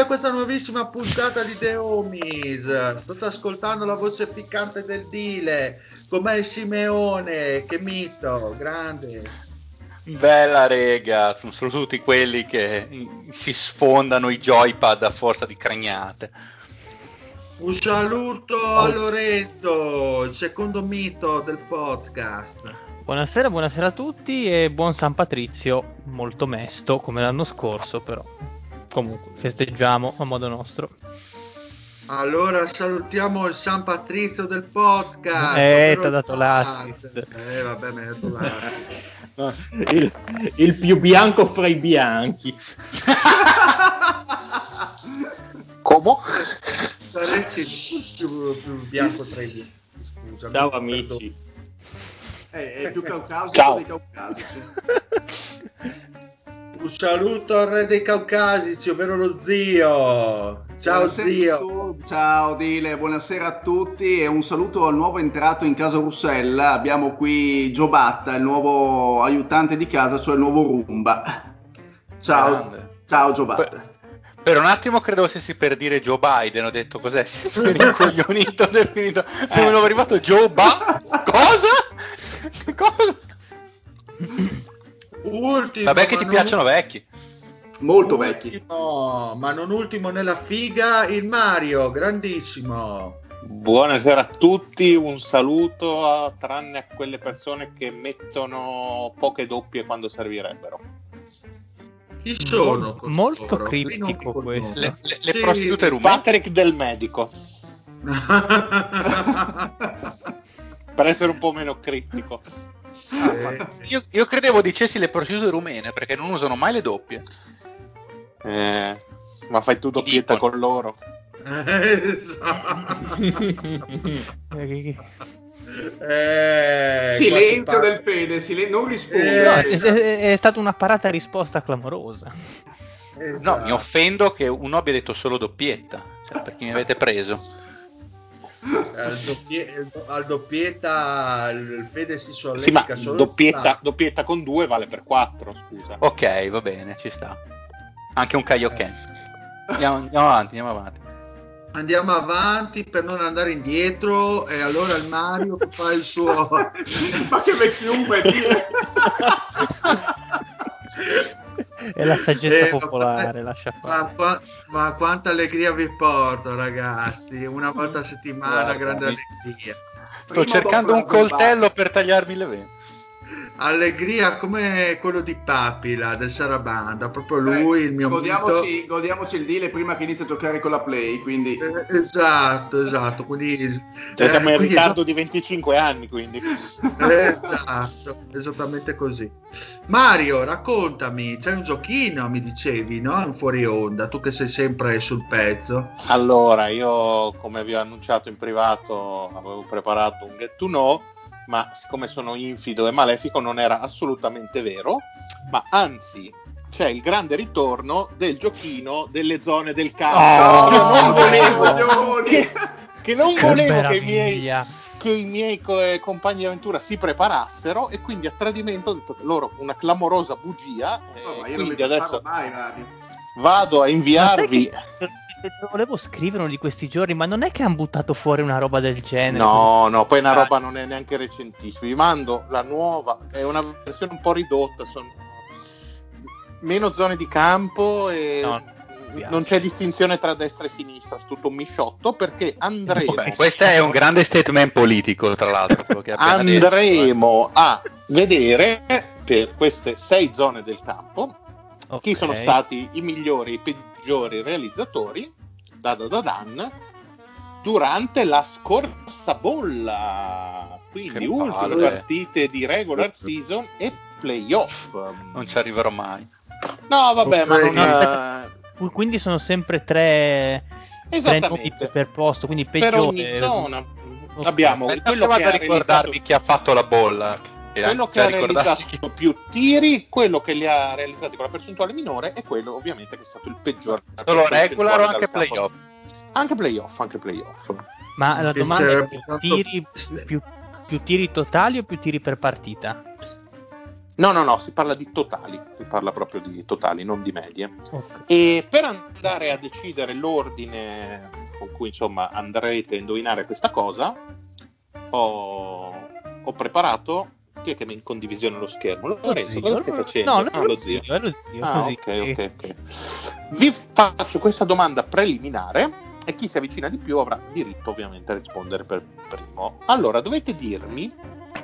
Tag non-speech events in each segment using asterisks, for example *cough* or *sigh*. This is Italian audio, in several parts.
a questa nuovissima puntata di The Homies. State ascoltando la voce piccante del Dile. Com'è il Simeone? Che mito, grande. Bella rega, sono tutti quelli che si sfondano i joypad a forza di craniate. Un saluto a Lorenzo, il secondo mito del podcast. Buonasera, buonasera a tutti e buon San Patrizio, molto mesto come l'anno scorso però. Comunque, festeggiamo a modo nostro. Allora salutiamo il San Patrizio del podcast. Eh, t'ha il dato l'assist. Eh, vabbè, mi ha dato *laughs* l'assist. il, il più bianco fra i bianchi. *laughs* Come? Saresti più, più bianco tra i due. Scusa. Ciao amici. Eh, è più caucasico Ciao. dei caucasici. Un saluto al re dei caucasici, ovvero lo zio. Ciao Buonasera zio. Ciao Dile, buonasera a tutti e un saluto al nuovo entrato in casa Russella. Abbiamo qui Gio Batta, il nuovo aiutante di casa, cioè il nuovo Rumba. Ciao, Grande. ciao Gio Batta. Per, un attimo credevo stessi per dire Joe Biden, ho detto cos'è? *laughs* Si è rincoglionito definito. Sono Eh. arrivato Joe Ba? *laughs* Cosa? Cosa? Ultimo, Vabbè che ti non- piacciono vecchi. Molto vecchi. Ultimo, ma non ultimo nella figa, il Mario, grandissimo. Buonasera a tutti, un saluto a- tranne a quelle persone che mettono poche doppie quando servirebbero. Chi sono? costoro? Molto criptico questo. Le, le- le Sì. prostitute rumene. Patrick del medico, *laughs* *laughs* per essere un po' meno criptico. Eh, Io, io credevo dicessi le prostitute rumene perché non usano mai le doppie. Eh, ma fai tu doppietta con loro. esatto. Eh, Silenzio del Fede, silen- non risponde. Eh, no, è, è- è stata una parata risposta clamorosa. parla- No, Esatto. mi offendo che uno abbia detto solo doppietta. Cioè, perché mi avete preso. Al, doppie- al doppietta il Fede si solletica Sì, ma solo doppietta, doppietta con due vale per quattro, scusa. Ok, va bene, ci sta. Anche un Kaioken. Andiamo, andiamo avanti, andiamo avanti. Andiamo avanti per non andare indietro e allora il Mario fa il suo *laughs* Ma che vecchiume, Dile. *laughs* È la saggezza Eh, ma- popolare, lascia ma, fare. qua- ma quanta allegria vi porto ragazzi una volta a settimana Guarda, grande mi- allegria Sto Prima o cercando un coltello per tagliarmi le vene. Allegria come quello di Papila del Sarabanda proprio lui il mio mito godiamoci, godiamoci il Dile prima che inizi a giocare con la Play, quindi... Eh, esatto esatto quindi Cioè, siamo eh, in quindi- ritardo di 25 anni, quindi. *laughs* esatto esattamente così. Mario raccontami c'è un giochino mi dicevi no? In fuori onda tu che sei sempre sul pezzo. Allora, io come vi ho annunciato in privato avevo preparato un get to know, ma siccome sono infido e malefico non era assolutamente vero, ma anzi c'è il grande ritorno del giochino delle zone del campo. Oh, non volevo che, che non Che volevo che i miei che i miei co- eh, compagni di avventura si preparassero e quindi a tradimento ho detto loro una clamorosa bugia e Oh, ma io non mi quindi adesso mai, vado a inviarvi Volevo scrivere uno di questi giorni, ma non è che hanno buttato fuori una roba del genere? No, no, poi una Ah. roba non è neanche recentissima. Vi mando la nuova, è una versione un po' ridotta, sono meno zone di campo e No, non c'è distinzione tra destra e sinistra, è tutto un misciotto perché andremo, Beh, questo è un grande statement politico, tra l'altro. quello che ha appena detto, eh. andremo a vedere per queste sei zone del campo Ok. chi sono stati i migliori, i peggiori realizzatori da da da dan durante la scorsa bolla. Quindi ultime partite di regular season e playoff. Non ci arriverò mai. No, vabbè, ma non No, aspetta. Qu- Quindi sono sempre tre, esattamente per posto, quindi per peggiore. ogni zona. Ok. Abbiamo quello che a ha ricordarvi realizzato chi ha fatto la bolla. E quello che ha realizzato più tiri, quello che li ha realizzati con la percentuale minore e quello ovviamente che è stato il peggiore. Solo regular o anche playoff? Anche playoff, anche playoff. Ma la domanda è più tanto- tiri, più, più tiri totali o più tiri per partita? No, no, no, si parla di totali, si parla proprio di totali, non di medie. Ok. E per andare a decidere l'ordine con cui insomma andrete a indovinare questa cosa, ho, ho preparato chi è che mi in condivisione lo schermo? Lorenzo, zio. cosa stai facendo? No, Ah, lo zio, è lo zio, Ah, così. ok, ok, ok. Vi faccio questa domanda preliminare e chi si avvicina di più avrà diritto ovviamente a rispondere per primo. Allora, dovete dirmi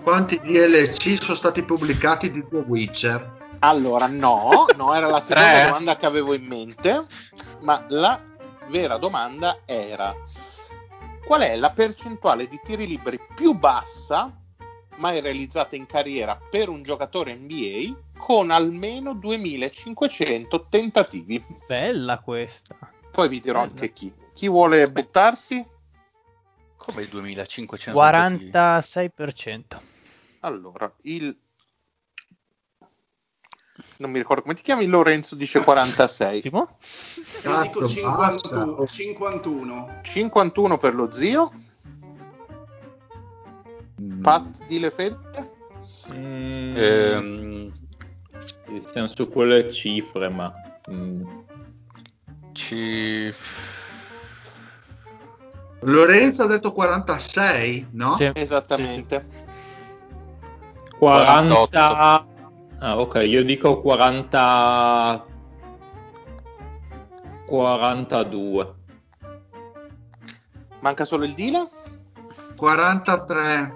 Quanti DLC sono stati pubblicati di The Witcher? Allora, no, no, era la seconda Tre. *laughs* domanda che avevo in mente, ma la vera domanda era qual è la percentuale di tiri liberi più bassa mai realizzata in carriera per un giocatore NBA con almeno 2500 tentativi? Bella questa. Poi vi dirò Bella. anche chi. Chi vuole buttarsi? Come il 2500? 46%. Allora, il non mi ricordo come ti chiami, Lorenzo dice 46. Ottimo. Io Cazzo, dico basta. 51, 51. 51 per lo zio. Pat di Le Fede? Mm, Ehm, Stiamo su quelle cifre, ma... mm, ci... Lorenzo ha detto 46, no? Sì. Esattamente. 40... Ah, ok, io dico 40... 42. Manca solo il Dila? 43.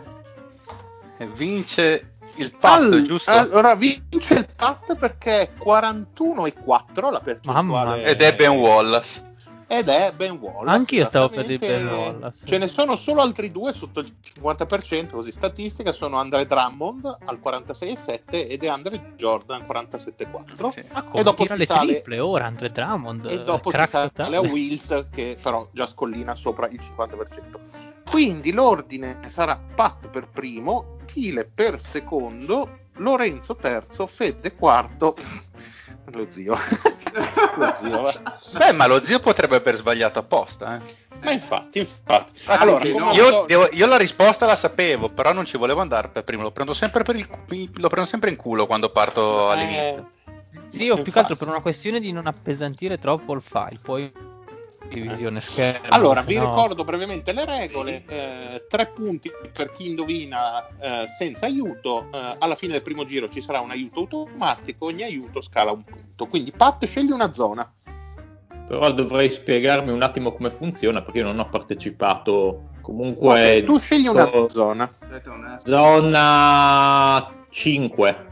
E vince il patto, All- giusto? Allora vince il Pat perché è 41 e 4 la percentuale. Ed è Ben Wallace. Ed è Ben Wallace. Anch'io stavo per dire. Ben Wallace. Ce ne sono solo altri due sotto il 50%, così statistica, sono Andre Drummond al 46,7 ed Andre Jordan 47,4. Sì. E dopo tira si le sale- triple ora Andre Drummond? e dopo si sale a Wilt che però già scollina sopra il 50%. Quindi l'ordine sarà Pat per primo, Chile per secondo, Lorenzo terzo, Fede quarto, *laughs* lo zio. *laughs* lo zio va. Beh, ma lo zio potrebbe aver sbagliato apposta. Eh. Ma infatti, infatti. Ah, Allora, sì, come no. al Io, devo- io la risposta la sapevo, però non ci volevo andare per primo. Lo prendo sempre, per il, lo prendo sempre in culo quando parto all'inizio. Eh, Sì, o più che altro per una questione di non appesantire troppo il file, poi divisione schermo. Allora, vi no- ricordo brevemente le regole: eh, tre punti per chi indovina eh, senza aiuto. eh, alla fine del primo giro ci sarà un aiuto automatico, ogni aiuto scala un punto. Quindi, Pat, scegli una zona. Però dovrei spiegarmi un attimo come funziona perché io non ho partecipato. Comunque, Ok, tu scegli una dico zona. Zona 5.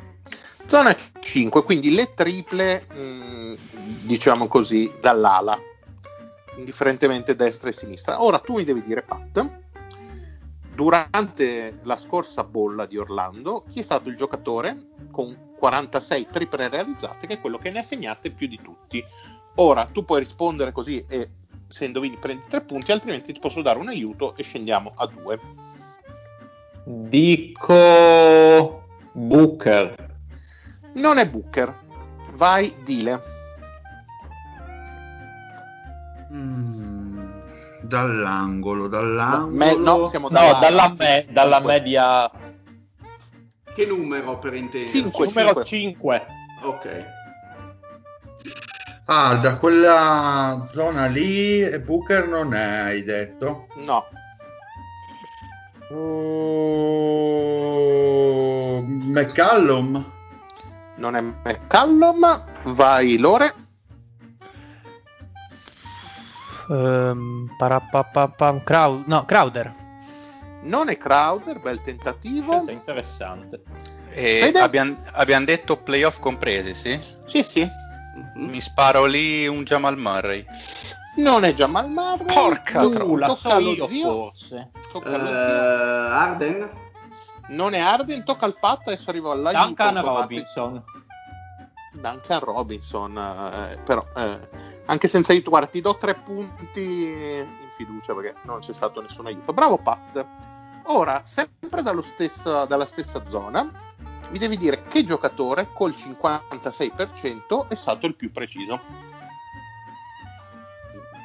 Zona 5, quindi le triple, mh, diciamo così, dall'ala, indifferentemente destra e sinistra. Ora tu mi devi dire, Pat, durante la scorsa bolla di Orlando, chi è stato il giocatore con 46 triple realizzate, che è quello che ne ha segnate più di tutti? Ora tu puoi rispondere così e se indovini prendi tre punti, altrimenti ti posso dare un aiuto e scendiamo a due. Dico Booker. Non è Booker, vai Dile. Dall'angolo, dall'angolo. Me- no, siamo No, dalla- dalla, me- dalla media Che numero per intendere? Cinque. numero 5. Ok. Ah, da quella zona lì e Booker non è, hai detto? No, Oh, McCallum? non è McCallum. Vai, Lore. Ehm, parapapapam, Crowd- no, Crowder. Non è Crowder, bel tentativo. Scelta interessante. E Fede? abbiamo detto playoff compresi, sì? Sì, sì. Mhm. Mi sparo lì un Jamal Murray. Non è Jamal Murray. Porca Uh, troia. so allo io zio. forse. Tocca allo zio. Arden? Non è Arden, tocca al Pat, adesso arrivo all'aiuto Duncan. Robinson. Duncan Robinson, eh, però eh, anche senza aiuto, guarda, ti do tre punti in fiducia perché non c'è stato nessun aiuto. Bravo Pat. Ora, sempre stesso- dalla stessa zona, mi devi dire che giocatore col 56% è stato il più preciso.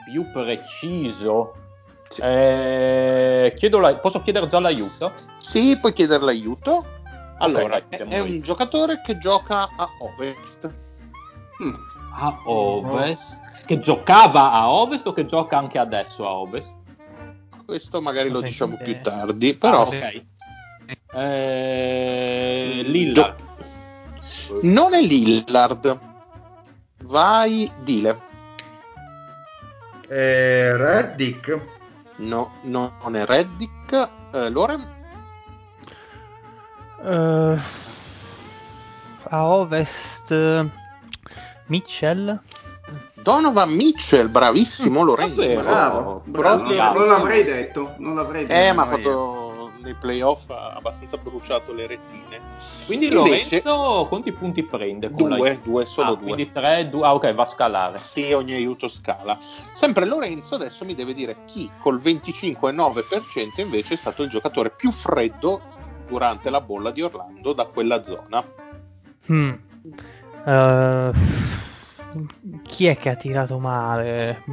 Più preciso. Eh, chiedo la- posso chiedere già l'aiuto? Sì, puoi chiedere l'aiuto. Allora, dai, è, è un giocatore che gioca a ovest. Mm. A ovest. Che giocava a ovest o che gioca anche adesso a ovest? Questo magari lo Cosa diciamo più tardi, però Ah, ok. Eh, Lillard. non è Lillard. Vai, Dile. Eh, Reddick? No, no, non è Reddick. Eh, Loren? Eh, a ovest eh, Mitchell. Donovan Mitchell, bravissimo Lorenzo. davvero? Bravo, bravo. Proprio- Non, l'avrei detto, non l'avrei detto. Eh, ma ha fatto nei playoff ha abbastanza bruciato le retine. Quindi Invece- Lorenzo quanti punti prende? con Due, due, solo Ah, due. Quindi tre, due. Ah, ok, va a scalare. Sì, ogni aiuto scala. Sempre Lorenzo adesso mi deve dire chi col 25,9% invece è stato il giocatore più freddo durante la bolla di Orlando da quella zona. Hmm. Eh, chi è che ha tirato male?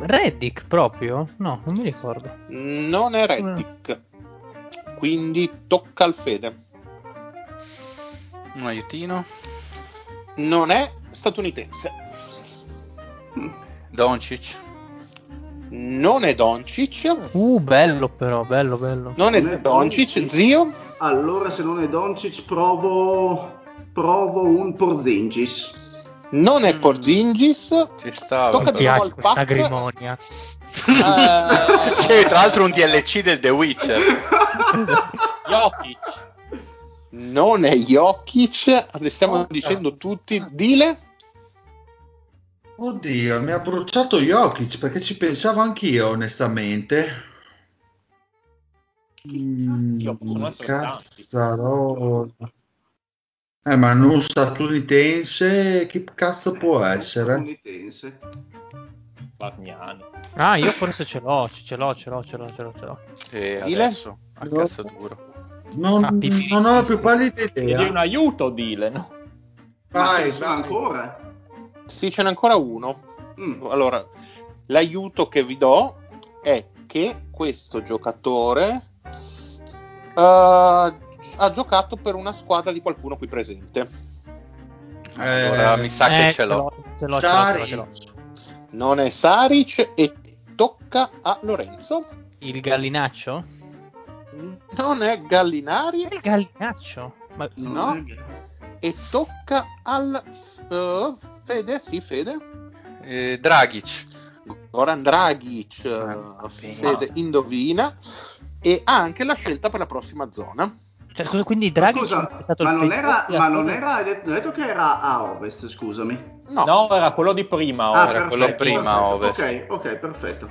Reddick proprio? No, non mi ricordo. Non è Reddick. Quindi tocca al Fede. Un aiutino. Non è statunitense. Doncic. Non è Doncic. Uh, bello però, bello, bello. Non è Non è Doncic, Doncic. zio. Allora, se non è Doncic, provo, provo un Porzingis. Non è Mm. Porzingis. Ci stava. Tocca di nuovo al questa grimonia. Eh, C'è tra l'altro un DLC del The Witcher. *laughs* Jokic. Non è Jokic. Stiamo Oh, dicendo tutti. Dile. Oddio, mi ha bruciato Jokic perché ci pensavo anch'io, onestamente. Mm, cazzarola. Eh, ma non statunitense, che cazzo può essere? Statunitense. Bargnani. Ah, io forse ce l'ho, ce l'ho, ce l'ho, ce l'ho, ce l'ho, ce l'ho. E Dile? adesso a cazzo duro. Non, Ah, pipì. non ho la più pallida Chiedi un idea. aiuto, dile, no? Vai, vai. ancora? Sì, ce n'è ancora uno. Mm. Allora, l'aiuto che vi do è che questo giocatore eh, ha giocato per una squadra di qualcuno qui presente. Allora Eh, mi sa che Eh, ce l'ho. ce l'ho, ce l'ho, ce l'ho, ce l'ho. Saric. Non è Saric e tocca a Lorenzo. Il gallinaccio? Non è Gallinari Il gallinaccio? Ma No. e tocca al eh, Fede, sì, Fede. Eh, Dragic. Goran Dragic, Ah, Fede indovina e ha anche la scelta per la prossima zona. Cioè, scusa, quindi Ma Draghi scusa, è stato ma il non era, ma non era, detto, che era a ovest, scusami. No, No, era quello di prima. Ah, ora. era perfetto, quello prima a perfetto. ovest. Ok, ok, perfetto.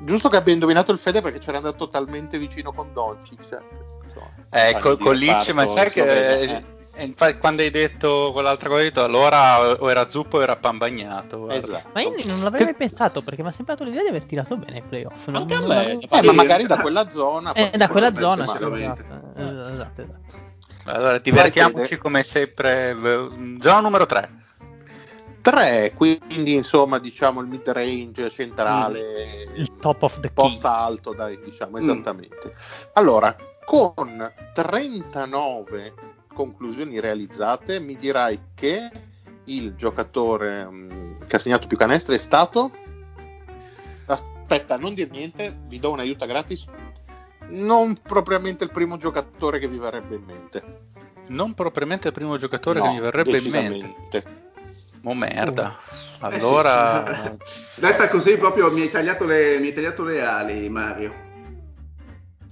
giusto che abbia indovinato il Fede perché c'era andato talmente vicino con Doncic. Eh, col, con Lich, ma sai che Slovenia, eh, eh, infatti quando hai detto quell'altra cosa, hai detto allora o era zuppo o era pan bagnato. Esatto. Ma io non l'avrei mai pensato perché mi ha sempre dato l'idea di aver tirato bene i playoff. Non- Anche a non me. l'avevo- Eh, ma magari da quella zona. Eh, da quella zona, esatto, eh, esatto, esatto. Allora divertiamoci come sempre. Zona numero 3. 3, quindi insomma diciamo il mid range centrale, Il top of the key. post alto, dai, diciamo Mm. esattamente. Allora, con 39 conclusioni realizzate, mi dirai che il giocatore mm, che ha segnato più canestri è stato? Aspetta, non dir niente, vi do un aiuto gratis. Non propriamente il primo giocatore che vi verrebbe in mente. Non propriamente il primo giocatore No, che mi verrebbe in mente. Oh merda. Eh sì. Allora, *laughs* Detta così proprio mi hai tagliato le, mi hai tagliato le ali, Mario.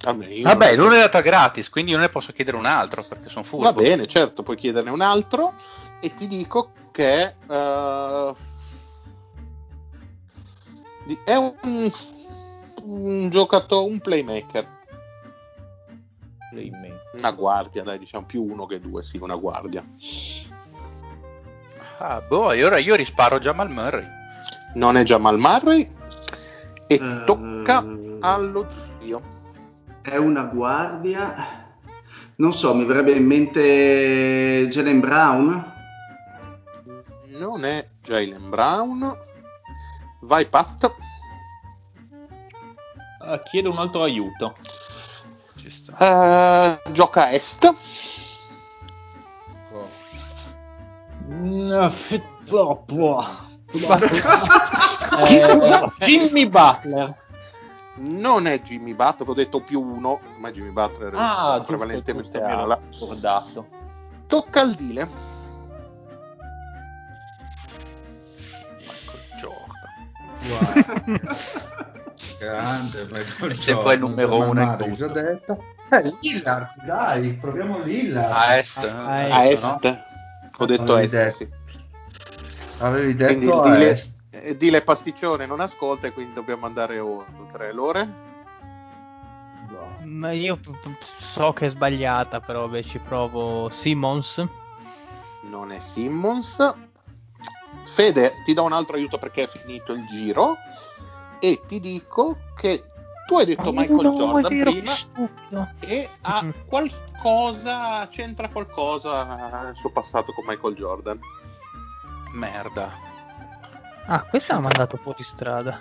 Vabbè, io vabbè, non- non è data gratis, quindi io ne posso chiedere un altro perché sono furbo. Va bene, certo, puoi chiederne un altro e ti dico che di- è un, un giocatore, un playmaker, Playmaker. una guardia, dai, diciamo più uno che due, sì, una guardia. Ah, boh, e ora io risparo Jamal Murray. Non è Jamal Murray e Eh, tocca allo zio. È una guardia. Non so, mi verrebbe in mente Jalen Brown. Non è Jalen Brown. Vai Pat. Ah, chiedo un altro aiuto. Ci sta. Eh, gioca a est. Mm, f- po- po- *laughs* Eh, Jimmy Butler. Non è Jimmy Butler, ho detto più uno, ma Jimmy Butler Ah, è giusto, prevalentemente giusto, ala. scordato. Tocca al Dile. Jordan. *laughs* Grande, Michael È sempre il numero uno tutto. già detto. Eh, Lillard, dai, proviamo Lillard. A est. A A est, est. no? Ho detto Avevi est, detto. sì. Avevi Quindi il detto a Dile, est. eh, Dile pasticcione non ascolta e quindi dobbiamo andare oltre. Lore? Ma io p- p- so che è sbagliata, però vabbè, ci provo Simmons. Non è Simmons. Fede, ti do un altro aiuto perché è finito il giro. E ti dico che tu hai detto Michael no, Jordan vero, prima che stupido. e ha Mhm. qualcosa, c'entra qualcosa nel suo passato con Michael Jordan. Merda. Ah, questa l'ha mandato fuori strada.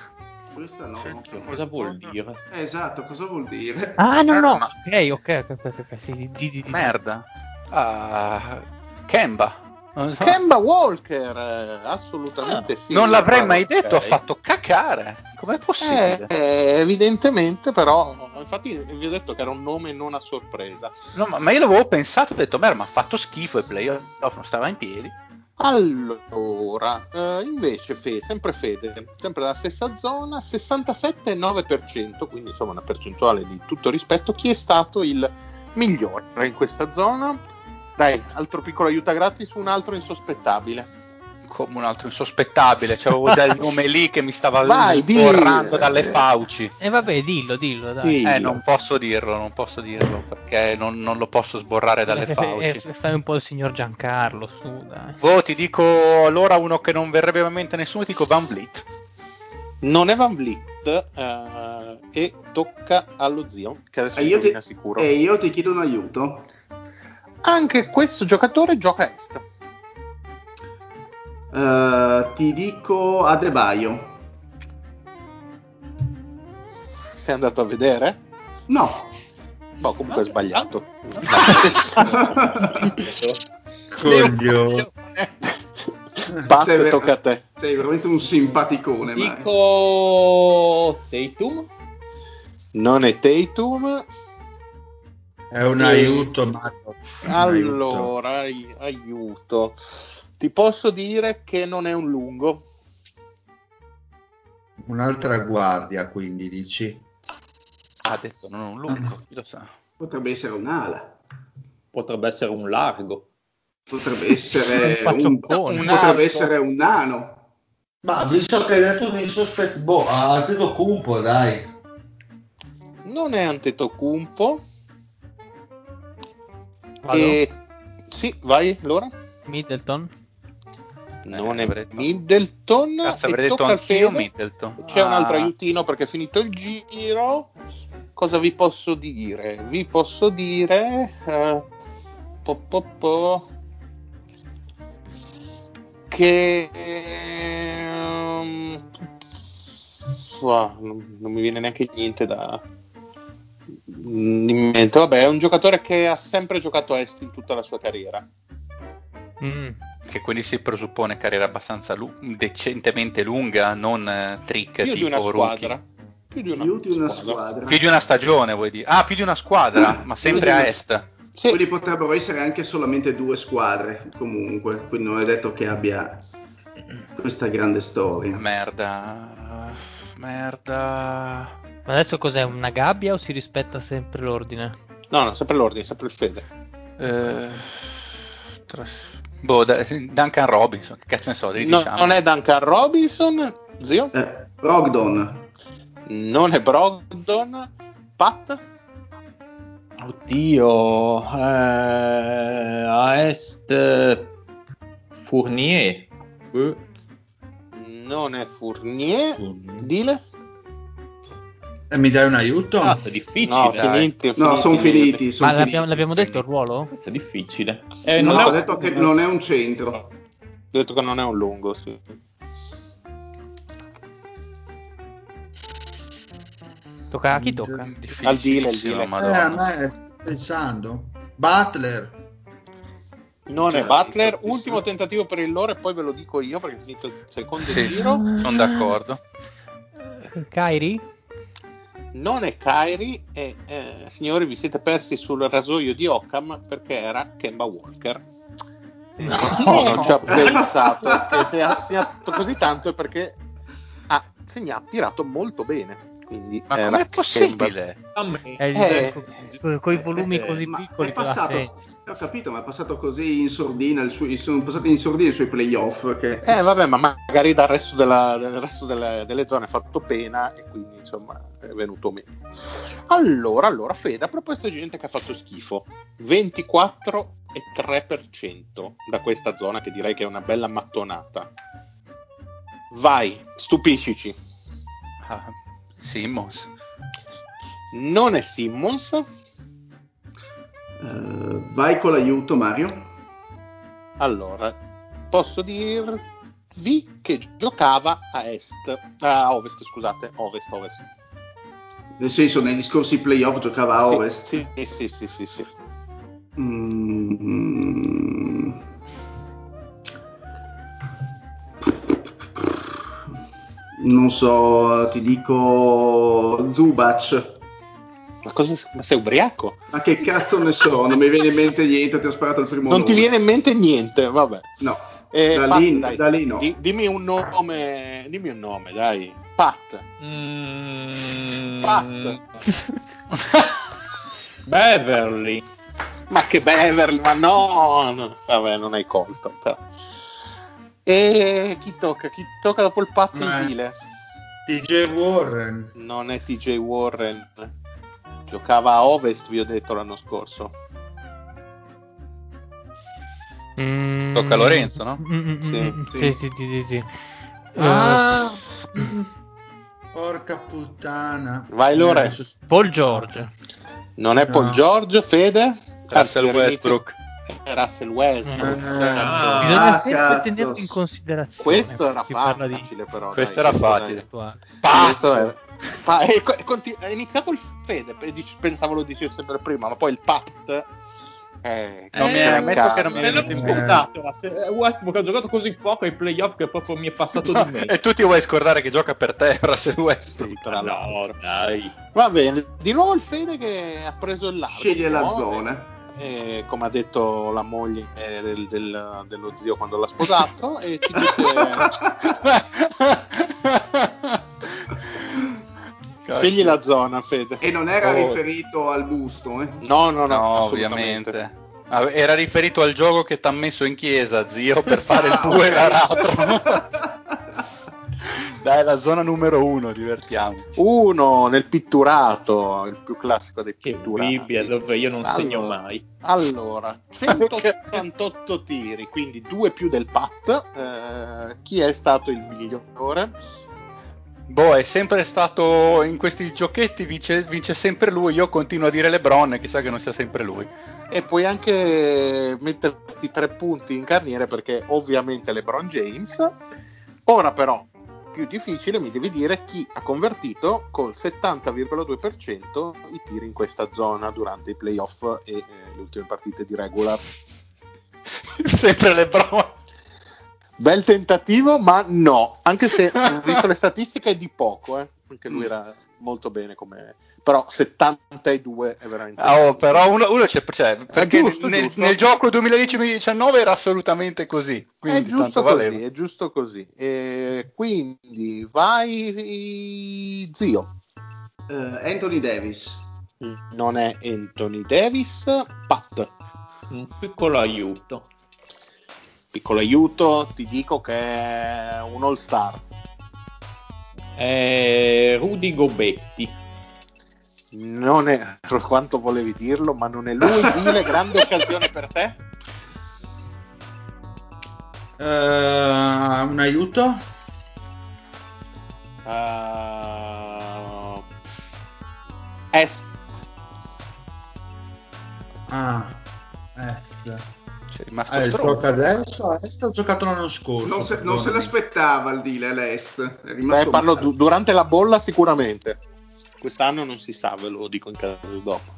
Questa no. Senti, Cosa vuol dire? Eh, esatto, cosa vuol dire? Ah, no, Eh, no. ma- Ok, ok, ok, ok, ok, sì, di, di, di, di. Merda. Ah, Kemba. So. Kemba Walker, eh, assolutamente sì. non l'avrei mai detto, ha fatto cacare. Com'è possibile? Eh, evidentemente, però, infatti vi ho detto che era un nome non a sorpresa. No, ma, ma io l'avevo pensato, ho detto, merda, ma ha fatto schifo e playoff non stava in piedi. Allora, eh, invece, Fe- sempre Fede, sempre dalla stessa zona, 67,9%, quindi insomma una percentuale di tutto rispetto. Chi è stato il migliore in questa zona? Dai, altro piccolo aiuto gratis, un altro insospettabile. Come un altro insospettabile, c'avevo già il nome lì che mi stava Vai, sborrando dalle fauci. E vabbè, dillo, dillo, dai. Eh, non posso dirlo, non posso dirlo perché non, non lo posso sborrare dalle Eh, fauci. eh, eh, fai un po' il signor Giancarlo, su, dai. Boh, ti dico allora uno che non verrebbe a mente a nessuno, ti dico Van Vliet. Non è Van Vliet eh, e tocca allo zio, che adesso E io, ti, sicuro. e io ti chiedo un aiuto. Anche questo giocatore gioca a est. Eh, ti dico Adebayo. Sei andato a vedere? No. Boh, comunque è sbagliato. Coglione. Pat, Sei ver- tocca a te. Sei veramente un simpaticone. Dico Tatum. Non è Tatum. È un E- aiuto, Marco. Aiuto. Allora, ai- aiuto. Ti posso dire che non è un lungo. Un'altra guardia, quindi dici. Ha detto non un lungo, chi lo sa. Potrebbe essere un'ala. Potrebbe essere un largo. Potrebbe essere *laughs* Un un, potrebbe essere un nano. Ma visto che hai detto un insospetto, boh, ha detto Cumpo, dai. Non è Antetokounmpo. Vado? E... Sì, vai, allora. Middleton? Eh, non eh, è. Middleton. Cazzo, avrei detto anch'io Middleton. C'è ah. un altro ah. aiutino perché è finito il giro. Cosa vi posso dire? Vi posso dire... Uh, po, po, po, che... Ehm, um, wow, non, non mi viene neanche niente da in mente. Vabbè, è un giocatore che ha sempre giocato a est in tutta la sua carriera. Mm. Che quindi si presuppone carriera abbastanza lu- decentemente lunga, non eh, trick Più di tipo rookie. squadra. Più di una, Più di una squadra. squadra. Più di una stagione, vuoi dire? Ah, più di una squadra, ma sempre a est. Sì. Quindi potrebbero essere anche solamente due squadre, comunque. Quindi non è detto che abbia questa grande storia. Merda. Merda. Ma adesso cos'è? Una gabbia o si rispetta sempre l'ordine? No, no, sempre l'ordine, sempre il fede. Eh, tras- boh, Duncan Robinson, che cazzo ne so, diciamo. No, diciamo. non è Duncan Robinson, zio. Eh, Brogdon. Non è Brogdon. Pat. Oddio, eh, a est Fournier. Non è Fournier. Fournier. Dile. E mi dai un aiuto? Cazzo, è difficile. No, finiti, No, sono finiti. son Ma finiti. l'abbiamo, l'abbiamo detto il ruolo? Questo è difficile. Eh, No, non è ho detto che non è un centro. Ho detto che non è un lungo, sì. Tocca a chi tocca? Difficilissimo, Al deal, al deal. Eh, a me sto pensando. Butler. Non è Cioè, Butler. capisco. Ultimo tentativo per il loro e poi ve lo dico io perché è finito il secondo Sì, giro. sono d'accordo. Kairi? Non è Kyrie e eh, signori vi siete persi sul rasoio di Occam perché era Kemba Walker. E No. nessuno non ci ha *laughs* pensato che se ha segnato così tanto è perché ha segnato, tirato molto bene. Quindi Ma era com'è possibile? Eh, con i volumi eh, così piccoli passato, ho capito, ma è passato così in sordina, il suo- sono passati in sordina i suoi playoff. Che... Eh vabbè, ma magari dal resto, della- del resto delle, delle zone ha fatto pena e quindi insomma è venuto meno. Allora, allora, Fede, a proposito di gente che ha fatto schifo, 24 e 3% da questa zona che direi che è una bella mattonata. Vai, stupiscici. Ah, Simmons. Non è Simmons, Eh, vai con l'aiuto, Mario. allora posso dirvi che giocava a est, a ovest, scusate, ovest, ovest. Nel senso, negli scorsi playoff giocava a Sì, ovest. Sì, sì, sì, sì, sì. Mm. Non so, ti dico Zubac. Ma, cosa, ma sei ubriaco? Ma che cazzo ne so, non mi viene in mente niente, ti ho sparato il primo Non ti nome. viene in mente niente, vabbè. No, Eh, da, Pat, lì, dai, da lì no. di- dimmi un nome, dimmi un nome, dai. Pat. Mm, Pat. *laughs* Beverly. ma che Beverly, ma no, no. Vabbè, non hai colto. Però. E chi tocca? Chi tocca dopo il Pat Ma- il Dile? TJ Warren. Non è TJ Warren. Giocava a Ovest, vi ho detto l'anno scorso. Mm. Tocca a Lorenzo, no? Mm, mm, mm, Sì, mm, sì. sì, sì, sì, sì, sì. Ah! Porca puttana. Vai Lorenzo. Eh, Paul George. Non è Paul No. George, Fede? Russell Westbrook. È Russell Westbrook. Eh, certo. ah, Bisogna Ah, sempre cazzo. tenerlo in considerazione. Questo era parla di facile, però. Questo dai, era facile. Questo era- Pa- e co- conti- è iniziato il Fede, pensavo lo dicessi sempre prima, ma poi il Pat. Eh, Non mi- cazzo, ammetto che non mi in scordato. eh, Westbrook ha giocato così poco ai playoff che proprio mi è passato di me. e tu ti vuoi scordare che gioca per te *laughs* Russell Westbrook? Sì, tra l'altro. No, dai. Va bene, di nuovo il Fede che ha preso il largo. Sceglie la no? zona. Eh, come ha detto la moglie eh, del- del- dello zio quando l'ha sposato, e ci dice: Scegli la zona, Fede. E non era Oh. riferito al busto, eh? No, no, no, No, assolutamente. ovviamente. Ah, Era riferito al gioco che ti ha messo in chiesa, zio, per fare il *laughs* 2 l'aratro. *laughs* Dai, la zona numero uno, divertiamoci. Uno nel pitturato, il più classico dei Che pitturati. Bibbia dove io non segno Allora. mai. Allora, *laughs* 188 tiri, quindi due più del Pat. Eh, chi è stato il migliore? Boh, è sempre stato in questi giochetti, vince, vince sempre lui. Io continuo a dire LeBron, chissà che non sia sempre lui. E puoi anche metterti tre punti in carniere perché ovviamente LeBron James. Ora però, più difficile mi devi dire chi ha convertito col 70,2% i tiri in questa zona durante i playoff e eh, le ultime partite di regular. *laughs* Sempre LeBron. Bel tentativo, ma no, anche se ho *laughs* visto le statistiche è di poco, eh. anche lui era molto bene come... però 72 è veramente... Ah, oh, però uno, uno c'è, cioè, perché giusto, nel, giusto. nel gioco 2010-2019 era assolutamente così. È Quindi giusto tanto così, valeva. è giusto così. E quindi vai zio. Eh, Anthony Davis. Non è Anthony Davis, Pat. Un piccolo aiuto. Piccolo aiuto, ti dico che è un all È Rudy Gobetti. Non è quanto volevi dirlo, ma non è lui. Dile, *laughs* grande occasione per te. Eh, un aiuto? Uh, est. Ah, est. C'è rimasto Eh, gioca adesso? A est ho giocato l'anno scorso. Non se, non se l'aspettava il deal all'est. È Beh, parlo du- durante la bolla sicuramente. Quest'anno non si sa, ve lo dico in caso dopo.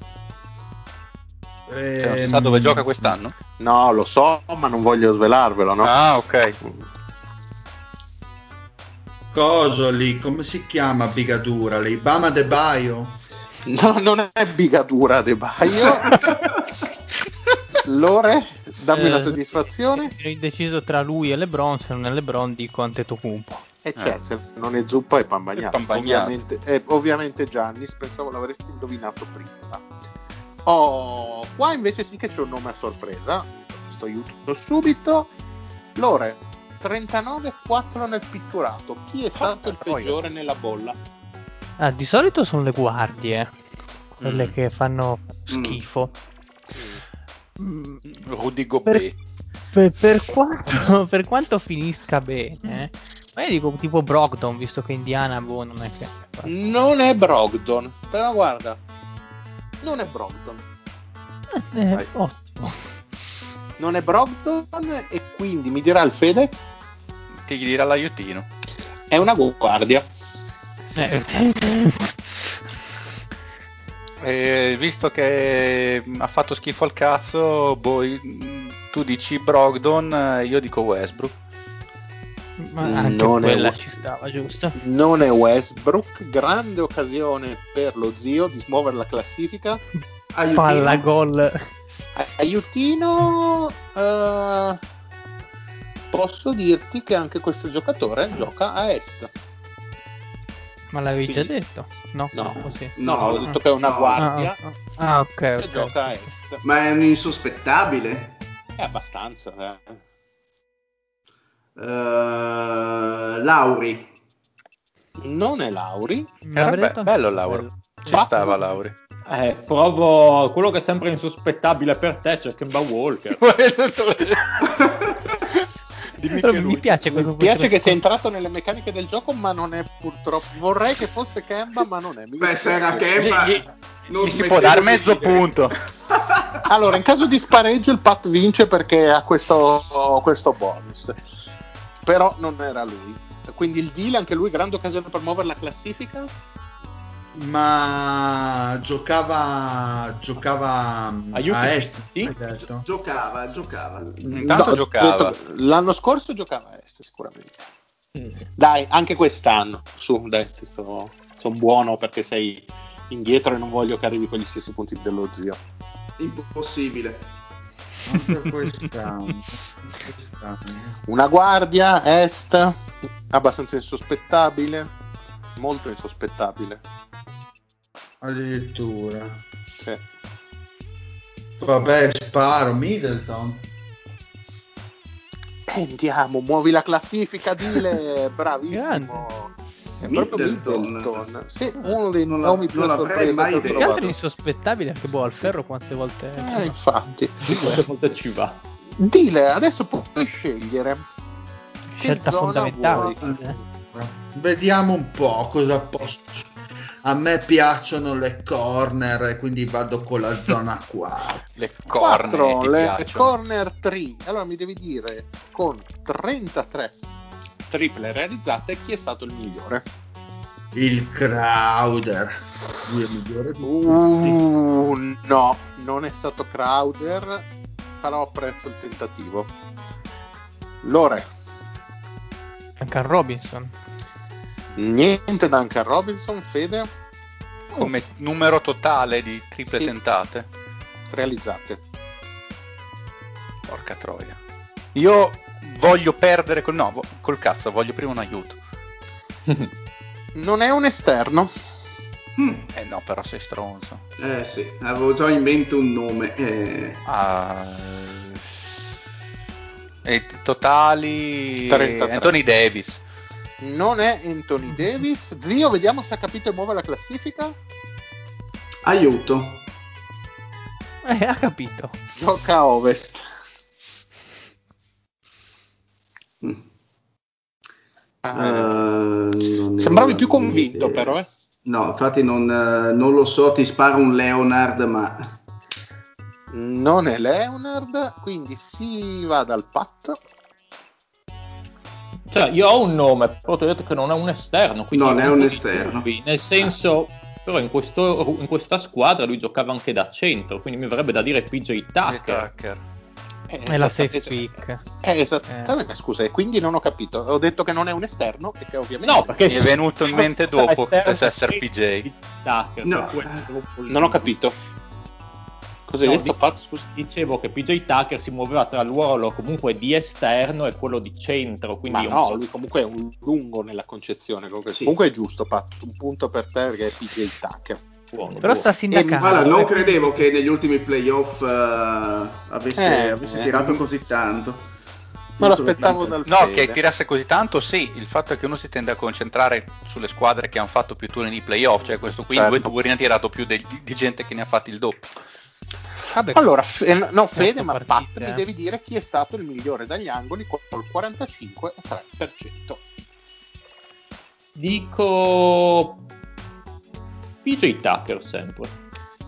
Ehm, Cioè, non si sa dove gioca quest'anno? No, lo so, ma non voglio svelarvelo, no? Ah, ok. Coso lì, come si chiama Bigadura? Lì? Bama De Baio? No, non è bigatura De Baio. *laughs* Lore, dammi una Eh, soddisfazione. Ero indeciso tra lui e LeBron, se non è LeBron dico Antetokounmpo. E c'è, se non è zuppa è pan bagnato. È pan bagnato. Ovviamente, eh, ovviamente Giannis, pensavo l'avresti indovinato prima. Oh, qua invece sì che c'è un nome a sorpresa. Questo aiuto subito. Lore, 39-4 nel pitturato. Chi è stato il peggiore nella bolla? Ah, di solito sono le guardie, quelle Mm. che fanno schifo. Mm, Rudy Gobet. Per, per quanto, *laughs* per quanto finisca bene, ma io dico tipo Brogdon, visto che Indiana boh, non è che... Non è Brogdon, però guarda, non è Brogdon. Eh, Vai. ottimo. Non è Brogdon e quindi mi dirà il Fede, Ti dirà l'aiutino. è una guardia. Eh, E visto che ha fatto schifo al cazzo, boh, tu dici Brogdon, eh, io dico Westbrook. ma anche Non è quella un- ci stava, giusto? Non è Westbrook, grande occasione per lo zio di smuovere la classifica. Aiutino. Palla gol. Aiutino, eh, posso dirti che anche questo giocatore gioca a est. Ma l'avevi già Quindi- detto? No, No, così. no, No, ho detto che è una no. guardia Ah, ah, ah, ok, che ok. gioca a est. Ma è un insospettabile. È abbastanza, eh. Eh, Lauri. Non è Lauri, Era be- detto bello quello. Ci Fatto. stava Lauri. Eh, provo quello che è sempre insospettabile per te, c'è Kemba Walker. *laughs* Dimmi che mi piace Mi piace che sia entrato nelle meccaniche del gioco, ma non è purtroppo. Vorrei che fosse Kemba, ma non è. Mi Beh, se era. Kemba, Gli- non Gli si può dare mezzo ridere. punto. *laughs* Allora, in caso di spareggio, il Pat vince perché ha questo, questo bonus. Però non era lui. Quindi il deal, anche lui, grande occasione per muovere la classifica. Ma giocava giocava Aiuti. a est, Sì. hai detto? Giocava, giocava. Intanto No, giocava. l'anno scorso giocava a est, sicuramente. Mm. Dai, anche quest'anno. Su, dai, sono buono perché sei indietro e non voglio che arrivi con gli stessi punti dello zio. Impossibile. Anche quest'anno. quest'anno. Una guardia est, abbastanza insospettabile, molto insospettabile. Addirittura. Sì. Vabbè, sparo, Middleton. E andiamo, muovi la classifica, Dile, *laughs* bravissimo. È proprio Middleton. Middleton. Sì, uno dei Non la- nomi più non a l'avrei sorpresa mai che. Più che altro insospettabile anche boh al ferro quante volte Eh, infatti. Quante volte ci va? Dile, adesso puoi scegliere. Che scelta zona fondamentale vuoi? eh. Vediamo un po' cosa posso. A me piacciono le corner, e quindi vado con la zona 4. Le corne 4, ti le corner 3. Allora mi devi dire con 33 triple realizzate, chi è stato il migliore? Il Crowder. Lui è il migliore di tutti. Uh, no, non è stato Crowder, però apprezzo il tentativo. Lore, Duncan Robinson. niente Duncan Robinson, Fede, Come numero totale di triple Sì. tentate. realizzate. Porca troia. Io voglio perdere col no, col cazzo, voglio prima un aiuto. *laughs* Non è un esterno. Mm, Eh no, però sei stronzo. eh sì, avevo già in mente un nome. eh. Ah, e totali 33. Anthony Davis. Non è Anthony Davis. Zio, vediamo se ha capito e muove la classifica. Aiuto. Eh, ha capito. Gioca a ovest. Mm. Ah, Eh, ne Sembravi più convinto, idea. però, eh. No, infatti non, eh, non lo so, ti spara un Leonard, ma Non è Leonard, quindi si va dal pat. Cioè, io ho un nome, però ti ho detto che non è un esterno. Quindi Non è un esterno. dubbi, Nel senso, però in, questo- in questa squadra lui giocava anche da centro, quindi mi verrebbe da dire PJ Tucker. Tucker. Eh, È la safe pick. Eh, esattamente, scusa, e quindi non ho capito. Ho detto che non è un esterno e che ovviamente... No, perché Mi è venuto in *laughs* mente dopo, potesse essere PJ. Tucker, No. Non ho capito. Cosa hai No, detto, di- Pat? Scusa. Dicevo che PJ Tucker si muoveva tra il ruolo comunque di esterno e quello di centro, quindi Ma no, po' lui comunque è un lungo nella concezione. Comunque, Sì. comunque è giusto, Pat. Un punto per te perché è PJ Tucker. buono, Però sta buono. sindacando. guarda, non eh. credevo che negli ultimi playoff eh, avesse, Eh, avesse eh. tirato così tanto. Me lo aspettavo dal No, Fede. che tirasse così tanto, sì. Il fatto è che uno si tende a concentrare sulle squadre che hanno fatto più turni di playoff. Cioè, questo qui in Certo. due turni ha tirato più del- di gente che ne ha fatti il doppio. Vabbè, Allora, Fe- no, Fede, ma Pat, eh. mi devi dire chi è stato il migliore dagli angoli col 45,3%. Dico PJ Tucker sempre.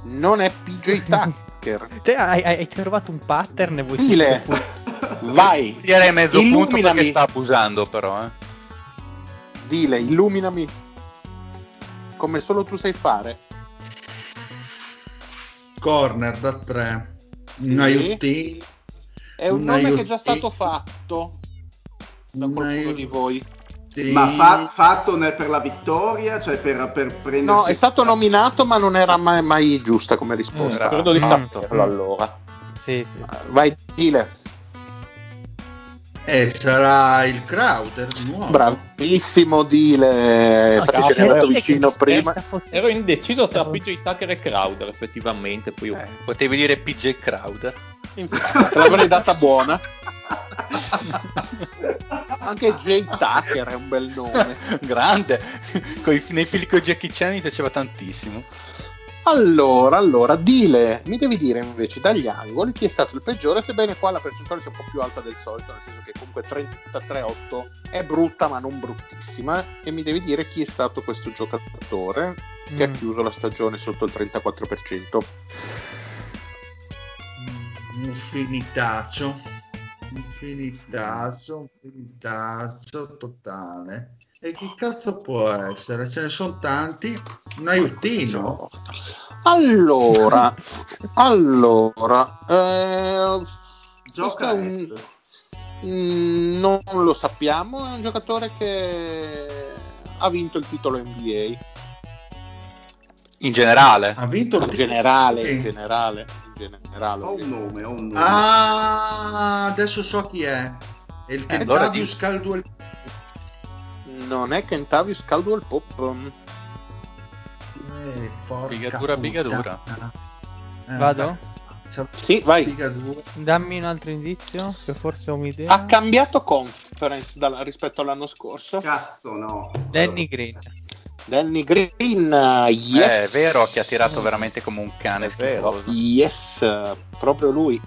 Non è PJ *laughs* Tucker. te hai, hai- trovato un pattern e vuoi Dile, *laughs* vai, Gli darei mezzo punto illuminami, perché sta abusando, però. Eh. Dile, illuminami. Come solo tu sai fare. Corner da 3. Sì. Un aiutino. È un Un nome che è già stato fatto da Un qualcuno di voi. Ma fa- fatto nel- per la vittoria, cioè per, per prendere... No, è stato nominato, ma non era mai, mai giusta come Mm, risposta. credo di Mm. saperlo allora. Sì, sì. Vai, Dile. E sarà il Crowder di nuovo. Bravissimo, Dile. No, Infatti ce n'è andato vicino prima. Ero indeciso tra PJ Tucker e Crowder, effettivamente. Poi Eh, potevi dire PJ Crowder. Te l'avrei data buona. *laughs* Anche Jay Tucker è un bel nome. Grande. Nei film con Jackie Chan mi piaceva tantissimo. Allora, allora, Dile, mi devi dire invece dagli angoli chi è stato il peggiore, sebbene qua la percentuale sia un po' più alta del solito, nel senso che comunque 33,8 è brutta ma non bruttissima, e mi devi dire chi è stato questo giocatore che Mm. ha chiuso la stagione sotto il 34%. Mm, Un finitaccio. Un finitaccio totale. E che cazzo può essere? Ce ne sono tanti. Un aiutino. Allora, *laughs* allora, eh, Gioca un-. Mm, non lo sappiamo, è un giocatore che ha vinto il titolo NBA. In generale. Ha vinto il In generale, in Sì. generale, in generale. Ho un nome, ho un nome. Ah, adesso so chi è. È il Eh, allora Kentavius Caldwell. Non è Kentavius Caldwell Pop. Eh, Bigatura, bigatura. Eh, Vado? Sì, vai. bigatura. Dammi un altro indizio, che forse ho un'idea. Ha cambiato conference dal- rispetto all'anno scorso. Cazzo, no. Danny Green. Danny Green, uh, yes. Eh, è vero che ha tirato veramente come un cane È vero. Yes, proprio lui.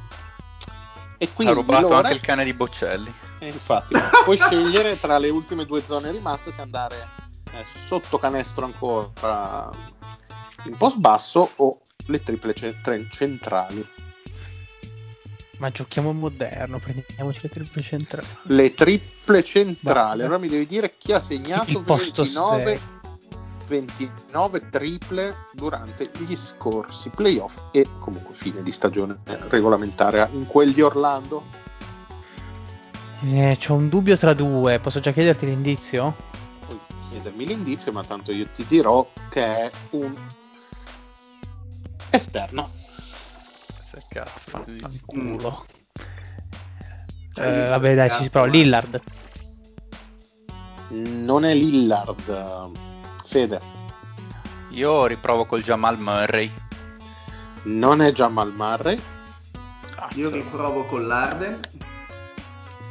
E Ha quindi rubato Lore- anche il cane di Bocelli. Eh, infatti, puoi scegliere tra le ultime due zone rimaste se andare eh, sotto canestro ancora in post basso o le triple ce- tre- centrali. Ma giochiamo moderno, prendiamoci le triple centrali. Le triple centrali. Allora mi devi dire chi ha segnato Il posto 29, sei. 29 triple durante gli scorsi playoff e comunque fine di stagione regolamentare in quel di Orlando. Eh, c'ho un dubbio tra due, posso già chiederti l'indizio? Puoi chiedermi l'indizio, ma tanto io ti dirò che è un esterno. Se cazzo. Culo. Cioè, Eh, vabbè, dai, ci si prova. Lillard. Non è Lillard, Fede. Io riprovo col Jamal Murray. Non è Jamal Murray. Io riprovo con l'Arden.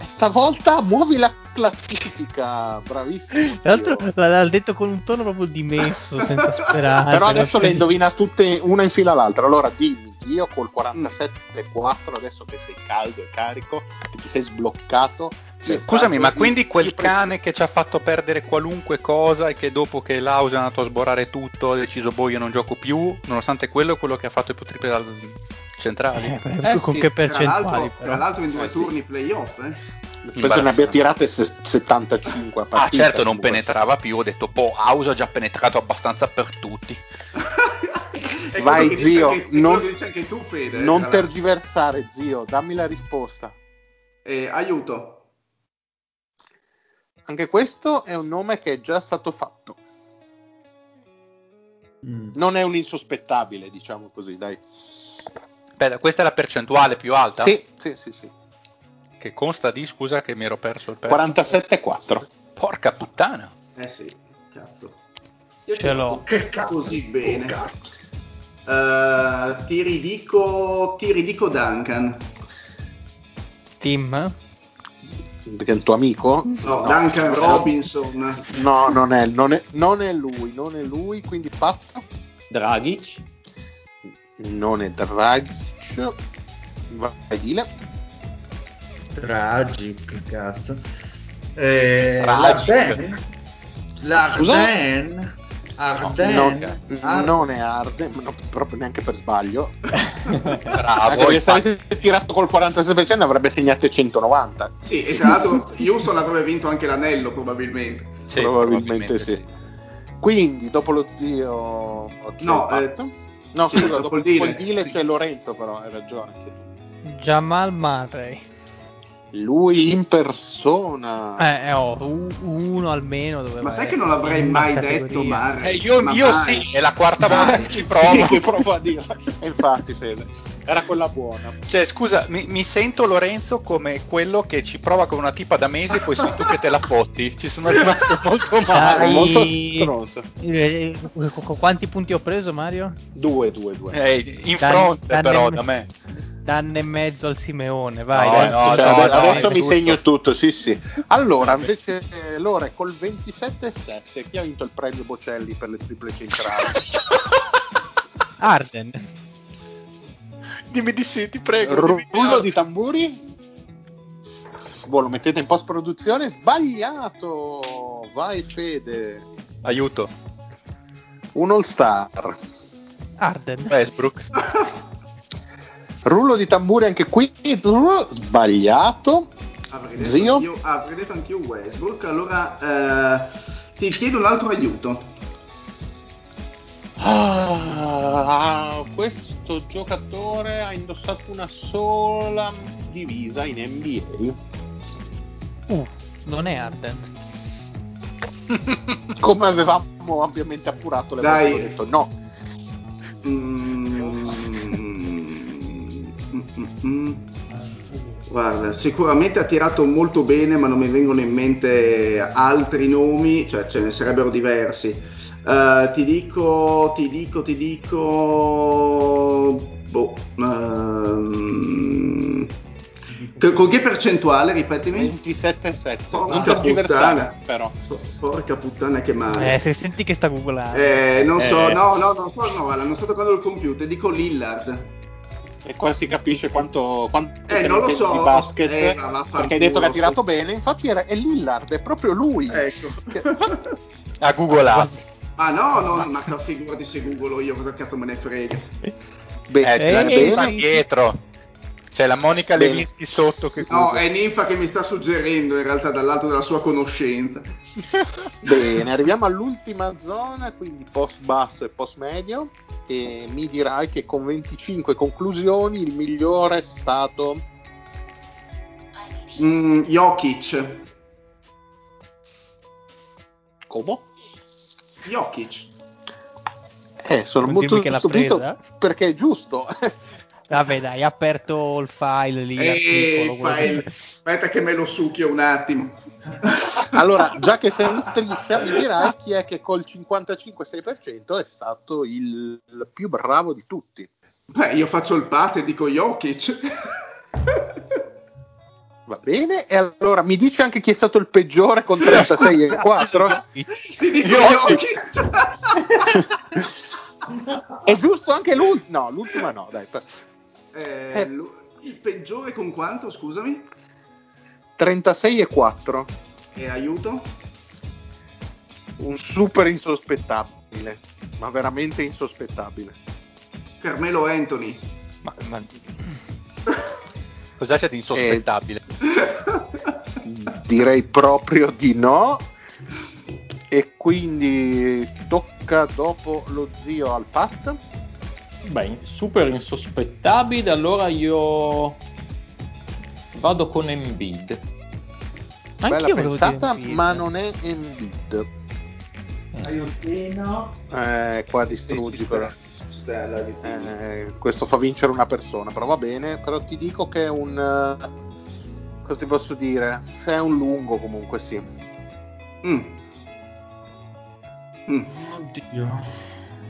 E stavolta muovi la classifica, bravissimo. Tra l'altro l'ha detto con un tono proprio dimesso, senza *laughs* speranza. Però adesso le indovina tutte una in fila all'altra. Allora dimmi, zio, col 47-4, adesso che sei caldo e carico, che ti sei sbloccato. C'è Scusami, ma il- quindi quel il pre- cane che ci ha fatto perdere qualunque cosa e che dopo che Lausa è andato a sborare tutto ha deciso boh io non gioco più, nonostante quello è quello che ha fatto i più triple dal centrali. Eh, Eh, con sì, che Tra percentuali l'altro, però. tra l'altro in due Eh, sì. turni playoff, eh. Penso ne abbia tirate se- 75 a Ah partita. certo non penetrava più, ho detto boh House ha già penetrato abbastanza per tutti. È *laughs* Vai, zio, anche- non- tu, Fede. Non tra l'altro. tergiversare, zio, dammi la risposta. Eh, aiuto. Anche questo è un nome che è già stato fatto. Mm. Non è un insospettabile, diciamo così, dai. Aspetta, questa è la percentuale più alta? Sì, sì, sì, sì. Che consta di, scusa che mi ero perso il pezzo. 47-4. Porca puttana. Eh sì, cazzo. Io Ce l'ho. Che così bene. Eh, ti ridico, ti ridico Duncan. Team? Che è un tuo amico? No, Duncan Robinson. No, non è, non, è, non è lui, non è lui, quindi Pat Dragic. non è Dragic. Vai, dile. Tragic, cazzo. Eh, Tragic. L'Arden? L'Arden? Arden? Non, Ar- non è Arden, no, proprio neanche per sbaglio. *laughs* Bravo. perché se avesse tirato col 46% ne avrebbe segnate 190. Sì, e tra l'altro Houston avrebbe vinto anche l'anello probabilmente. Sì, probabilmente sì. Quindi, dopo lo zio No, eh, no, sì, scusa, dopo dopo il deal. Sì. c'è Lorenzo, però hai ragione. Jamal Murray. Lui in persona. Eh, eh, oh, uno almeno doveva Ma sai che non l'avrei mai categoria. detto Murray? Eh, io Ma io mai. sì, è la quarta volta che ci provo. Sì, che provo a dirla. E infatti, Fede, era quella buona. Cioè, scusa, mi, mi sento Lorenzo come quello che ci prova con una tipa da mesi e poi sei tu che te la fotti. Ci sono rimasto molto male. Dai. Molto stronzo. Eh, eh, qu- quanti punti ho preso, Mario? Due, due, due. Eh, in fronte però da me. Danno e mezzo al Simeone, vai. No, no, Cioè, no, ade- no, adesso mi segno tutto, sì, sì. Allora, invece, eh, Lore col 27,7, chi ha vinto il premio Bocelli per le triple centrali? *laughs* Arden. Dimmi di sì, ti prego. Rullo di tamburi? Boh, lo mettete in post produzione? Sbagliato! Vai, Fede. Aiuto. Un all star. Arden. Westbrook. *laughs* Rullo di tamburi anche qui. Sbagliato. Avrei detto Zio? anch'io- ah, avrei detto anch'io Westbrook. Allora eh, ti chiedo un altro aiuto. Ah, questo giocatore ha indossato una sola divisa in NBA. Uh, non è Arden. *laughs* Come avevamo ampiamente appurato, le Dai. volte ho detto no. Mm, mm. Guarda, sicuramente ha tirato molto bene, ma non mi vengono in mente altri nomi, cioè ce ne sarebbero diversi. Eh, ti dico, ti dico, ti dico. Boh. che- con che percentuale, ripetimi? 27-7. Porca puttana. però. Porca puttana che male. Eh, se senti che sta googlando. Eh, non so, Eh. no, no, non so, no, non sto toccando il computer, dico Lillard. E qua si capisce quanto, quanto Eh, non lo so. di basket. Eh, perché hai detto che ha tirato bene. Infatti era, è Lillard, è proprio lui. Ecco. *laughs* A Google Ma no, no, ma figurati se googolo io, cosa cazzo me ne frega. Beh, Eh, Eh, sì. dietro. C'è la Monica Bene. Levinsky sotto che No, chiude. è Ninfa che mi sta suggerendo in realtà dall'alto della sua conoscenza. *laughs* Bene, arriviamo all'ultima zona, quindi post basso e post medio. E mi dirai che con 25 conclusioni il migliore è stato Mm, Jokic. Como? Jokic. Eh, sono Non molto stupito presa? perché è giusto. *laughs* Vabbè, dai, ha aperto il file lì. Ehi, che- Aspetta che me lo succhio un attimo. *laughs* allora, già che sei in striscia, mi dirai chi è che col 55-6% è stato il più bravo di tutti. Beh, io faccio il pate e dico Jokic. *laughs* Va bene, e allora mi dici anche chi è stato il peggiore con 36 e *laughs* 4? Ti dico Jokic. Jokic. È giusto anche l'ultima? No, l'ultima no, dai. per- Eh, Eh. il peggiore con quanto, scusami? 36 e 4. E aiuto? Un super insospettabile, ma veramente insospettabile. Carmelo Anthony. Ma, ma... Cos'è siete insospettabile? Direi proprio di no. E quindi tocca dopo lo zio al Pat. Beh, super insospettabile, allora io vado con Embiid. Bella volevo dire pensata, ma non è Embiid. Aiutino. Eh, qua distruggi però. Eh, questo fa vincere una persona, però va bene. Però ti dico che è un. eh, cosa ti posso dire? Se è un lungo comunque sì. Mm. Mm. Oddio,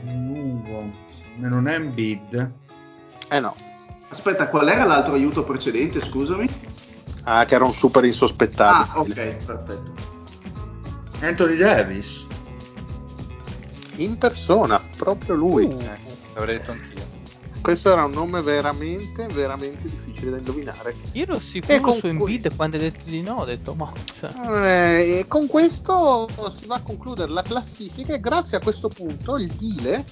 lungo. Non è Embiid. Eh no. Aspetta, qual era l'altro aiuto precedente, scusami? Ah, che era un super Ah, insospettabile. ok, perfetto. Anthony Davis. In persona, proprio lui. Eh, l'avrei detto anch'io. Questo era un nome veramente, veramente difficile da indovinare. Io ero sicuro con su cui- Embiid quando hai detto di no, ho detto ma... cioè, Eh, e con questo si va a concludere la classifica e grazie a questo punto il Dile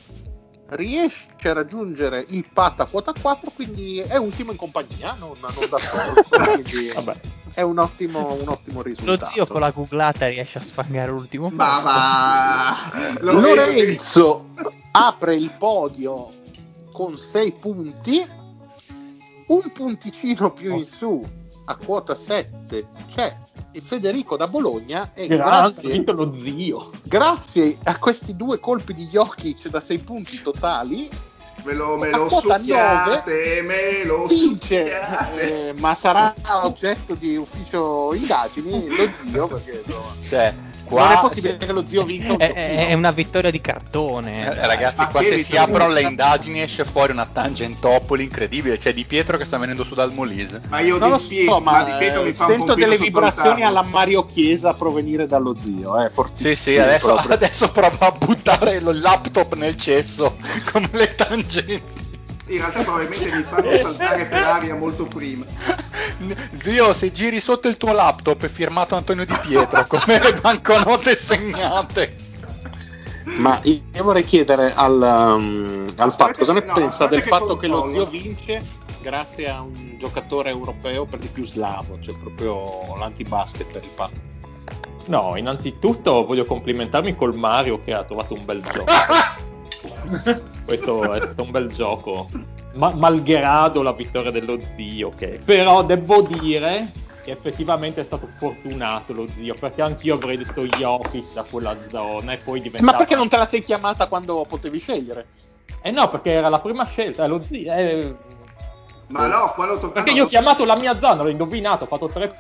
riesce a raggiungere il Pat a quota 4, quindi è ultimo in compagnia, non, non da solo. *laughs* quindi Vabbè, è un ottimo, un ottimo Lo risultato. zio con la googlata riesce a sfangare l'ultimo Ma! *laughs* Lo che- Lorenzo apre il podio con 6 punti, un punticino più in su a quota 7 c'è Federico da Bologna e grazie, grazie, vinto lo zio. grazie a questi due colpi di Jokic da 6 punti totali Me lo, me lo succhiate, me lo vince, succhiate. eh, ma sarà oggetto di ufficio indagini lo zio perché insomma, Cioè, qua non è possibile se- che lo zio vinca un È, giochino. è- una vittoria di cartone. Eh, ragazzi, qua se si aprono le indagini esce fuori una tangentopoli incredibile. C'è Di Pietro che sta venendo su dal Molise. Ma io Non lo so, ma, Di Pietro mi eh, fa un sento delle vibrazioni alla Mario Chiesa provenire dallo zio, eh, fortissimo. Sì, sì, adesso, *laughs* adesso prova a buttare il laptop nel cesso *laughs* come le tangenti. In realtà probabilmente mi fanno *laughs* saltare per aria molto prima. Zio, se giri sotto il tuo laptop è firmato Antonio Di Pietro *laughs* come le banconote segnate. Ma io vorrei chiedere al, um, al Pat cosa ne no, pensa del che fatto che lo zio vince grazie a un giocatore europeo per di più slavo, cioè proprio l'antibasket per il Pat. No, innanzitutto voglio complimentarmi col Mario che ha trovato un bel gioco. *laughs* *laughs* Questo è stato un bel gioco. Ma- malgrado la vittoria dello zio, che però devo dire che effettivamente è stato fortunato lo zio, perché anch'io avrei detto Jokic da quella zona e poi diventava... ma perché non te la sei chiamata quando potevi scegliere? Eh no, perché era la prima scelta, è lo zio... eh, Ma no, quando tocca Perché io ho chiamato la mia zona, l'ho indovinato, ho fatto tre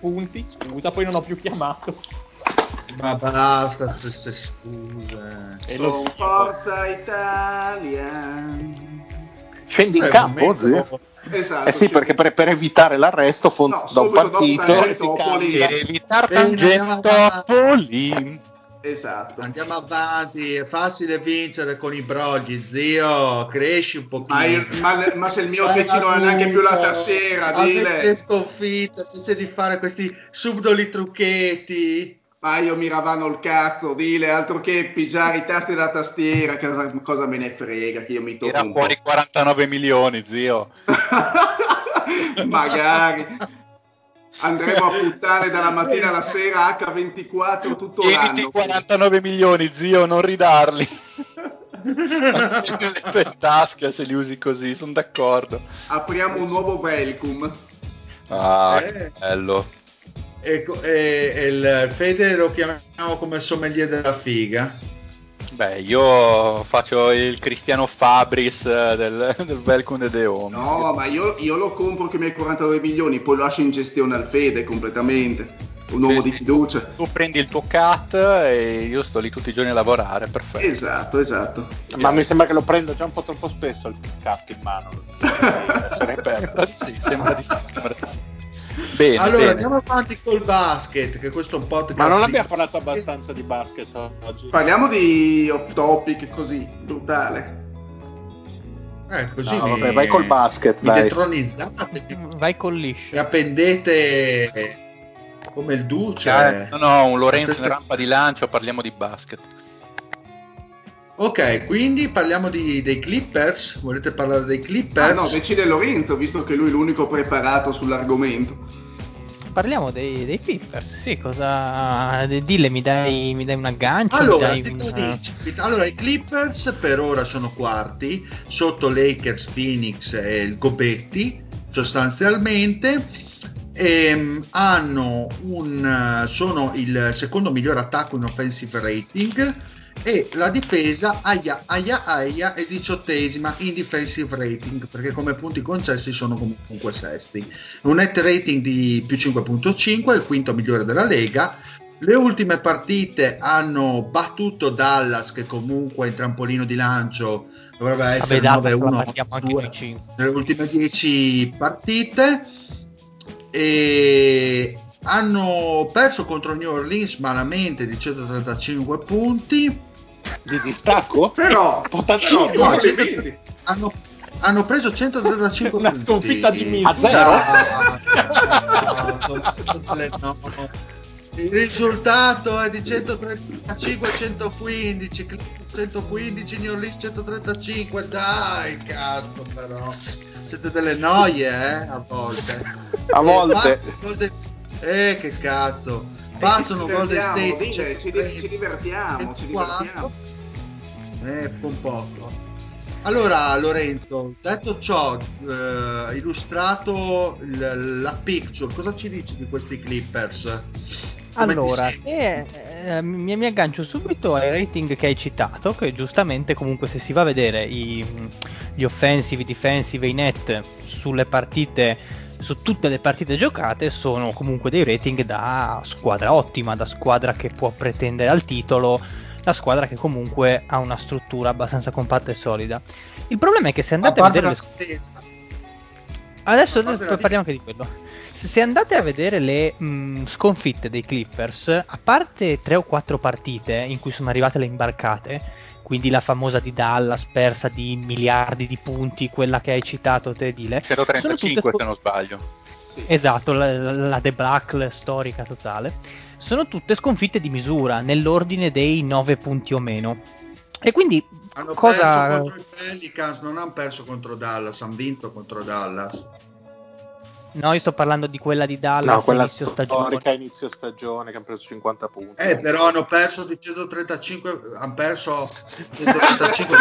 punti, scusa, poi non ho più chiamato. Ma basta queste scuse. E lo Con Forza Italia. Scendi in Cioè, campo, momento- zio? Esatto. Eh sì, perché per, per evitare l'arresto fon- No, da un partito. Per evitare tangentopoli. Esatto. Andiamo avanti, è facile vincere con i brogli, zio, cresci un pochino. Ma, io- ma- ma se il mio PC non ha neanche più la tastiera, dile. sconfitte, invece di fare questi subdoli trucchetti. Ma io mi ravano il cazzo, dile, altro che pigiare i tasti della tastiera, cosa, cosa me ne frega che io mi tocco un fuori 49 milioni, zio. *laughs* Magari. Andremo a puttane dalla mattina alla sera H24 tutto Tieniti l'anno. 49 milioni, zio, non ridarli. per *laughs* tasca se li usi così, sono d'accordo. Apriamo un nuovo welcome. Ah, Eh. che bello. Ecco, e, e il Fede lo chiamiamo come sommelier della figa. Beh, io faccio il Cristiano Fabris eh, del, *laughs* del Welcome de Home. No, ma io, io lo compro che i miei 49 milioni, poi lo lascio in gestione al Fede completamente. Un uomo Sì, di fiducia. Tu prendi il tuo cat e io sto lì tutti i giorni a lavorare, perfetto. Esatto, esatto. Ma mi sembra che lo prendo già un po' troppo spesso il cask in mano. *laughs* Sì, sembra di sì, sembra di sì. Bene, allora, bene. andiamo avanti col basket, che questo è un podcast. Ma non abbiamo parlato abbastanza di basket oggi. Parliamo di off topic così, brutale. Eh, così No, mi, vabbè, vai col basket, mi dai. detronizzate, Vai con mi liscio. appendete come il duce. Cioè, no, no, un Lorenzo Queste- in rampa di lancio, parliamo di basket. Ok, quindi parliamo di- dei Clippers. Volete parlare dei Ah Clippers? no, decide Lorenzo, visto che lui è l'unico preparato sull'argomento. Parliamo dei, dei Clippers. Sì, cosa. Dille, mi dai, mi dai un aggancio? Allora, dai do un- di incipit. allora, i Clippers per ora sono quarti, sotto Lakers, Phoenix e il Gobetti, sostanzialmente. Ehm, hanno un, sono il secondo miglior attacco in offensive rating e la difesa aia aia aia è diciottesima in defensive rating perché come punti concessi sono comunque sesti. Un net rating di più 5.5 il quinto migliore della lega. Le ultime partite hanno battuto Dallas che comunque in trampolino di lancio dovrebbe Vabbè, essere la 9-1 battiamo anche noi 5. nelle ultime 10 partite. E hanno perso contro New Orleans malamente di 135 punti Di distacco? Però, però, No, complimenti. hanno, hanno preso 135 Una punti sconfitta di misura. A zero? Ah, tutte le- no. il risultato è di 135 115 Clippers 115 New Orleans 135 dai cazzo però siete delle noie eh a volte A volte. Eh, che cazzo Eh, battono ci Golden divertiamo, State dite, ci, di- ci divertiamo, ci 104. divertiamo. Eh, un po'. Allora, Lorenzo, detto ciò, eh, illustrato il- la picture, cosa ci dici di questi Clippers? Come Allora, eh, eh, mi, mi aggancio subito ai rating che hai citato, che giustamente comunque se si va a vedere i- gli offensive, i defensive e i net sulle partite, su tutte le partite giocate, sono comunque dei rating da squadra ottima, da squadra che può pretendere al titolo, da squadra che comunque ha una struttura abbastanza compatta e solida. Il problema è che se andate a, parte vedere le difesa. Adesso, A adesso parliamo anche di quello. Se, se andate a vedere le mh, sconfitte dei Clippers, a parte 3 o 4 partite in cui sono arrivate le imbarcate, quindi la famosa di Dallas persa di miliardi di punti, quella che hai citato te, Dile, sono tutte 135 sco- se non sbaglio. Esatto, la, la, la debacle storica totale. Sono tutte sconfitte di misura, nell'ordine dei 9 punti o meno. E quindi Hanno cosa... perso contro i Pelicans, non hanno perso contro Dallas, hanno vinto contro Dallas. No, io sto parlando di quella di Dallas No, quella inizio stagione. storica inizio stagione che hanno preso 50 punti. Eh, però hanno perso di 135, hanno perso 135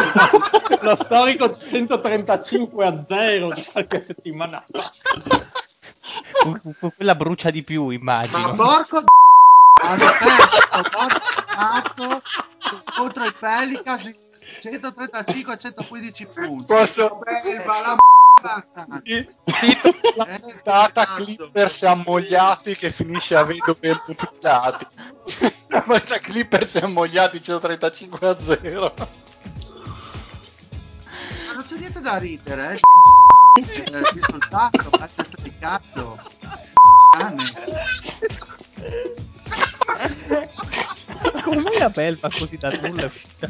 *laughs* Lo storico 135 a 0 di qualche settimana fa. Quella brucia di più, immagino. Ma porco d- hanno perso porco cazzo contro i Pelicans di 135 a 115 punti. Posso- Belva la m***a. Titolo Eh, puntata cazzo. Clippers ammogliati che finisce a vedove mutilati. La volta Clippers ammogliati 135 a 0. Ma non c'è niente da ridere, eh. Il risultato, ma testa di cazzo. Come mai la belva così da nulla è uscita?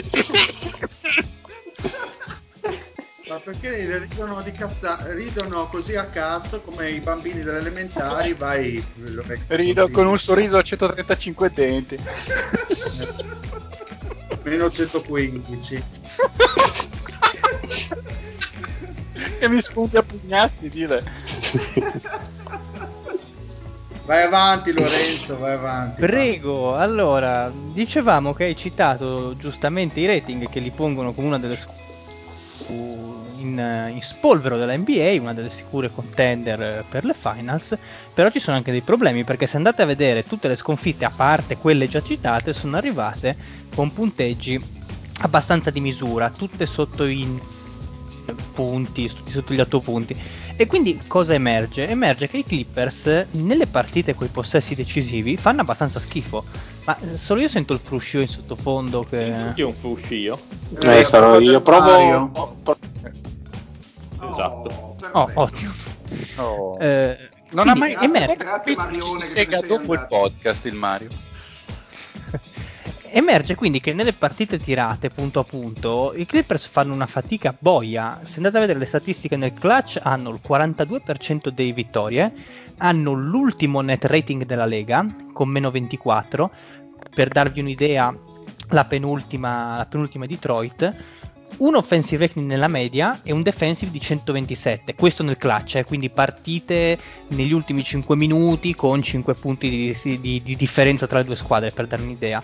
Ma perché ridono, di cazza- ridono così a cazzo come i bambini delle elementari? Vai, Rido con un sorriso a 135 denti. *laughs* Meno 115. e mi spunti a pugnati, dire. Vai avanti Lorenzo, vai avanti. Prego, allora, dicevamo che hai citato giustamente i rating che li pongono come una delle in, in spolvero della NBA, una delle sicure contender per le finals, però ci sono anche dei problemi perché se andate a vedere tutte le sconfitte, a parte quelle già citate, sono arrivate con punteggi abbastanza di misura, tutte sotto i punti, tutti sotto gli 8 punti. E quindi cosa emerge? Emerge che i Clippers nelle partite con i possessi decisivi fanno abbastanza schifo. Ma eh, solo io sento il fruscio in sottofondo che... Tutti un fruscio. Eh, sarò io. Provo. Oh, pro- Esatto. Oh, ottimo. Oh. Eh, non ha mai emerge, Grazie, capito chi si che sega dopo il andato. podcast il Mario. Emerge quindi che nelle partite tirate punto a punto i Clippers fanno una fatica boia. Se andate a vedere le statistiche nel clutch hanno il 42% delle vittorie, hanno l'ultimo net rating della Lega con meno 24. Per darvi un'idea, la penultima, la penultima Detroit. Un offensive rating nella media e un defensive di 127, questo nel clutch, eh, quindi partite negli ultimi 5 minuti con 5 punti di, di- di differenza tra le due squadre, per darvi un'idea.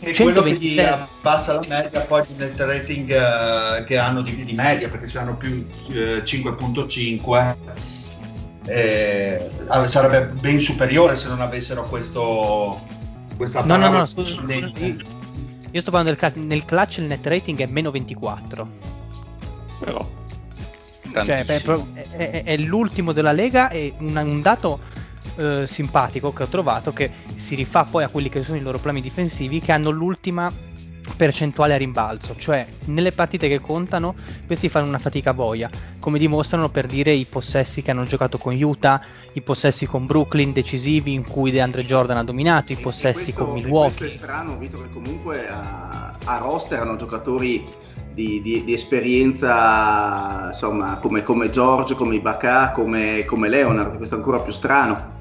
E quello che gli 126. abbassa la media poi net rating eh, che hanno di, di media, perché se hanno più eh, 5.5 eh, sarebbe ben superiore se non avessero questo questa No, no, no, scusa, scusa, io, sto parlando del clutch, nel clutch il net rating è meno 24. Però. Cioè, beh, Tantissimo. è, è- è l'ultimo della Lega e un, un dato eh, simpatico che ho trovato che si rifà poi a quelli che sono i loro problemi difensivi che hanno l'ultima percentuale a rimbalzo, cioè nelle partite che contano questi fanno una fatica boia, come dimostrano per dire i possessi che hanno giocato con Utah, i possessi con Brooklyn decisivi in cui DeAndre Jordan ha dominato, i possessi questo- con Milwaukee. Questo è strano, visto che comunque a, a roster hanno giocatori di, di- di esperienza, insomma, come, come George, come Ibaka, come, come Leonard, questo è ancora più strano.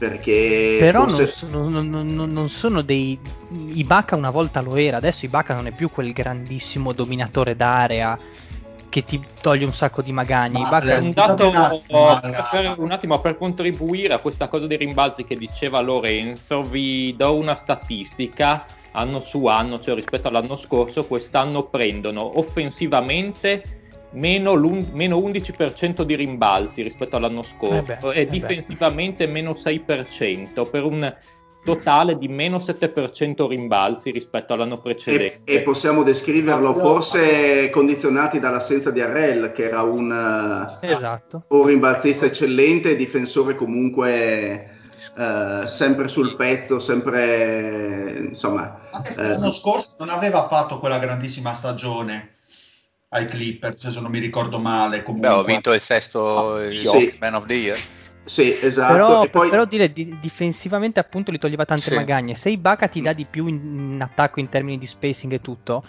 Perché Però non forse- sono, non- non- non sono dei. Ibaka una volta lo era, adesso Ibaka non è più quel grandissimo dominatore d'area che ti toglie un sacco di magagni. Ma, Ibaka eh, un dato Marga. per, un attimo per contribuire a questa cosa dei rimbalzi che diceva Lorenzo, vi do una statistica anno su anno, cioè rispetto all'anno scorso, quest'anno prendono offensivamente meno, meno 11% di rimbalzi rispetto all'anno scorso Eh beh, e eh beh. difensivamente meno 6% per un totale di meno 7% rimbalzi rispetto all'anno e, precedente. e possiamo descriverlo forse condizionati dall'assenza di Arrel, che era un, eh, Esatto. un rimbalzista eccellente, difensore comunque eh, sempre sul pezzo, sempre insomma. Anche se eh, l'anno scorso non aveva fatto quella grandissima stagione ai Clippers, se non mi ricordo male. Beh, Comunque. ho vinto il sesto il Sì. Man of the Year. Sì, esatto. Però, e poi però dire di- difensivamente appunto li toglieva tante Sì. magagne. Se Ibaka ti dà di più in, in attacco in termini di spacing e tutto,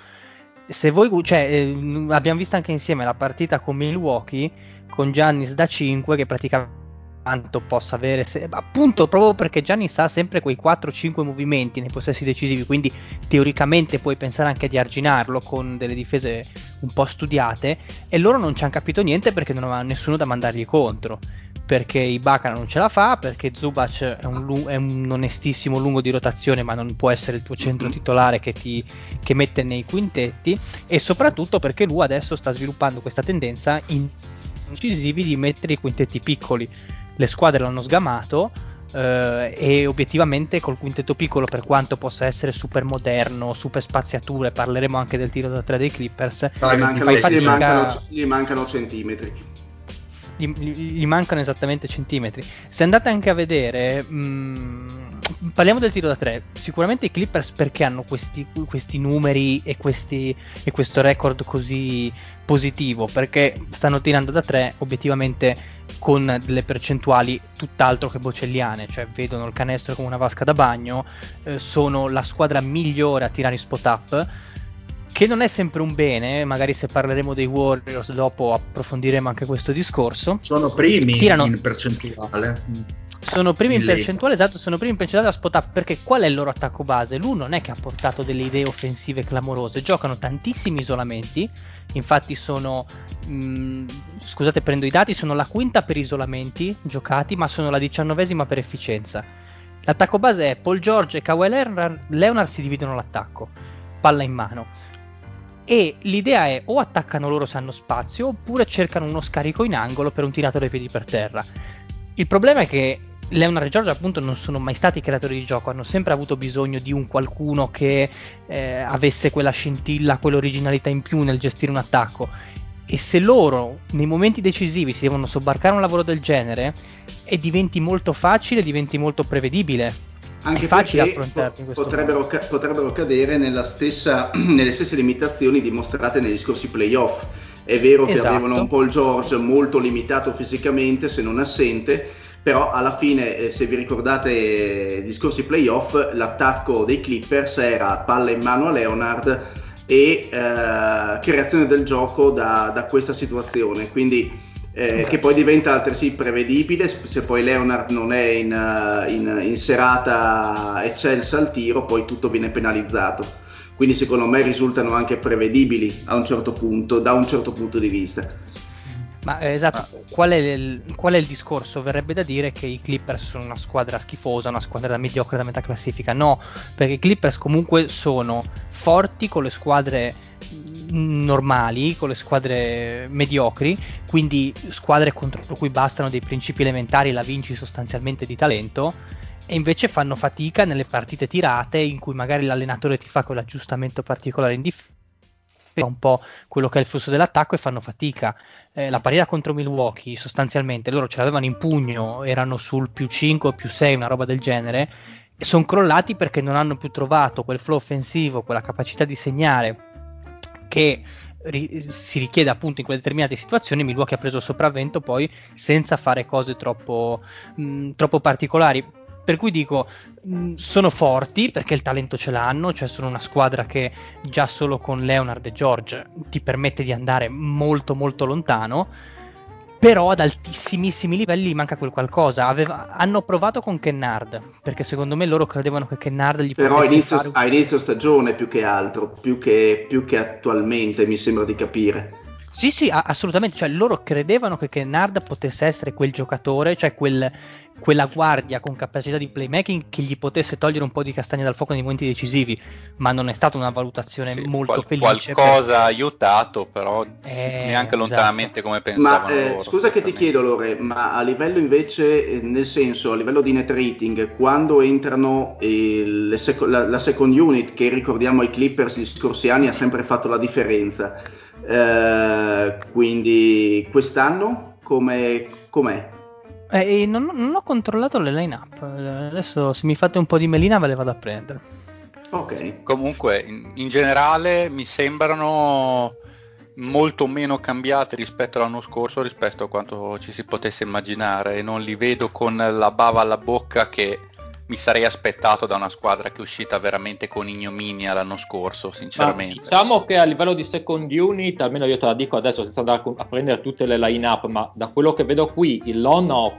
se voi, cioè, eh, abbiamo visto anche insieme la partita con Milwaukee con Giannis da 5 che praticamente quanto possa avere se- appunto proprio perché Giannis ha sempre quei 4-5 movimenti nei possessi decisivi quindi teoricamente puoi pensare anche di arginarlo con delle difese un po' studiate e loro non ci hanno capito niente perché non avevano nessuno da mandargli contro perché Ibaka non ce la fa, perché Zubac è un, è un onestissimo lungo di rotazione, ma non può essere il tuo centro titolare che ti che mette nei quintetti, e soprattutto perché lui adesso sta sviluppando questa tendenza in incisivi di mettere i quintetti piccoli. Le squadre l'hanno sgamato. eh, e obiettivamente col quintetto piccolo, per quanto possa essere super moderno, super spaziature, parleremo anche del tiro da tre dei Clippers. Dai, gli, mancano, gli fatica- mancano- gli mancano centimetri. gli, gli- gli mancano esattamente centimetri. Se andate anche a vedere, mh, parliamo del tiro da tre. Sicuramente i Clippers perché hanno questi, questi numeri e, questi, e questo record così positivo? Perché stanno tirando da tre obiettivamente con delle percentuali tutt'altro che bocelliane, cioè vedono il canestro come una vasca da bagno, eh, sono la squadra migliore a tirare in spot up che non è sempre un bene, magari se parleremo dei Warriors dopo approfondiremo anche questo discorso. Sono primi Tirano- in percentuale. Sono primi in percentuale, esatto, sono primi in percentuale da spot up perché qual è il loro attacco base? Lui non è che ha portato delle idee offensive clamorose, giocano tantissimi isolamenti, infatti sono, mh, scusate prendo i dati, sono la quinta per isolamenti giocati, ma sono la diciannovesima per efficienza. L'attacco base è Paul George e Kawhi Leonard, Leonard si dividono l'attacco, palla in mano. E l'idea è o attaccano loro se hanno spazio oppure cercano uno scarico in angolo per un tiratore ai piedi per terra. Il problema è che Leonard e George appunto non sono mai stati creatori di gioco, hanno sempre avuto bisogno di un qualcuno che eh, avesse quella scintilla, quell'originalità in più nel gestire un attacco. E se loro nei momenti decisivi si devono sobbarcare un lavoro del genere, e diventi molto facile, diventi molto prevedibile. Anche è facile affrontarti in questo potrebbero, ca- potrebbero cadere nella stessa, *clears throat* nelle stesse limitazioni dimostrate negli scorsi playoff. È vero che Esatto. avevano un Paul George molto limitato fisicamente, se non assente, però alla fine, eh, se vi ricordate eh, gli scorsi playoff, l'attacco dei Clippers era palla in mano a Leonard e eh, creazione del gioco da, da questa situazione. Quindi eh, che poi diventa altresì prevedibile se poi Leonard non è in, in- in serata eccelsa al tiro poi tutto viene penalizzato. Quindi secondo me risultano anche prevedibili a un certo punto da un certo punto di vista Ma eh, esatto, qual, è il, qual è il discorso? Verrebbe da dire che i Clippers sono una squadra schifosa, una squadra da mediocre da metà classifica. No, perché i Clippers comunque sono forti con le squadre normali, con le squadre mediocri, quindi squadre contro cui bastano dei principi elementari, la vinci sostanzialmente di talento. E invece fanno fatica nelle partite tirate in cui magari l'allenatore ti fa quell'aggiustamento particolare in difesa un po' quello che è il flusso dell'attacco e fanno fatica. Eh, la partita contro Milwaukee, sostanzialmente, loro ce l'avevano in pugno, erano sul più 5 o più 6, una roba del genere, e sono crollati perché non hanno più trovato quel flow offensivo, quella capacità di segnare che ri- si richiede appunto in quelle determinate situazioni. Milwaukee ha preso il sopravvento poi senza fare cose troppo, mh, troppo particolari. Per cui dico, mh, sono forti perché il talento ce l'hanno, cioè sono una squadra che già solo con Leonard e George ti permette di andare molto molto lontano, però ad altissimissimi livelli manca quel qualcosa. Aveva- hanno provato con Kennard, perché secondo me loro credevano che Kennard gli però potesse inizio, fare un- a inizio stagione più che altro più che, più che attualmente mi sembra di capire Sì, sì, a- assolutamente. Cioè, loro credevano che Kennard potesse essere quel giocatore, cioè quel- quella guardia con capacità di playmaking che gli potesse togliere un po' di castagne dal fuoco nei momenti decisivi. Ma non è stata una valutazione Sì, molto qual- felice. Qualcosa ha aiutato, però Eh, neanche lontanamente esatto. come Ma pensavano eh, loro. scusa che ti chiedo Lore, ma a livello invece, eh, nel senso, a livello di net rating, quando entrano eh, le seco- la, la second unit, che ricordiamo ai Clippers gli scorsi anni ha sempre fatto la differenza, eh, quindi quest'anno come, com'è? Eh, non, non ho controllato le line-up. Eh, Adesso, se mi fate un po' di melina, ve le vado a prendere. Ok, Comunque, in, in generale mi sembrano molto meno cambiati rispetto all'anno scorso, rispetto a quanto ci si potesse immaginare. E non li vedo con la bava alla bocca che mi sarei aspettato da una squadra che è uscita veramente con ignominia l'anno scorso, Ma sinceramente. diciamo che a livello di second unit, almeno io te la dico adesso senza andare a prendere tutte le line-up, ma da quello che vedo qui, il on-off,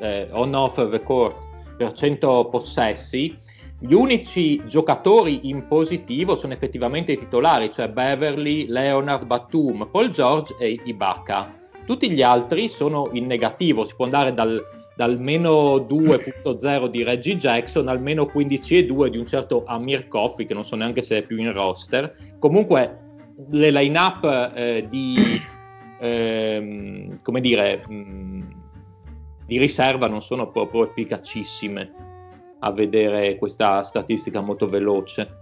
eh, on-off the court per 100 possessi, gli unici giocatori in positivo sono effettivamente i titolari, cioè Beverly, Leonard, Batum, Paul George e Ibaka. Tutti gli altri sono in negativo, si può andare dal, dal meno 2.0 di Reggie Jackson al meno 15,2 di un certo Amir Coffey, che non so neanche se è più in roster. Comunque le line-up eh, di, *coughs* ehm, come dire, mh, di riserva non sono proprio efficacissime a vedere questa statistica molto veloce.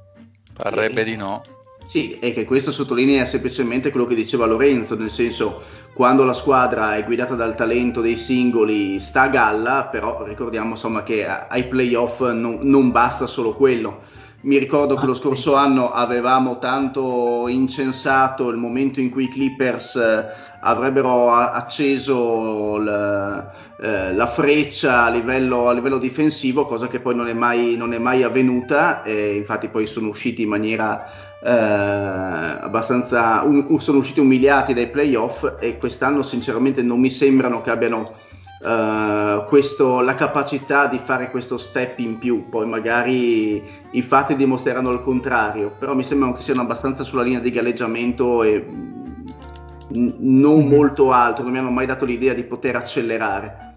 Parrebbe di no. Sì, è che questo sottolinea semplicemente quello che diceva Lorenzo, nel senso quando la squadra è guidata dal talento dei singoli sta a galla, però ricordiamo insomma che ai playoff non, non basta solo quello. Mi ricordo che lo scorso anno avevamo tanto incensato il momento in cui i Clippers eh, avrebbero acceso l- eh, la freccia a livello, a livello difensivo, cosa che poi non è mai, non è mai avvenuta, e infatti poi sono usciti in maniera eh, abbastanza um- sono usciti umiliati dai playoff e quest'anno sinceramente non mi sembrano che abbiano eh, questo, la capacità di fare questo step in più, poi magari i fatti dimostreranno il contrario, però mi sembrano che siano abbastanza sulla linea di galleggiamento e mm, non mm-hmm. molto alto, non mi hanno mai dato l'idea di poter accelerare.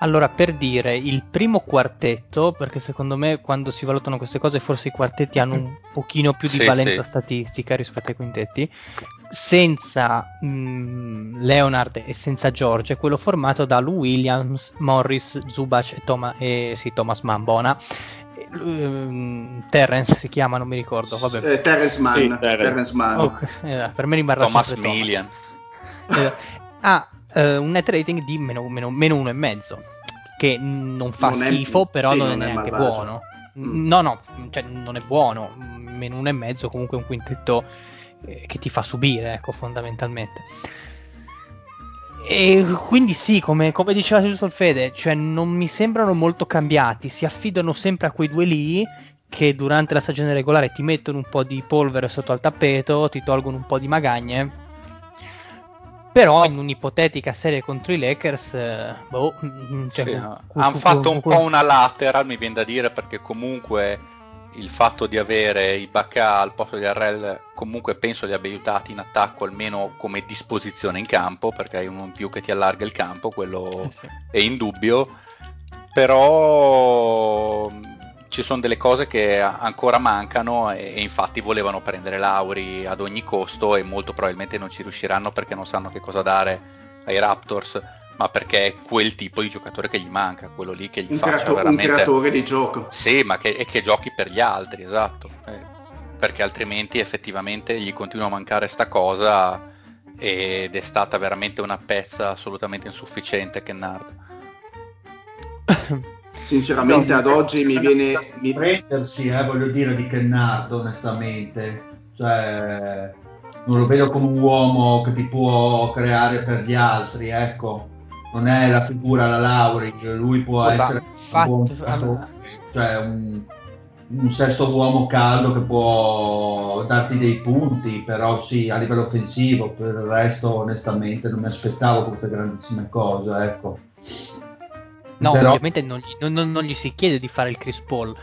Allora, per dire, il primo quartetto, perché secondo me quando si valutano queste cose forse i quartetti hanno un pochino più di sì, valenza sì. statistica rispetto ai quintetti, senza mh, mm, Leonard e senza George, è quello formato da Lou Williams, Morris, Zubac e, Toma, e sì, Thomas Mambona. Um, Terrence si chiama, non mi ricordo. Vabbè. Eh, Terrence Mann. Sì, Terrence. Terrence Mann. Okay. Eh, per me rimarrà Thomas Millian. Eh, ah, eh, un net rating di meno, meno, meno uno e mezzo, che non fa non schifo, è, però sì, non, non, è neanche malvagio. buono. Mm. No, no, cioè, non è buono, meno uno e mezzo, comunque un quintetto eh, che ti fa subire, ecco, fondamentalmente. E quindi sì, come, come diceva giusto il Fede, cioè non mi sembrano molto cambiati, si affidano sempre a quei due lì che durante la stagione regolare ti mettono un po' di polvere sotto al tappeto, ti tolgono un po' di magagne però in un'ipotetica serie contro i Lakers, eh, boh, mm, cioè, sì, cu- hanno fatto un po' una lateral, mi viene da dire, perché comunque il fatto di avere i Bacca al posto di Arrel comunque penso li abbia aiutati in attacco almeno come disposizione in campo perché hai uno in più che ti allarga il campo quello eh sì. è indubbio però ci sono delle cose che ancora mancano e, e, infatti volevano prendere Lauri ad ogni costo e molto probabilmente non ci riusciranno perché non sanno che cosa dare ai Raptors ma perché è quel tipo di giocatore che gli manca, quello lì che gli un faccia creato- veramente... Un creatore di gioco. Sì, ma che, e che giochi per gli altri, esatto. Eh, perché altrimenti effettivamente gli continua a mancare sta cosa ed è stata veramente una pezza assolutamente insufficiente Kennard. *laughs* Sinceramente no, ad oggi mi viene... Mi... Prendersi, eh, voglio dire, di Kennard, onestamente. Cioè, non lo vedo come un uomo che ti può creare per gli altri, ecco. Non è la figura la Lauri, lui può Ma essere fatto, un, buon, cioè un, un sesto uomo caldo che può darti dei punti, però sì, a livello offensivo, per il resto onestamente non mi aspettavo queste grandissime cose, ecco. No, però... ovviamente non gli, non, non gli, si chiede di fare il Chris Paul,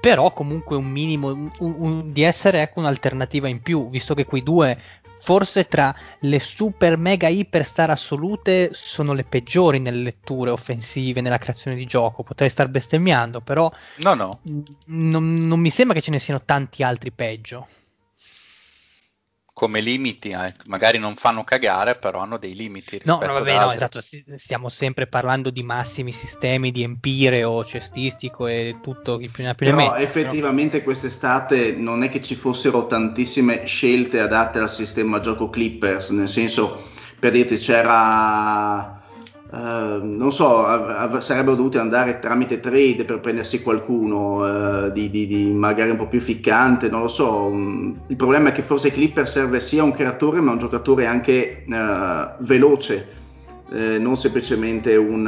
però comunque un minimo un, un, di essere ecco un'alternativa in più, visto che quei due forse tra le super mega iper star assolute sono le peggiori nelle letture offensive, nella creazione di gioco. Potrei star bestemmiando, però no, no. non, non mi sembra che ce ne siano tanti altri peggio come limiti, eh, magari non fanno cagare, però hanno dei limiti. No, no, vabbè, no, esatto, stiamo sempre parlando di massimi sistemi di empire o cestistico e tutto il più ne più Però mette, effettivamente però... quest'estate non è che ci fossero tantissime scelte adatte al sistema gioco Clippers, nel senso, per dirti, c'era Uh, non so, av- sarebbero dovuti andare tramite trade per prendersi qualcuno uh, di, di, di, magari un po' più ficcante, non lo so. Um, il problema è che forse Clipper serve sia un creatore ma un giocatore anche uh, veloce, eh, non semplicemente un,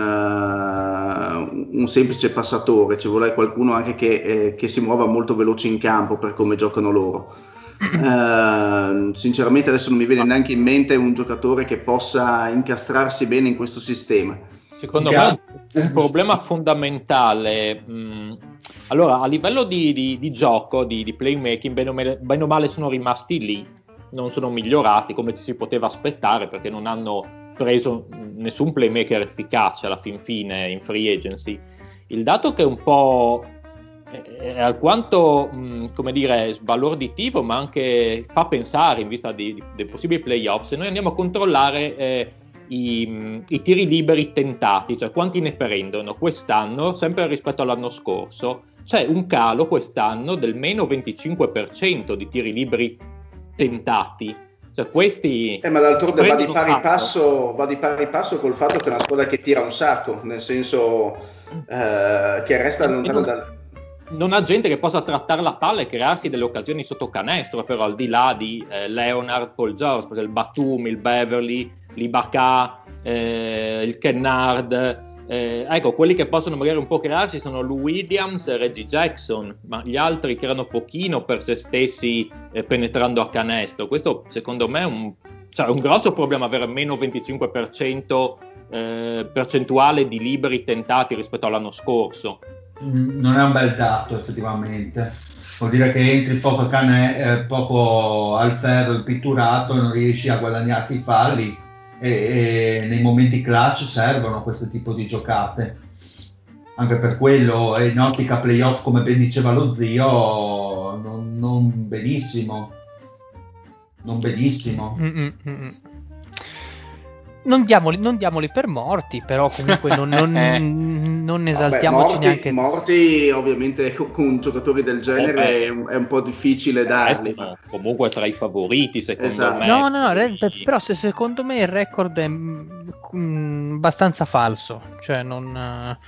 un, semplice passatore, ci vuole qualcuno anche che, eh, che si muova molto veloce in campo per come giocano loro. Uh, sinceramente adesso non mi viene neanche in mente un giocatore che possa incastrarsi bene in questo sistema. Secondo me un problema fondamentale, mh, mm, allora a livello di, di, di gioco, di, di playmaking, bene o, male, bene o, male, sono rimasti lì, non sono migliorati come ci si poteva aspettare perché non hanno preso nessun playmaker efficace alla fin fine in free agency. Il dato che è un po' è alquanto mh, come dire sbalorditivo ma anche fa pensare in vista di, di, dei possibili playoff se noi andiamo a controllare eh, i, i, tiri liberi tentati cioè quanti ne prendono quest'anno sempre rispetto all'anno scorso c'è un calo quest'anno del meno 25% di tiri liberi tentati. Cioè questi eh, ma d'altronde va di, pari passo, va di pari passo col fatto che è una squadra che tira un sacco nel senso eh, che resta lontano dal non ha gente che possa trattare la palla e crearsi delle occasioni sotto canestro, però al di là di eh, Leonard, Paul George, perché il Batum, il Beverly, l'Ibaka, eh, il Kennard, eh, ecco, quelli che possono magari un po' crearsi sono Lou Williams e Reggie Jackson, ma gli altri creano pochino per se stessi eh, penetrando a canestro. Questo secondo me è un cioè un grosso problema avere meno 25% eh, percentuale di liberi tentati rispetto all'anno scorso. Mm, non è un bel dato effettivamente. Vuol dire che entri poco, cane, eh, poco al ferro il pitturato non riesci a guadagnarti i falli e, e nei momenti clutch servono questo tipo di giocate. Anche per quello in ottica playoff, come ben diceva lo zio, non, non benissimo. Non benissimo. Mm-mm-mm. Non diamoli, non diamoli, per morti, però comunque non, *laughs* non, non esaltiamoci Vabbè, morti, neanche. Morti, ovviamente, con, giocatori del genere è, un, è, un po' difficile darli. No, comunque tra i favoriti, secondo Esatto. me. No, no, no, quindi- però se secondo me il record è mm, mm, abbastanza falso, cioè non, eh,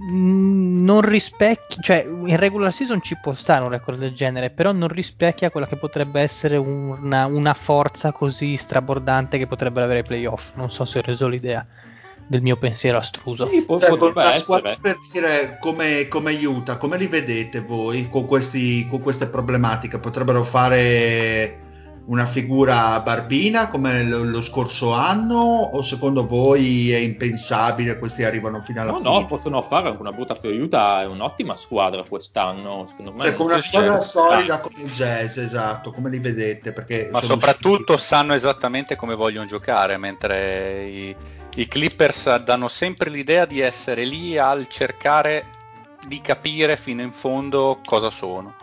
non rispecchia, cioè in regular season ci può stare un record del genere, però non rispecchia quella che potrebbe essere una, una forza così strabordante che potrebbero avere i playoff. Non so se ho reso l'idea del mio pensiero astruso. Sì, può- Cioè, potrebbe la squadra essere. per dire come, come aiuta, come li vedete voi con, questi, con queste problematiche? Potrebbero fare una figura barbina come lo, lo scorso anno o secondo voi è impensabile questi arrivano fino alla No, fine? no, possono fare anche una brutta Utah è un'ottima squadra quest'anno, secondo me. Cioè, con una squadra c'è- solida come il jazz, esatto, come li vedete? Perché Ma soprattutto usciti- sanno esattamente come vogliono giocare, mentre i, i Clippers danno sempre l'idea di essere lì al cercare di capire fino in fondo cosa sono.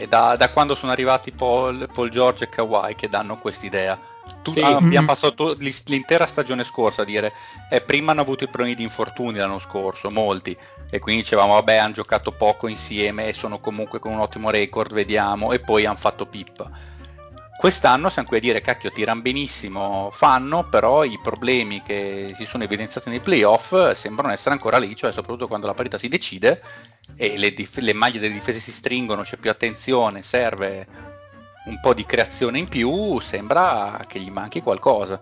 E da, da quando sono arrivati Paul, Paul George e Kawhi che danno quest'idea. Tu- Sì. abbiamo Mhm. passato l'intera stagione scorsa a dire eh, prima hanno avuto i problemi di infortuni l'anno scorso, molti, e quindi dicevamo vabbè hanno giocato poco insieme e sono comunque con un ottimo record, vediamo, e poi hanno fatto pippa. Quest'anno siamo qui a dire cacchio tirano benissimo, fanno, però i problemi che si sono evidenziati nei playoff sembrano essere ancora lì, cioè soprattutto quando la parità si decide e le, dif- le maglie delle difese si stringono, c'è più attenzione, serve un po' di creazione in più, sembra che gli manchi qualcosa.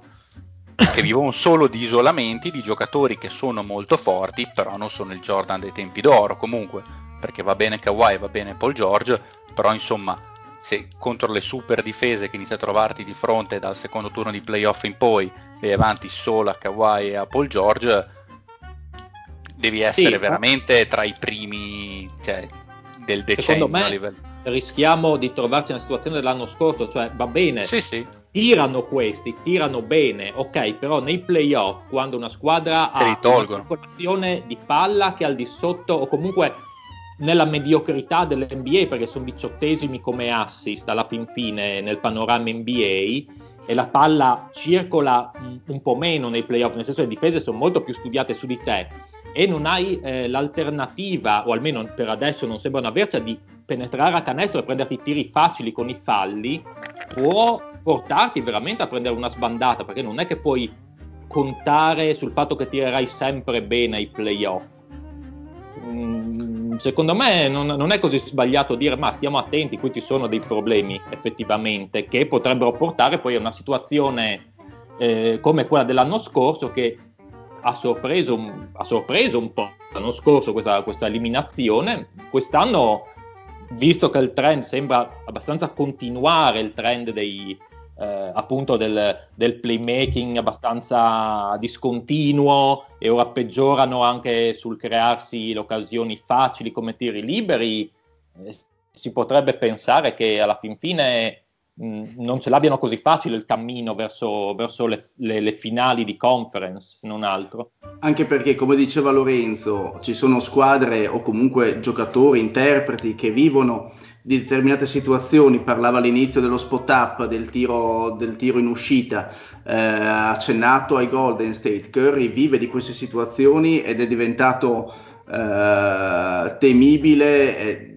Che vivono solo di isolamenti di giocatori che sono molto forti, però non sono il Jordan dei tempi d'oro comunque, perché va bene Kawhi, va bene Paul George, però insomma se contro le super difese che inizi a trovarti di fronte dal secondo turno di playoff in poi e avanti solo a Kawhi e a Paul George, devi essere Sì, veramente tra i primi cioè, del decennio me a livello. rischiamo di trovarci nella situazione dell'anno scorso, cioè va bene, Sì, sì. tirano questi, tirano bene, ok, però nei playoff quando una squadra ha una circolazione di palla che è al di sotto o comunque nella mediocrità dell'NBA perché sono diciottesimi come assist alla fin fine nel panorama NBA e la palla circola un, po' meno nei playoff, nel senso che le difese sono molto più studiate su di te e non hai eh, l'alternativa, o almeno per adesso non sembrano avercela, di penetrare a canestro e prenderti tiri facili con i falli, può portarti veramente a prendere una sbandata, perché non è che puoi contare sul fatto che tirerai sempre bene ai playoff. Mm, secondo me non, non è così sbagliato dire ma stiamo attenti, qui ci sono dei problemi effettivamente che potrebbero portare poi a una situazione eh, come quella dell'anno scorso che ha sorpreso, ha sorpreso un po' l'anno scorso questa, questa eliminazione, quest'anno visto che il trend sembra abbastanza continuare il trend dei, eh, appunto del, del playmaking abbastanza discontinuo e ora peggiorano anche sul crearsi le occasioni facili come tiri liberi, eh, si potrebbe pensare che alla fin fine mh, non ce l'abbiano così facile il cammino verso, verso le, le- le finali di conference, se non altro. Anche perché, come diceva Lorenzo, ci sono squadre o comunque giocatori, interpreti che vivono di determinate situazioni. Parlava all'inizio dello spot up, del tiro, del tiro in uscita, eh, accennato ai Golden State. Curry vive di queste situazioni ed è diventato eh, temibile. eh,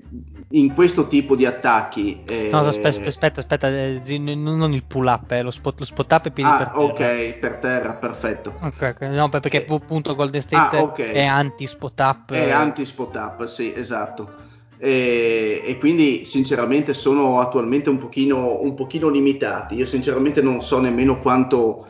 in questo tipo di attacchi eh, No, aspetta, aspetta, aspetta, eh, non il pull up, eh, lo, spot, lo spot up e piedi per ah terra. ok per terra perfetto Ok, ok, no, per- perché Eh, appunto Golden State ah, ok. è anti spot up. È eh, anti spot up, sì, esatto. E, e quindi sinceramente sono attualmente un pochino, un pochino limitati. Io sinceramente non so nemmeno quanto,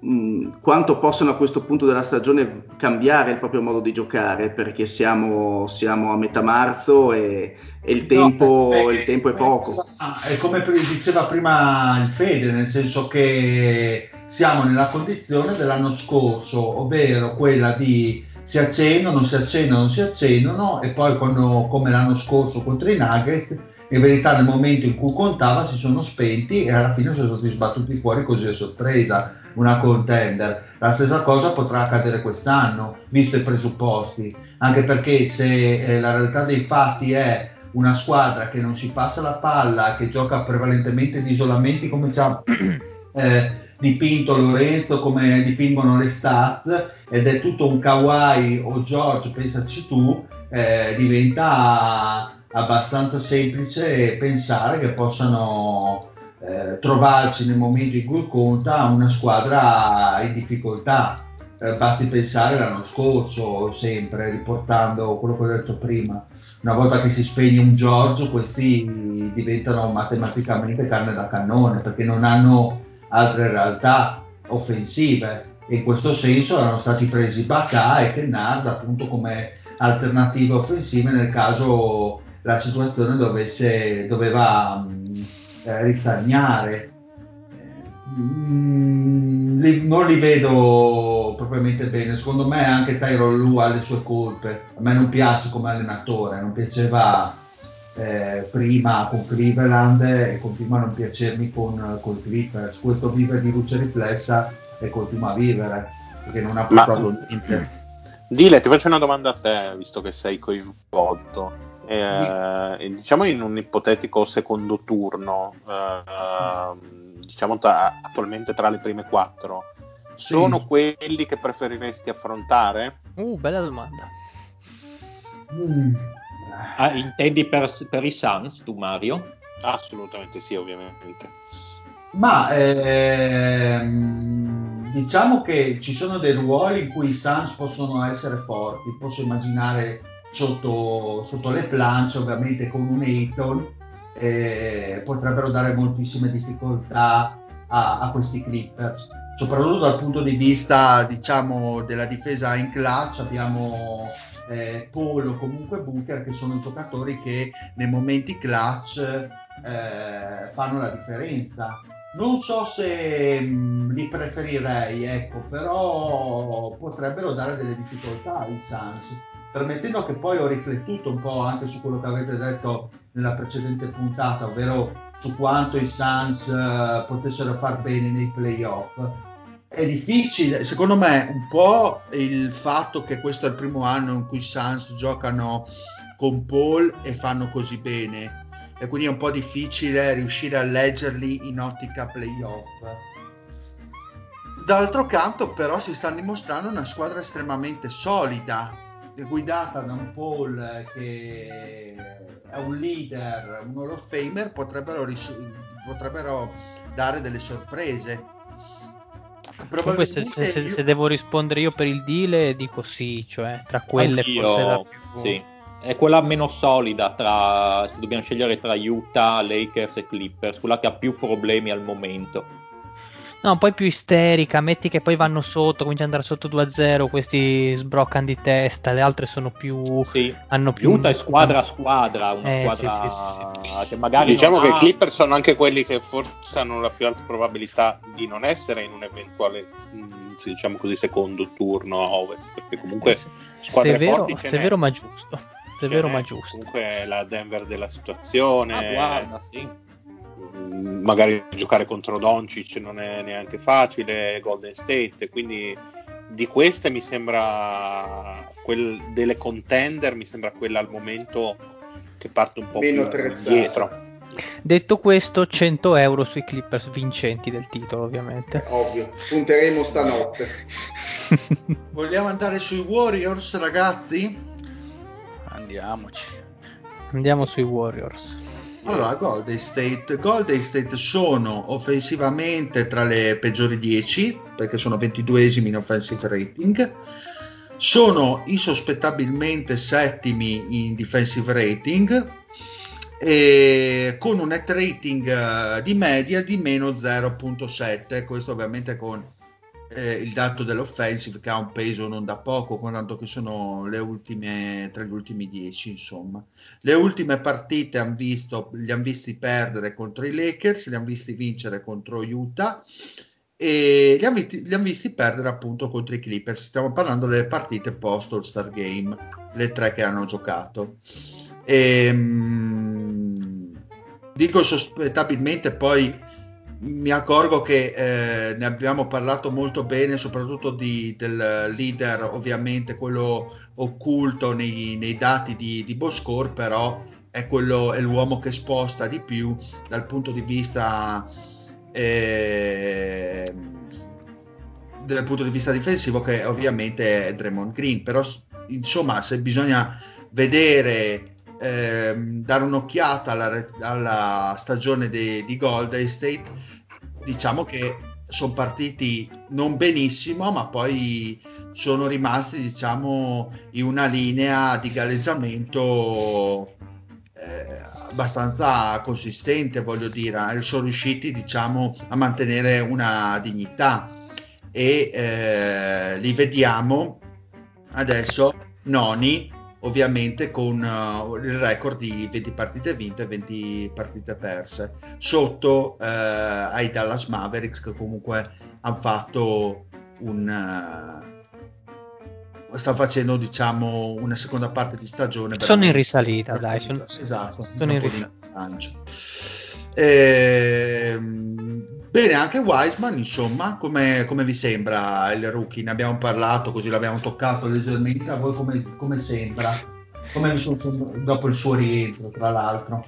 mh, quanto possono a questo punto della stagione cambiare il proprio modo di giocare, perché siamo, siamo a metà marzo e, e il, tempo, No, il tempo è poco. Ah, È come diceva prima il Fede, nel senso che siamo nella condizione dell'anno scorso, ovvero quella di si accennano, si accennano, si accennano e poi quando, come l'anno scorso contro i Nuggets, in verità nel momento in cui contava si sono spenti e alla fine sono stati sbattuti fuori così a sorpresa una contender. La stessa cosa potrà accadere quest'anno, visto i presupposti, anche perché se eh, la realtà dei fatti è una squadra che non si passa la palla, che gioca prevalentemente di isolamenti come ha *clears throat* eh, dipinto Lorenzo, come dipingono le stats, ed è tutto un Kawhi o George, pensaci tu, eh, diventa abbastanza semplice pensare che possano eh, trovarsi nel momento in cui conta una squadra in difficoltà. Eh, basti pensare l'anno scorso, sempre riportando quello che ho detto prima. Una volta che si spegne un Giorgio, questi diventano matematicamente carne da cannone perché non hanno altre realtà offensive. E in questo senso erano stati presi Bacà e Kennard appunto come alternative offensive nel caso la situazione dovesse, doveva eh, risparmiare. Mm, li- non li vedo propriamente bene. Secondo me anche Tyron Lu ha le sue colpe. A me non piace come allenatore, non piaceva eh, prima con Cleveland e continua a non piacermi con, con Clippers. Questo vive di luce riflessa e continua a vivere perché non ha Ma- portato niente. Dile, ti faccio una domanda a te, visto che sei coinvolto. Eh, e diciamo in un ipotetico secondo turno, eh, diciamo tra- attualmente tra le prime quattro, sono quelli che preferiresti affrontare? Uh, bella domanda. Mm. Ah, intendi per, per i Suns, tu Mario? Assolutamente sì, ovviamente. Ma ehm, diciamo che ci sono dei ruoli in cui i Suns possono essere forti. Posso immaginare sotto, sotto le planche, ovviamente con un Ayton, eh, potrebbero dare moltissime difficoltà a, a questi Clippers. Soprattutto dal punto di vista, diciamo, della difesa in clutch abbiamo eh, Paul comunque Booker che sono giocatori che nei momenti clutch eh, fanno la differenza. Non so se mh, li preferirei, ecco, però potrebbero dare delle difficoltà ai Suns, permettendo che poi ho riflettuto un po' anche su quello che avete detto nella precedente puntata, ovvero su quanto i Suns eh, potessero far bene nei playoff. È difficile, secondo me, un po' il fatto che questo è il primo anno in cui i Suns giocano con Paul e fanno così bene e quindi è un po' difficile riuscire a leggerli in ottica playoff. D'altro canto, però, si sta dimostrando una squadra estremamente solida, guidata da un Paul che è un leader, un Hall of Famer, potrebbero, ris- potrebbero dare delle sorprese. Comunque se, se- se- se devo rispondere io per il deal dico sì, cioè tra quelle Anch'io, forse la più... sì. È quella meno solida tra, se dobbiamo scegliere tra Utah, Lakers e Clippers, quella che ha più problemi al momento. No, poi più isterica, metti che poi vanno sotto, cominciano ad andare sotto 2-0, questi sbroccano di testa, le altre sono più... Sì. hanno più... Utah è squadra a squadra, una Eh, squadra sì, sì, che magari Diciamo che i ha- Clippers sono anche quelli che forse hanno la più alta probabilità di non essere in un eventuale, se diciamo così, secondo turno a ovest, perché comunque squadre severo, forti ce n'è. severo ma giusto. Ce Severo n'è. ma giusto. Comunque è la Denver della situazione. Ah, guarda, sì. Mm, magari giocare contro Doncic non è neanche facile, Golden State, quindi di queste mi sembra quel, delle contender mi sembra quella al momento che parte un po' Meno più attrezzata. indietro. Detto questo, 100 euro sui Clippers vincenti del titolo, ovviamente. Ovvio, punteremo stanotte. *laughs* Vogliamo andare sui Warriors, ragazzi? Andiamoci. Andiamo sui Warriors. Allora, Golden State. Golden State sono offensivamente tra le peggiori 10 perché sono 22esimi in offensive rating. Sono insospettabilmente settimi in defensive rating e con un net rating eh, di media di meno 0.7. Questo ovviamente con eh, il dato dell'offensive che ha un peso non da poco, contanto che sono ultime tra gli ultimi dieci, insomma. Le ultime partite han visto, li hanno visti perdere contro i Lakers, li hanno visti vincere contro Utah e li hanno visti, han visti, perdere appunto contro i Clippers. Stiamo parlando delle partite post All-Star Game, le tre che hanno giocato. E, mh, dico sospettabilmente poi mi accorgo che eh, ne abbiamo parlato molto bene, soprattutto di, del leader, ovviamente quello occulto nei, nei dati di, di Boscore, però è, quello, è l'uomo che sposta di più dal punto di vista eh, dal punto di vista difensivo, che ovviamente è Draymond Green. Però, insomma, se bisogna vedere ehm, dare un'occhiata alla, alla stagione di, di Golden State, diciamo che sono partiti non benissimo, ma poi sono rimasti, diciamo, in una linea di galleggiamento eh, abbastanza consistente, voglio dire, sono riusciti, diciamo, a mantenere una dignità. E eh, li vediamo adesso noni ovviamente con uh, il record di 20 partite vinte e 20 partite perse, sotto uh, ai Dallas Mavericks che comunque hanno fatto un... Uh, sta facendo diciamo una seconda parte di stagione sono in risalita dai sono, esatto sono in risalita ehm, bene anche Wiseman insomma come, come, vi sembra il rookie? Ne abbiamo parlato così l'abbiamo toccato leggermente. A voi come, come sembra? Come mi sono dopo il suo rientro tra l'altro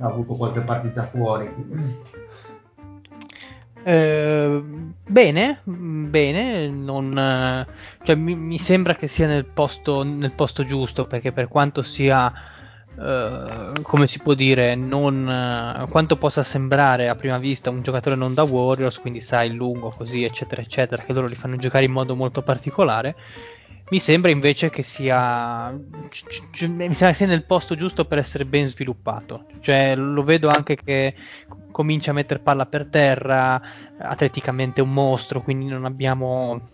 ha avuto qualche partita fuori? Eh, bene, bene, non, cioè, mi, mi, sembra che sia nel posto, nel posto giusto perché per quanto sia Uh, come si può dire, non, uh, quanto possa sembrare a prima vista un giocatore non da Warriors, quindi sai, lungo così, eccetera, eccetera, che loro li fanno giocare in modo molto particolare. Mi sembra invece che sia, c- c- mi sembra sia nel posto giusto per essere ben sviluppato. Cioè, lo vedo anche che comincia a mettere palla per terra, atleticamente un mostro, quindi non abbiamo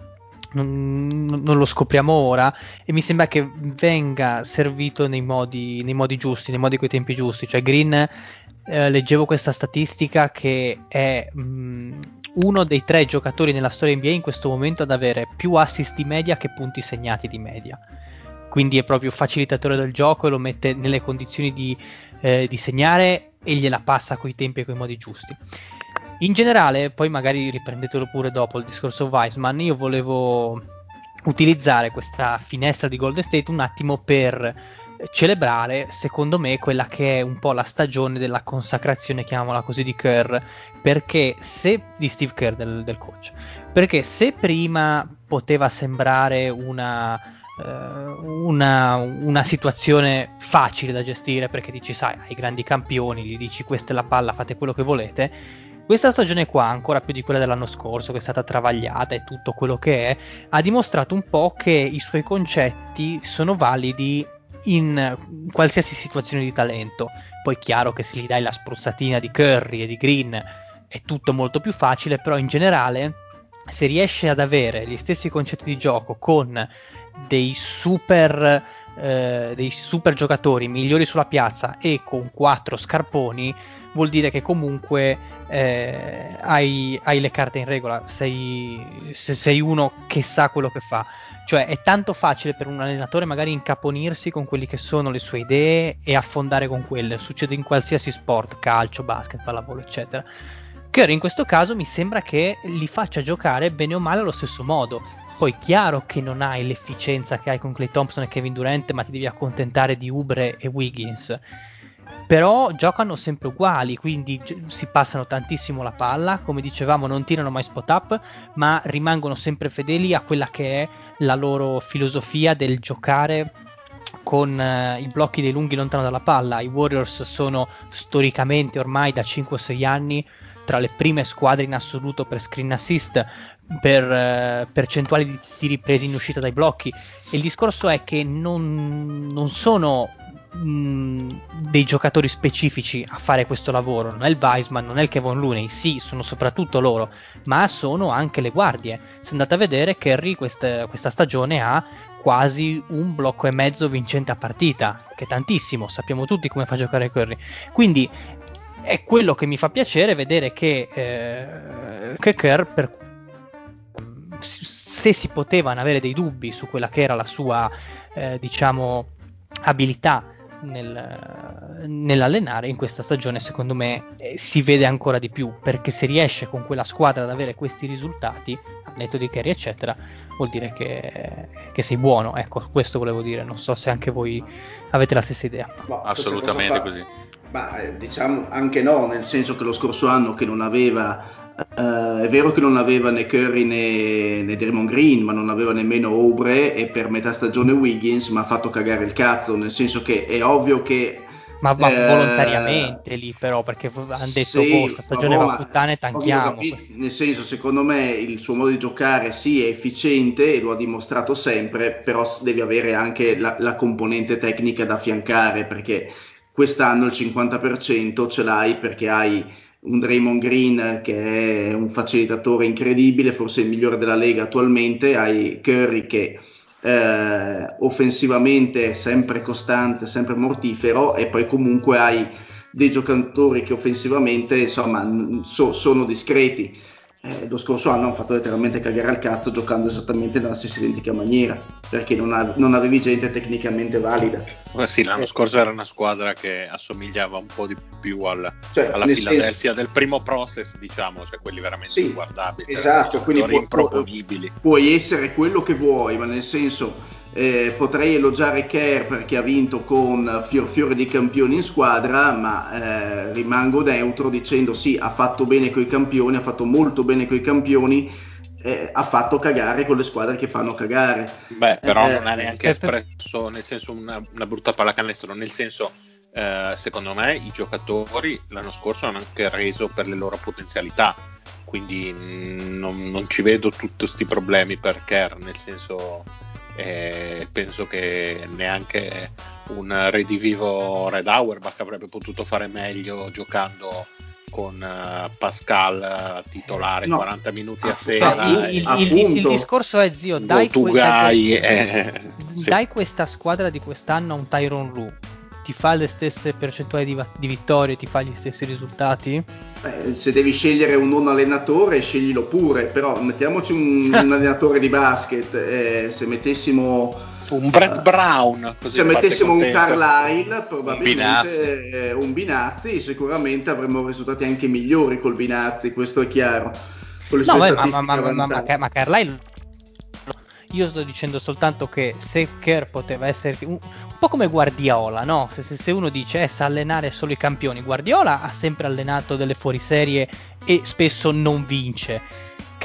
non, non, lo scopriamo ora e mi sembra che venga servito nei modi, nei modi giusti, nei modi coi tempi giusti. Cioè Green, eh, leggevo questa statistica che è mh, uno dei tre giocatori nella storia NBA in questo momento ad avere più assist di media che punti segnati di media. Quindi è proprio facilitatore del gioco e lo mette nelle condizioni di, eh, di segnare e gliela passa coi tempi e coi modi giusti. In generale, poi magari riprendetelo pure dopo il discorso Weissman, io volevo utilizzare questa finestra di Golden State un attimo per celebrare, secondo me, quella che è un po' la stagione della consacrazione, chiamiamola così, di Kerr, perché se di Steve Kerr del, del coach, perché se prima poteva sembrare una, uh, una, una, situazione facile da gestire, perché dici, sai, ai grandi campioni, gli dici questa è la palla, fate quello che volete, questa stagione qua, ancora più di quella dell'anno scorso, che è stata travagliata e tutto quello che è, ha dimostrato un po' che i suoi concetti sono validi in qualsiasi situazione di talento. Poi chiaro che se gli dai la spruzzatina di Curry e di Green è tutto molto più facile, però in generale se riesce ad avere gli stessi concetti di gioco con dei super, eh, dei super giocatori migliori sulla piazza e con quattro scarponi, vuol dire che comunque eh, hai, hai, le carte in regola, sei, sei, uno che sa quello che fa. Cioè è tanto facile per un allenatore magari incaponirsi con quelle che sono le sue idee e affondare con quelle. Succede in qualsiasi sport, calcio, basket, pallavolo, eccetera. Curry in questo caso mi sembra che li faccia giocare bene o male allo stesso modo. Poi chiaro che non hai l'efficienza che hai con Clay Thompson e Kevin Durant, ma ti devi accontentare di Ubre e Wiggins però giocano sempre uguali, quindi si passano tantissimo la palla, come dicevamo non tirano mai spot up, ma rimangono sempre fedeli a quella che è la loro filosofia del giocare con uh, i blocchi dei lunghi lontano dalla palla. I Warriors sono storicamente ormai da 5-6 anni tra le prime squadre in assoluto per screen assist, per eh, percentuali di tiri presi in uscita dai blocchi. E il discorso è che non, non sono dei giocatori specifici a fare questo lavoro. Non è il Weisman, non è il Kevin Looney, sì, sono soprattutto loro, ma sono anche le guardie. Se andate a vedere, Kerry questa, questa stagione ha quasi un blocco e mezzo vincente a partita, che è tantissimo, sappiamo tutti come fa a giocare Curry. Quindi è quello che mi fa piacere vedere che, eh, che Kerr, per, se si potevano avere dei dubbi su quella che era la sua, eh, diciamo, abilità nel, nell'allenare in questa stagione secondo me eh, si vede ancora di più perché se riesce con quella squadra ad avere questi risultati al netto di Kerry eccetera vuol dire che, che, sei buono. Ecco questo volevo dire. Non so se anche voi avete la stessa idea. No, assolutamente così. Ma eh, diciamo anche no nel senso che lo scorso anno che non aveva Uh, è vero che non aveva né Curry né, né Draymond Green, ma non aveva nemmeno Obre e per metà stagione Wiggins, ma ha fatto cagare il cazzo, nel senso che è ovvio che... Ma, ma eh, volontariamente lì però, perché hanno detto, sì, boh, sta stagione va puttana e tanchiamo. nel senso, secondo me il suo modo di giocare sì è efficiente e lo ha dimostrato sempre, però devi avere anche la, la componente tecnica da affiancare, perché quest'anno il 50% ce l'hai perché hai un Draymond Green che è un facilitatore incredibile, forse il migliore della Lega attualmente, hai Curry che eh, offensivamente è sempre costante, sempre mortifero e poi comunque hai dei giocatori che offensivamente insomma so, sono discreti eh, lo scorso anno hanno fatto letteralmente cagare al cazzo giocando esattamente nella stessa identica maniera perché non, ha, non avevi gente tecnicamente valida. Eh sì, l'anno eh. scorso era una squadra che assomigliava un po' di più al, cioè, alla Philadelphia senso... del primo process, diciamo, cioè quelli veramente sì, guardabili, esatto, quelli improponibili. Puoi essere quello che vuoi, ma nel senso eh, potrei elogiare Kerr perché ha vinto con fior fiore di campioni in squadra, ma eh, rimango neutro dicendo sì, ha fatto bene coi campioni, ha fatto molto bene coi campioni, eh, ha fatto cagare con le squadre che fanno cagare. Beh, però eh, non ha neanche espresso nel senso una, una brutta pallacanestro, nel senso eh, secondo me i giocatori l'anno scorso hanno anche reso per le loro potenzialità quindi mh, mm, non, non, ci vedo tutti questi problemi per Kerr nel senso e penso che neanche un redivivo Red Auerbach avrebbe potuto fare meglio giocando con uh, Pascal titolare no. 40 minuti a sera. Cioè, il, il, il, il, discorso è zio, dai, Tugai, eh, dai sì. questa squadra di quest'anno a un Tyron Lu ti fa le stesse percentuali di, di vittorie, ti fa gli stessi risultati? Eh, se devi scegliere un non allenatore, sceglilo pure, però mettiamoci un, un *laughs* allenatore di basket, eh, se mettessimo un Brett Brown se mettessimo un Carlisle probabilmente un Binazzi. un Binazzi. sicuramente avremmo risultati anche migliori col Binazzi questo è chiaro con le no, beh, ma, ma, ma, ma, ma Carlisle io sto dicendo soltanto che se Kerr poteva essere un, un po' come Guardiola, no? Se, se, se uno dice eh, sa allenare solo i campioni, Guardiola ha sempre allenato delle fuoriserie e spesso non vince.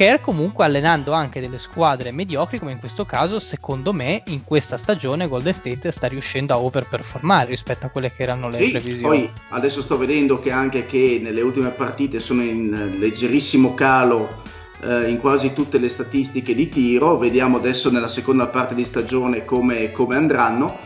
Kerr comunque allenando anche delle squadre mediocri, come in questo caso, secondo me in questa stagione Golden State sta riuscendo a overperformare rispetto a quelle che erano le sì, previsioni. Poi adesso sto vedendo che anche che nelle ultime partite sono in leggerissimo calo eh, in quasi tutte le statistiche di tiro, vediamo adesso nella seconda parte di stagione come, come andranno.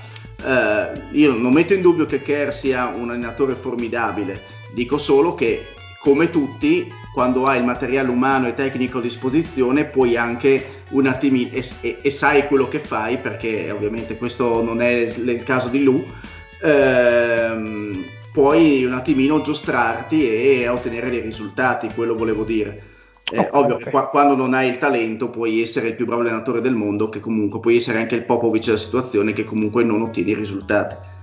Eh, io non metto in dubbio che Kerr sia un allenatore formidabile, dico solo che come tutti, quando hai il materiale umano e tecnico a disposizione, puoi anche un attimino, e, e, e sai quello che fai, perché ovviamente questo non è il caso di Lu, ehm, puoi un attimino giostrarti e ottenere dei risultati, quello volevo dire. Eh, oh, ovvio okay. che qua, quando non hai il talento puoi essere il più bravo allenatore del mondo, che comunque puoi essere anche il Popovic della situazione, che comunque non ottieni risultati.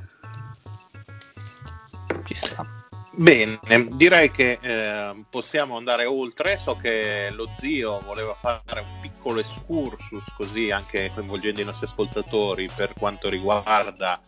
Bene, direi che eh, possiamo andare oltre. So che lo zio voleva fare un piccolo excursus, così anche coinvolgendo i nostri ascoltatori, per quanto riguarda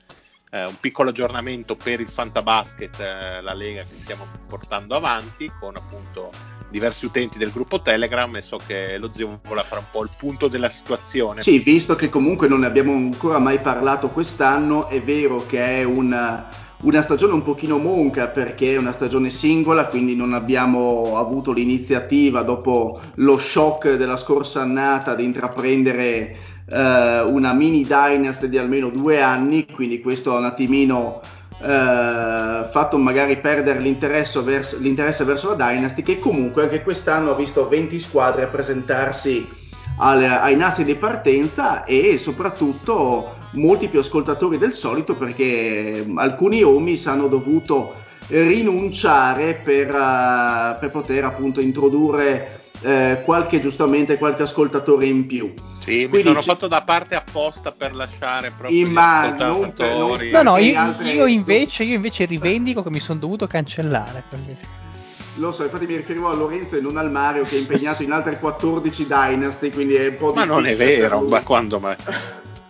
eh, un piccolo aggiornamento per il Fantabasket, eh, la lega che stiamo portando avanti, con appunto diversi utenti del gruppo Telegram e so che lo zio vuole fare un po' il punto della situazione. Sì, visto che comunque non ne abbiamo ancora mai parlato quest'anno, è vero che è una, una stagione un pochino monca perché è una stagione singola, quindi non abbiamo avuto l'iniziativa dopo lo shock della scorsa annata di intraprendere eh, una mini dynasty di almeno due anni, quindi questo ha un attimino eh, fatto magari perdere l'interesse verso, l'interesse verso la dynasty che comunque anche quest'anno ha visto 20 squadre presentarsi al, ai nastri di partenza e soprattutto molti più ascoltatori del solito perché alcuni homies hanno dovuto rinunciare per, uh, per poter appunto introdurre eh, qualche giustamente qualche ascoltatore in più. Sì, Quindi mi sono c- fatto da parte apposta per lasciare proprio ma gli ascoltatori. No, no, io, altre... io, invece, io invece rivendico che mi sono dovuto cancellare. Quindi. Lo so, infatti mi riferivo a Lorenzo e non al Mario che è impegnato in altre 14 Dynasty, quindi è un po' Ma non è vero, ma quando mai?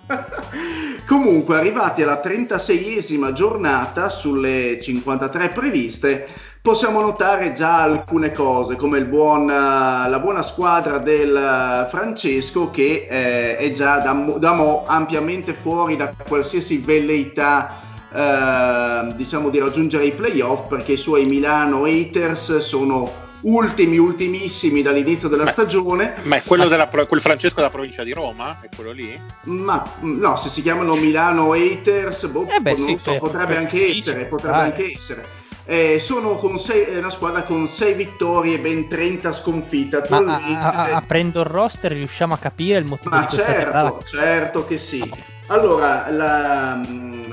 *laughs* Comunque, arrivati alla 36esima giornata sulle 53 previste, possiamo notare già alcune cose, come buon, la buona squadra del Francesco che eh, è già da, da mo ampiamente fuori da qualsiasi velleità eh, diciamo di raggiungere i playoff perché i suoi Milano haters sono ultimi, ultimissimi dall'inizio della ma, stagione. Ma è quello della, quel Francesco della provincia di Roma? È quello lì? Ma no, se si chiamano Milano haters, boh, eh beh, sì, so, potrebbe, anche essere, potrebbe anche essere. Eh, sono con sei, una squadra con 6 vittorie e ben 30 sconfitte. Ma a, a, aprendo il roster riusciamo a capire il motivo Ma di questa certo, certo che sì. Allora, la,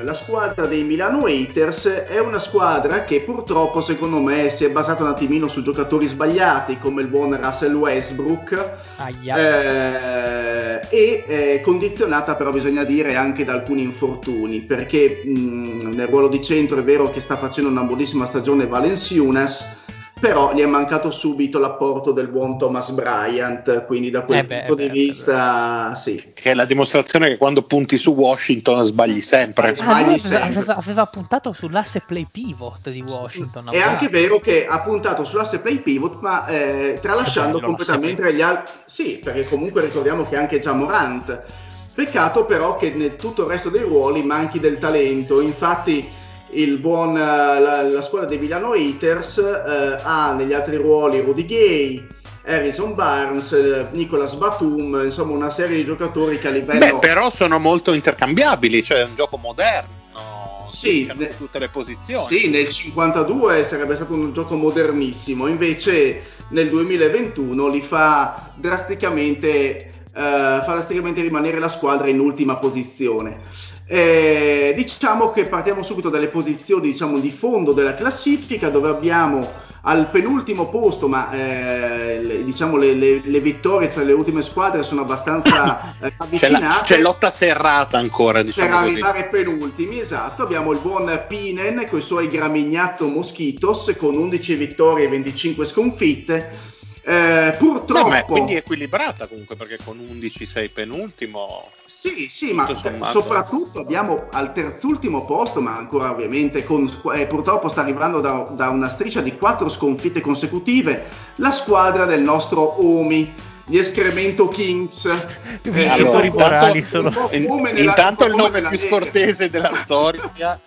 la, squadra dei Milano Haters è una squadra che purtroppo, secondo me, si è basata un attimino su giocatori sbagliati come il buon Russell Westbrook eh, e è condizionata, però, bisogna dire, anche da alcuni infortuni, perché mh, nel ruolo di centro è vero che sta facendo una buonissima stagione Valenciunas però gli è mancato subito l'apporto del buon Thomas Bryant, quindi da quel eh beh, punto beh, di beh, vista sì. Che è la dimostrazione che quando punti su Washington sbagli sempre. Ah, sbagli sempre. Aveva, aveva, puntato sull'asse play pivot di Washington. È anche vero che ha puntato sull'asse play pivot, ma eh, tralasciando eh completamente gli altri... Sì, perché comunque ricordiamo che anche già Morant. Peccato però che nel tutto il resto dei ruoli manchi del talento, infatti buon, eh, la, la, squadra dei Milano Haters eh, ha negli altri ruoli Rudy Gay, Harrison Barnes, eh, Nicolas Batum, insomma una serie di giocatori che a livello... Beh, però sono molto intercambiabili, cioè è un gioco moderno. Sì, ne, tutte le posizioni. Sì, nel 52 sarebbe stato un gioco modernissimo, invece nel 2021 li fa drasticamente, uh, fa drasticamente rimanere la squadra in ultima posizione. Eh, diciamo che partiamo subito dalle posizioni diciamo, di fondo della classifica dove abbiamo al penultimo posto, ma eh, le, diciamo le, le, le, vittorie tra le ultime squadre sono abbastanza *laughs* eh, avvicinate. C'è, la, c'è, lotta serrata ancora, diciamo Per arrivare penultimi, esatto. Abbiamo il buon Pinen con i suoi Gramignazzo Moschitos con 11 vittorie e 25 sconfitte. Eh, purtroppo. No, quindi è equilibrata comunque perché con 11 sei penultimo. Sì, sì, ma soprattutto abbiamo al terzultimo posto, ma ancora ovviamente con, eh, purtroppo sta arrivando da, da, una striscia di quattro sconfitte consecutive, la squadra del nostro Omi, gli Escremento Kings. *laughs* Eh, allora, intanto, sono... in, intanto il nome più scortese della storia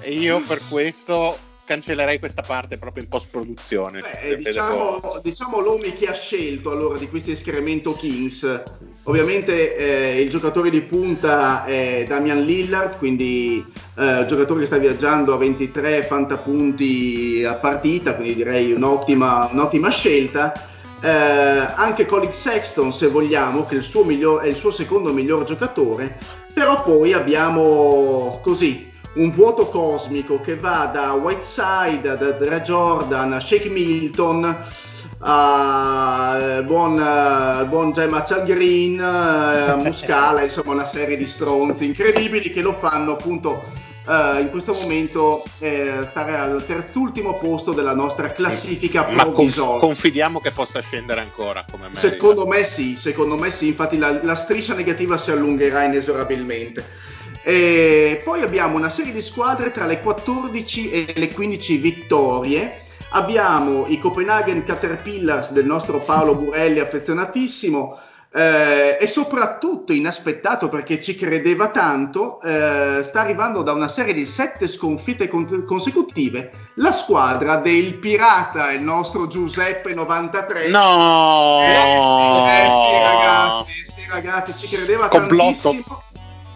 e io per questo cancellerei questa parte proprio in post produzione. Diciamo, diciamo l'Omi che ha scelto allora di questi escremento Kings. Ovviamente eh, il giocatore di punta è Damian Lillard, quindi eh, giocatore che sta viaggiando a 23 fantapunti a partita, quindi direi un'ottima, un'ottima scelta. Eh, anche Colin Sexton, se vogliamo, che è il, miglior, è il suo secondo miglior giocatore, però poi abbiamo così un vuoto cosmico che va da Whiteside, da Dre Jordan, a Shake Milton, al buon, uh, buon Machal Green, uh, *laughs* Muscala, insomma una serie di stronzi incredibili che lo fanno appunto uh, in questo momento eh, stare al terzultimo posto della nostra classifica Ma conf- confidiamo che possa scendere ancora come me. Secondo me sì, secondo me sì, infatti la, la striscia negativa si allungherà inesorabilmente. E poi abbiamo una serie di squadre tra le 14 e le 15 vittorie. Abbiamo i Copenhagen Caterpillars del nostro Paolo Burelli affezionatissimo, eh, e soprattutto inaspettato perché ci credeva tanto, eh, sta arrivando da una serie di sette sconfitte con- consecutive la squadra del pirata, il nostro Giuseppe 93. No! Eh, eh, sì, ragazzi, sì, ragazzi, ci credeva Complotto. tantissimo.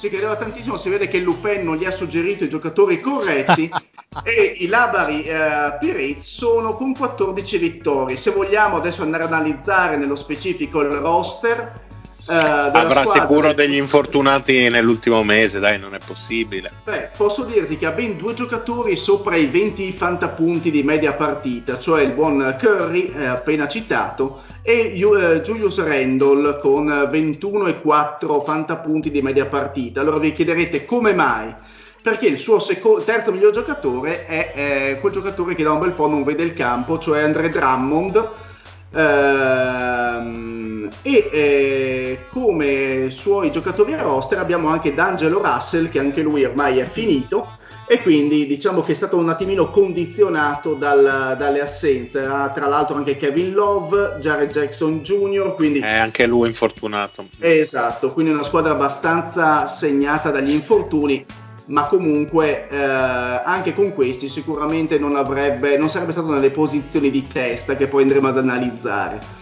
Ci credeva tantissimo, si vede che Lupin non gli ha suggerito i giocatori corretti *laughs* e i Labari eh, Pirates sono con 14 vittorie. Se vogliamo adesso andare ad analizzare nello specifico il roster, eh, Avrà squadra- sicuro degli infortunati nell'ultimo mese, dai, non è possibile. Beh, posso dirti che ha ben due giocatori sopra i 20 fantapunti di media partita, cioè il buon Curry, eh, appena citato, e eh, Julius Randall con 21,4 fantapunti di media partita. Allora vi chiederete come mai? Perché il suo seco- terzo miglior giocatore è eh, quel giocatore che da un bel po' non vede il campo, cioè Andre Drummond. Ehm, e eh, come suoi giocatori a roster abbiamo anche D'Angelo Russell che anche lui ormai è finito e quindi diciamo che è stato un attimino condizionato dal- dalle assenze Ah, tra l'altro anche Kevin Love, Jared Jackson Jr. quindi È anche lui infortunato. Esatto, quindi una squadra abbastanza segnata dagli infortuni, ma comunque eh, anche con questi sicuramente non, avrebbe, non sarebbe stato nelle posizioni di testa che poi andremo ad analizzare.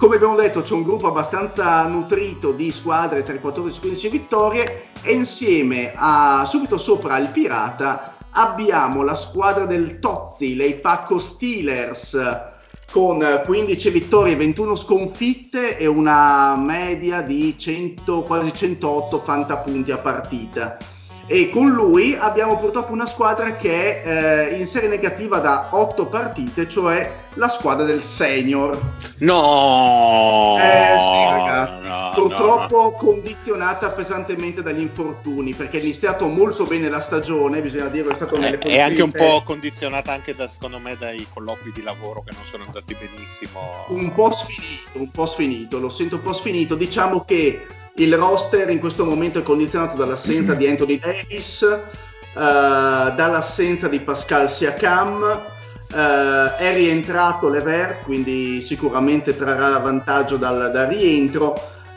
Come abbiamo detto c'è un gruppo abbastanza nutrito di squadre tra i 14 e 15 vittorie e insieme a subito sopra il Pirata abbiamo la squadra del Tozzi, le Pacco Steelers con 15 vittorie, 21 sconfitte e una media di 100, quasi 108 fantapunti a partita. E con lui abbiamo purtroppo una squadra che è eh, in serie negativa da 8 partite, cioè la squadra del senior. No! Eh sì, ragazzi, no, purtroppo condizionata pesantemente dagli infortuni, perché è iniziato molto bene la stagione, bisogna dirlo, è stato no. nelle È, anche un po' condizionata anche da, secondo me dai colloqui di lavoro che non sono andati benissimo. un po' sfinito, un po' sfinito, lo sento un po' sfinito. Diciamo che il roster in questo momento è condizionato dall'assenza di Anthony Davis, eh, dall'assenza di Pascal Siakam, eh, è rientrato Levert, quindi sicuramente trarrà vantaggio dal, dal rientro.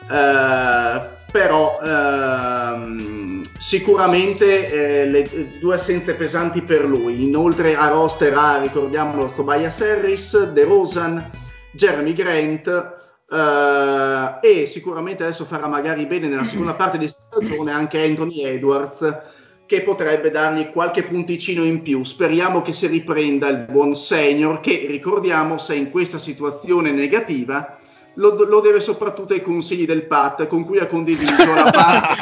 eh, però ehm, sicuramente eh, le due assenze pesanti per lui. Inoltre a roster ha, ricordiamolo, Tobias Harris, De Rosan, Jeremy Grant eh, e sicuramente adesso farà magari bene nella seconda parte di stagione anche Anthony Edwards che potrebbe dargli qualche punticino in più. Speriamo che si riprenda il buon senior che ricordiamo se in questa situazione negativa lo, lo deve soprattutto ai consigli del Pat con cui ha condiviso la parte,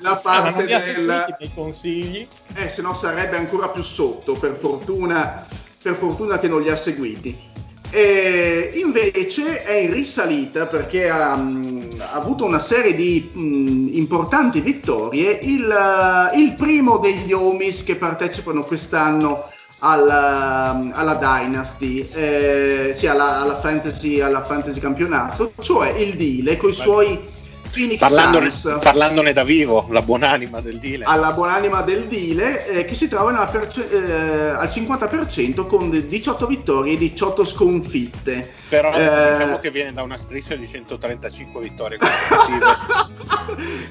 la Ah, parte del... consigli? Eh, se no sarebbe ancora più sotto, per fortuna, per fortuna che non li ha seguiti. E invece è in risalita perché ha, mm, ha avuto una serie di mm, importanti vittorie. Il, eh, il primo degli Omis che partecipano quest'anno alla, alla Dynasty, eh, sì, alla, alla fantasy, alla fantasy campionato, cioè il Dile con i suoi Phoenix Parlandone, Suns parlandone da vivo, la buonanima del deal. alla buonanima del Dile eh, che si trova perce- eh, al 50% con 18 vittorie e 18 sconfitte. Però Eh, diciamo che viene da una striscia di 135 vittorie consecutive.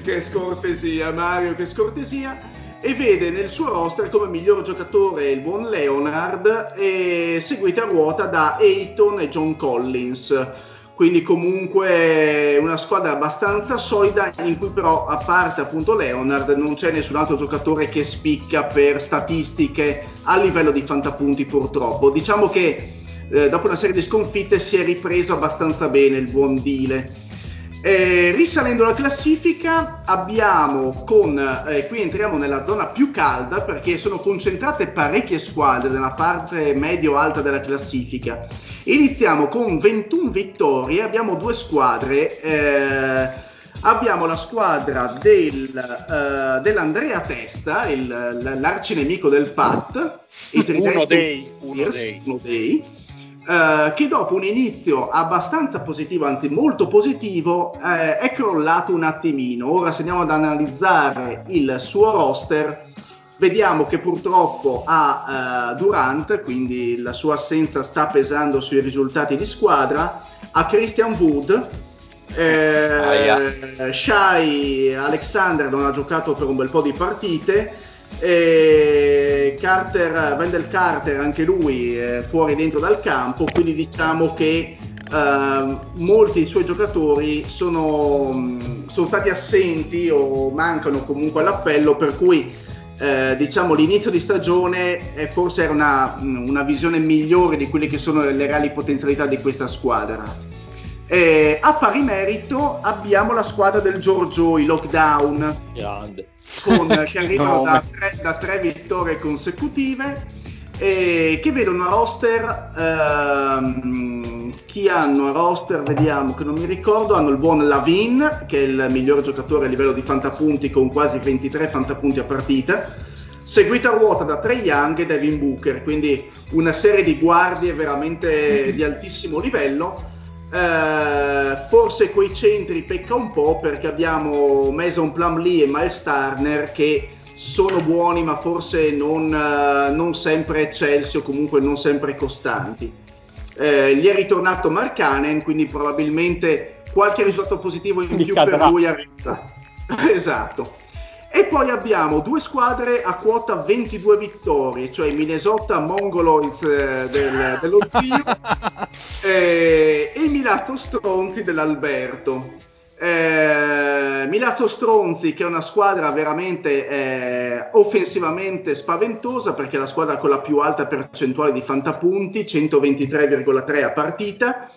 *laughs* che scortesia Mario, che scortesia. E vede nel suo roster come miglior giocatore il buon Leonard, seguito a ruota da Ayton e John Collins. Quindi comunque una squadra abbastanza solida in cui però a parte appunto Leonard non c'è nessun altro giocatore che spicca per statistiche a livello di fantapunti purtroppo. Diciamo che eh, dopo una serie di sconfitte si è ripreso abbastanza bene il buon Dile. Eh, risalendo la classifica abbiamo con, eh, qui entriamo nella zona più calda perché sono concentrate parecchie squadre nella parte medio-alta della classifica. Iniziamo con 21 vittorie, abbiamo due squadre, eh, abbiamo la squadra del, eh, dell'Andrea Testa, il, l'arcinemico del Pat, Uno dei, uno Spears, dei. uno dei, eh, che dopo un inizio abbastanza positivo, anzi molto positivo, eh, è crollato un attimino. Ora se andiamo ad analizzare il suo roster, vediamo che purtroppo ha eh, Durant, quindi la sua assenza sta pesando sui risultati di squadra, ha Christian Wood, Eh, Shai Alexander non ha giocato per un bel po' di partite. E Carter, Wendell Carter, anche lui eh, fuori dentro dal campo, quindi diciamo che eh, molti dei suoi giocatori sono, mh, sono stati assenti o mancano comunque all'appello, per cui eh, diciamo l'inizio di stagione eh, forse era una, una, visione migliore di quelle che sono le reali potenzialità di questa squadra. Eh, a pari merito abbiamo la squadra del Giorgio, i lockdown, con, *laughs* che arrivano da tre, da tre vittorie consecutive e che vedono a roster ehm, chi hanno a roster vediamo che non mi ricordo hanno il buon Lavin che è il miglior giocatore a livello di fantapunti con quasi 23 fantapunti a partita. Seguito a ruota da Trey Young e Devin Booker quindi una serie di guardie veramente di altissimo livello. Eh, forse quei centri pecca un po' perché abbiamo Mason Plumlee e Miles Turner che sono buoni ma forse non, uh, non sempre eccelsi o comunque non sempre costanti. Eh, gli è ritornato Marcanen, quindi probabilmente qualche risultato positivo in più per lui arriva. *laughs* esatto. E poi abbiamo due squadre a quota 22 vittorie, cioè Minnesota Mongoloids eh, del, dello zio *laughs* eh, e Milazzo Stronzi dell'Alberto. Eh, Milazzo Stronzi, che è una squadra veramente eh, offensivamente spaventosa, perché è la squadra con la più alta percentuale di fantapunti, 123,3 a partita,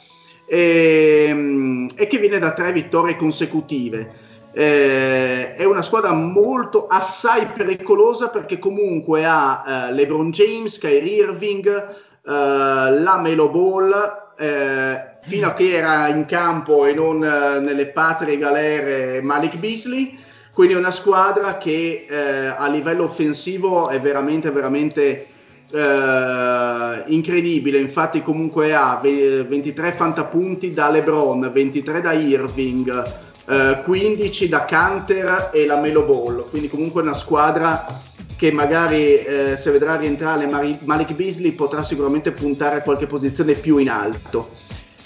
e, e che viene da tre vittorie consecutive. Eh, è una squadra molto assai pericolosa perché comunque ha eh, LeBron James, Kyrie Irving, eh, la Melo Ball, eh, fino a che era in campo e non eh, nelle patrie galere Malik Beasley. Quindi è una squadra che eh, a livello offensivo è veramente, veramente eh, incredibile. Infatti, comunque ha 23 fantapunti da LeBron, 23 da Irving, 15 eh, da Canter e la Melo Ball. Quindi, comunque, una squadra che magari eh, se vedrà rientrare Malik Beasley potrà sicuramente puntare a qualche posizione più in alto.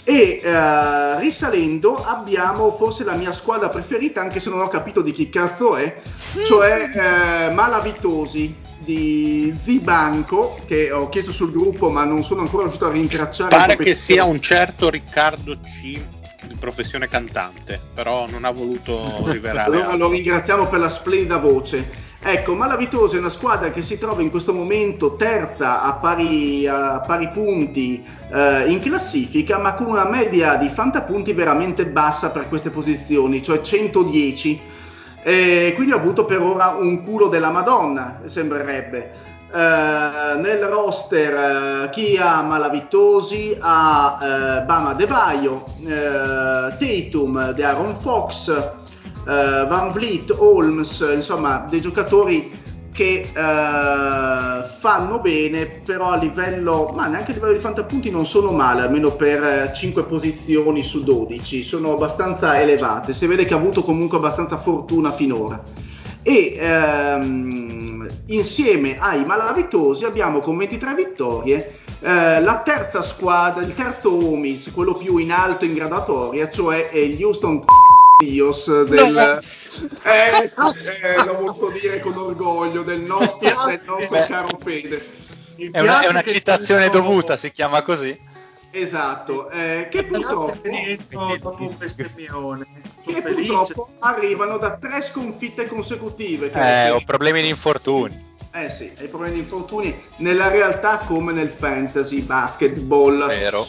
E eh, risalendo abbiamo forse la mia squadra preferita, anche se non ho capito di chi cazzo è, cioè eh, Malavitosi di Zibanco, che ho chiesto sul gruppo ma non sono ancora riuscito a rintracciare. Pare che sia un certo Riccardo C di professione cantante, però non ha voluto *laughs* rivelare. allora lo ringraziamo per la splendida voce. Ecco, Malavitosi è una squadra che si trova in questo momento terza a pari, a pari punti eh, in classifica, ma con una media di fantapunti veramente bassa per queste posizioni, cioè 110. E quindi ha avuto per ora un culo della Madonna, sembrerebbe. Eh, nel roster eh, chi ha Malavitosi ha eh, Bama De Baio, Tatum, De Aaron Fox, uh, Van Vliet, Holmes, insomma dei giocatori che uh, fanno bene, però a livello, ma neanche a livello di fantapunti non sono male, almeno per 5 posizioni su 12, sono abbastanza elevate, si vede che ha avuto comunque abbastanza fortuna finora. E um, insieme ai malavitosi abbiamo con 23 vittorie eh, la terza squadra, il terzo Omis, quello più in alto in gradatoria, cioè gli Houston Dios del... No. Eh, eh, lo posso dire con orgoglio del nostro, del nostro caro Fede. È una, è una citazione dovuta, si chiama così. Esatto, eh, che purtroppo, dopo un bestemmione, *laughs* che purtroppo arrivano da tre sconfitte consecutive. Eh, ho problemi di infortuni. Eh sì, hai problemi di infortuni nella realtà come nel fantasy basketball. Vero.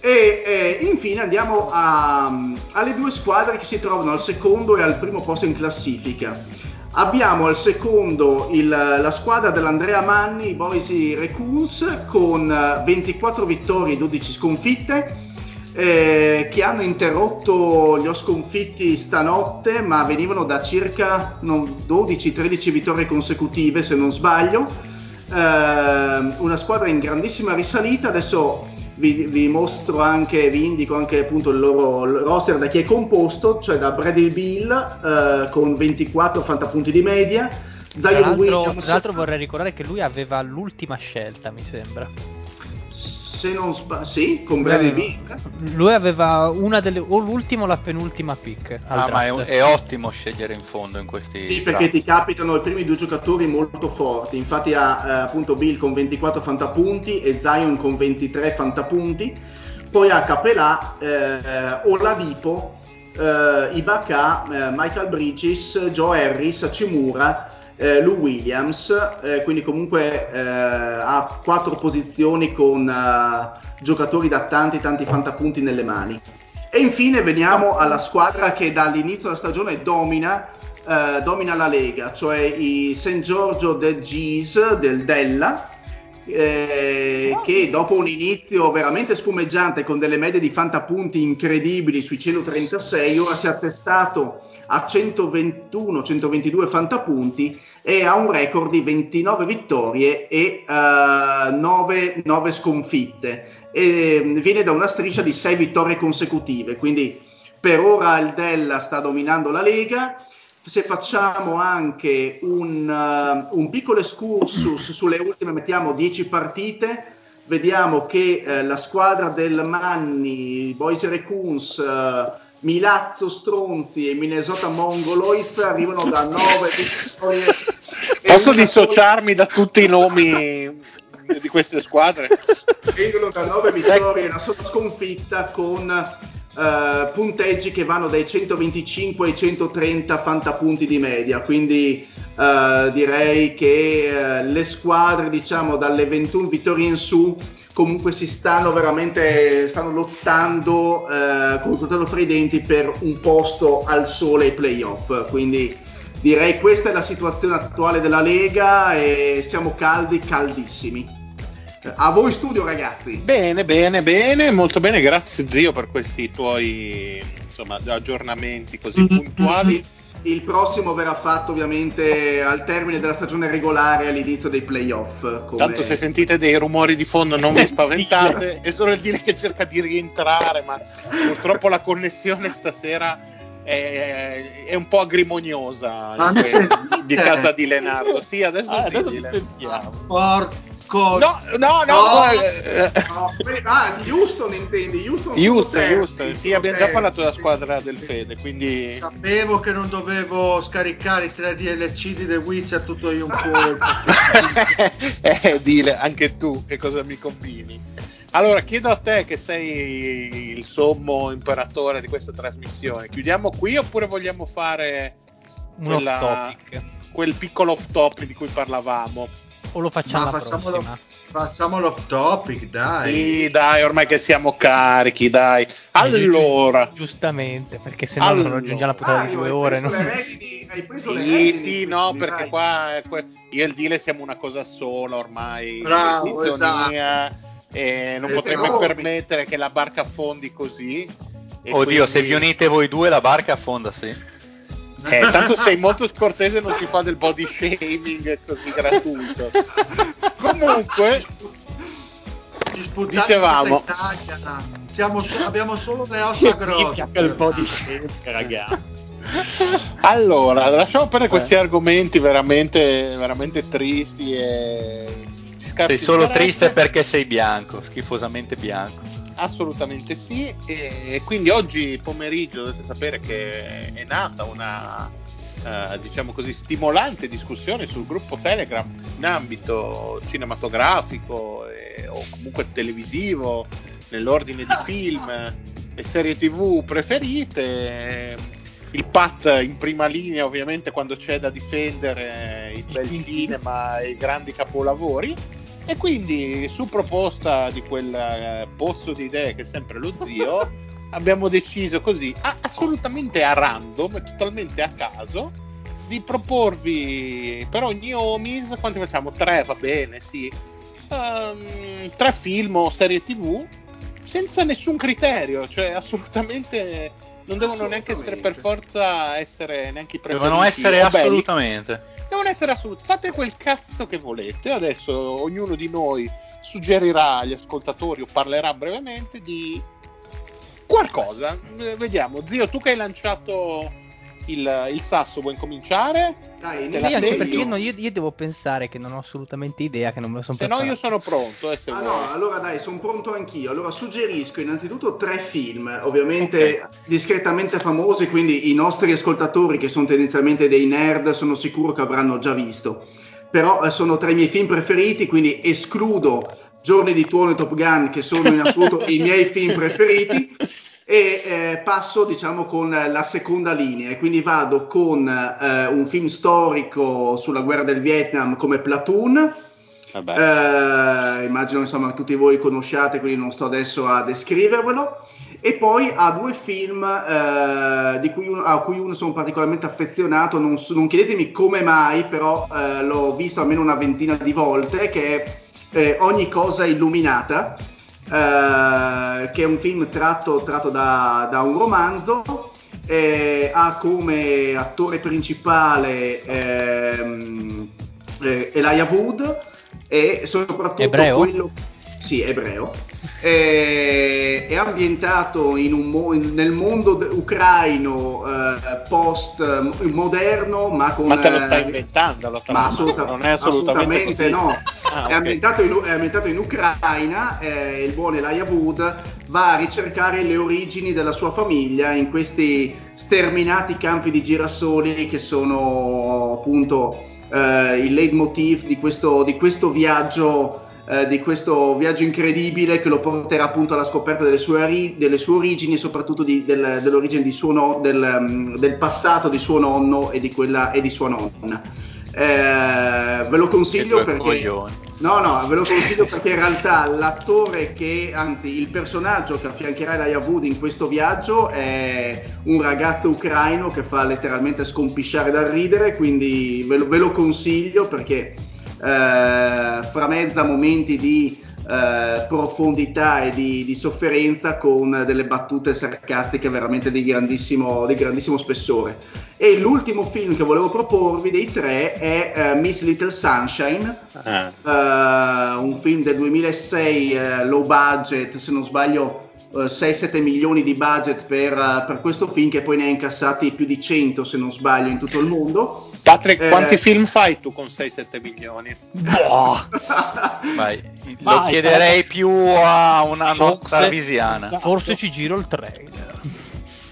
E eh, infine andiamo a, alle due squadre che si trovano al secondo e al primo posto in classifica. Abbiamo al secondo il, la squadra dell'Andrea Manni, i Boise Raccoons, con 24 vittorie e 12 sconfitte, eh, che hanno interrotto gli sconfitti stanotte, ma venivano da circa 12-13 vittorie consecutive, se non sbaglio. Eh, una squadra in grandissima risalita, adesso vi, vi, mostro anche, vi indico anche appunto il loro roster da chi è composto, cioè da Bradley Bill eh, con 24 fantapunti di media. Zion tra l'altro, tra l'altro vorrei ricordare che lui aveva l'ultima scelta, mi sembra. Se non sbaglio, sì, con Bradley Beal. Lui aveva una delle, o l'ultima o la penultima pick. al Ah, ma è, è ottimo scegliere in fondo in questi Sì, perché ti capitano i primi due giocatori molto forti. Infatti ha eh, appunto Bill con 24 fantapunti e Zion con 23 fantapunti. Poi ha Capelà, eh, Oladipo, eh, Ibaka, eh, Michael Bridges, Joe Harris, Hachimura, eh, Lou Williams. eh, quindi comunque eh, ha quattro posizioni con eh, giocatori da tanti tanti fantapunti nelle mani. E infine veniamo alla squadra che dall'inizio della stagione domina, eh, domina la Lega, cioè i St. Giorgio del Gis del Della, eh, che dopo un inizio veramente spumeggiante con delle medie di fantapunti incredibili sui 136, ora si è attestato a 121-122 fantapunti e ha un record di 29 vittorie e 9, 9 sconfitte e mm, viene da una striscia di 6 vittorie consecutive, quindi per ora il Della sta dominando la Lega. Se facciamo anche un, uh, un piccolo excursus sulle ultime, mettiamo 10 partite, vediamo che eh, la squadra del Manni, Boise eh, Milazzo Stronzi e Minnesota Mongoloids arrivano da 9 vittorie. Posso dissociarmi da tutti i nomi di queste squadre? vengono da 9 vittorie e una sola sconfitta con eh, punteggi che vanno dai 125 ai 130 fantapunti di media quindi eh, direi che eh, le squadre diciamo dalle 21 vittorie in su comunque si stanno veramente stanno lottando eh, con il coltello fra i denti per un posto al sole ai playoff. Quindi direi questa è la situazione attuale della Lega e siamo caldi caldissimi. A voi studio ragazzi. Bene, bene, bene, molto bene, grazie zio per questi tuoi insomma, aggiornamenti così puntuali. Il prossimo verrà fatto ovviamente al termine della stagione regolare all'inizio dei playoff. come- Tanto se sentite dei rumori di fondo non vi *laughs* spaventate, è solo il dire che cerca di rientrare, ma purtroppo la connessione stasera è, è un po' agrimoniosa di- di casa di Leonardo. Sì, adesso, Ah, sì, adesso Leonardo. sentiamo. Porco. No, no, no, No. eh, No, que- ah, Houston intendi? Houston, Houston, terzi, Houston, sì, abbiamo già terzi. parlato della squadra del Fede, quindi Sapevo che non dovevo scaricare i 3 DLC di The Witcher tutto io un *laughs* colpo. *laughs* eh, dile anche tu che cosa mi combini. Allora, chiedo a te che sei il sommo imperatore di questa trasmissione. Chiudiamo qui oppure vogliamo fare quella- quel piccolo off topic di cui parlavamo? O lo facciamo Ma facciamolo, facciamolo off topic, dai. Sì, dai, ormai che siamo carichi, dai. Allora, Giustamente, perché se no Allora. non raggiungiamo la puntata di due hai ore. preso no? le redini- hai preso le sì, redini, sì, no, quindi, perché dai. qua que- io e il Dile siamo una cosa sola ormai, Bravo, sintonia, e non Eh, potremmo no. permettere che la barca affondi così. e Oddio, se quindi- vi unite voi due la barca affonda, sì. Eh, tanto sei molto scortese, non si fa del body shaming così gratuito. Comunque, Dicevamo. Siamo abbiamo solo le ossa grosse. quel po' di scelta, ragazzi. allora, lasciamo perdere questi argomenti veramente, veramente tristi e Sei solo triste perché sei bianco, schifosamente bianco. Assolutamente sì, e quindi oggi pomeriggio dovete sapere che è nata una eh, diciamo così stimolante discussione sul gruppo Telegram in ambito cinematografico e- o comunque televisivo, nell'ordine di film e serie tv preferite. Il Pat in prima linea ovviamente quando c'è da difendere il bel cinema e i grandi capolavori. E quindi, su proposta di quel eh, pozzo di idee che è sempre lo zio, *laughs* abbiamo deciso così, assolutamente a random, totalmente a caso, di proporvi per ogni Omis, quanti facciamo? Tre, va bene, sì. Ehm, tre film o serie tv senza nessun criterio, cioè assolutamente non devono neanche essere per forza essere neanche i preferiti Devono essere belli assolutamente. devono essere assoluti. Fate quel cazzo che volete. Adesso ognuno di noi suggerirà agli ascoltatori o parlerà brevemente di qualcosa. Vediamo, zio, tu che hai lanciato il, il sasso, vuoi incominciare? Dai, inizio anche perché io, io- io devo pensare che non ho assolutamente idea, che non me lo sono Se no io sono pronto, eh, Ah no, allora dai, sono pronto anch'io. Allora suggerisco innanzitutto tre film, ovviamente discretamente famosi, quindi i nostri ascoltatori che sono tendenzialmente dei nerd sono sicuro che avranno già visto. Però eh, sono tra i miei film preferiti, quindi escludo Giorni di Tuono e Top Gun che sono in assoluto *laughs* i miei film preferiti e eh, passo diciamo con la seconda linea e quindi vado con eh, un film storico sulla guerra del Vietnam come Platoon Vabbè. eh, immagino insomma che tutti voi conosciate, quindi non sto adesso a descrivervelo. E poi ha due film eh, di cui uno- a cui uno sono particolarmente affezionato, non, non chiedetemi come mai, però eh, l'ho visto almeno una ventina di volte, che è eh, Ogni cosa illuminata, eh, che è un film tratto, tratto da, da un romanzo. eh, ha come attore principale ehm, eh, Elijah Wood e soprattutto Ebreo? quello sì, ebreo. Eh, è ambientato in un mo- nel mondo de- ucraino eh, post eh, moderno, ma con Ma te lo eh, stai inventando la ma assoluta- non è assolutamente, così. no. Ah, è, ok. ambientato in, è ambientato in Ucraina, eh, il buon Elijah Wood va a ricercare le origini della sua famiglia in questi sterminati campi di girasoli che sono appunto eh, il leitmotiv di questo, di questo viaggio. Eh, di questo viaggio incredibile che lo porterà appunto alla scoperta delle sue, ori- delle sue origini e soprattutto di- del- dell'origine di suo no- del, mm, del passato di suo nonno e di, quella, e di sua nonna. Eh, ve lo consiglio perché coglioni. No, no, ve lo consiglio perché in realtà l'attore che, anzi il personaggio che affiancherà Elijah Wood in questo viaggio è un ragazzo ucraino che fa letteralmente scompisciare dal ridere, quindi ve lo, ve lo consiglio perché eh, framezza momenti di eh, profondità e di, di sofferenza con delle battute sarcastiche veramente di grandissimo, di grandissimo spessore. E l'ultimo film che volevo proporvi dei tre è eh, Miss Little Sunshine, Ah. eh, un film del 2006 eh, low budget, se non sbaglio eh, 6-7 milioni di budget per, eh, per questo film che poi ne ha incassati più di 100 se non sbaglio in tutto il mondo. Patrick, Eh, quanti film fai tu con 6-7 milioni? Boh. *laughs* Vai, lo Vai, chiederei più a una nostra visiana. Forse ci giro il trailer.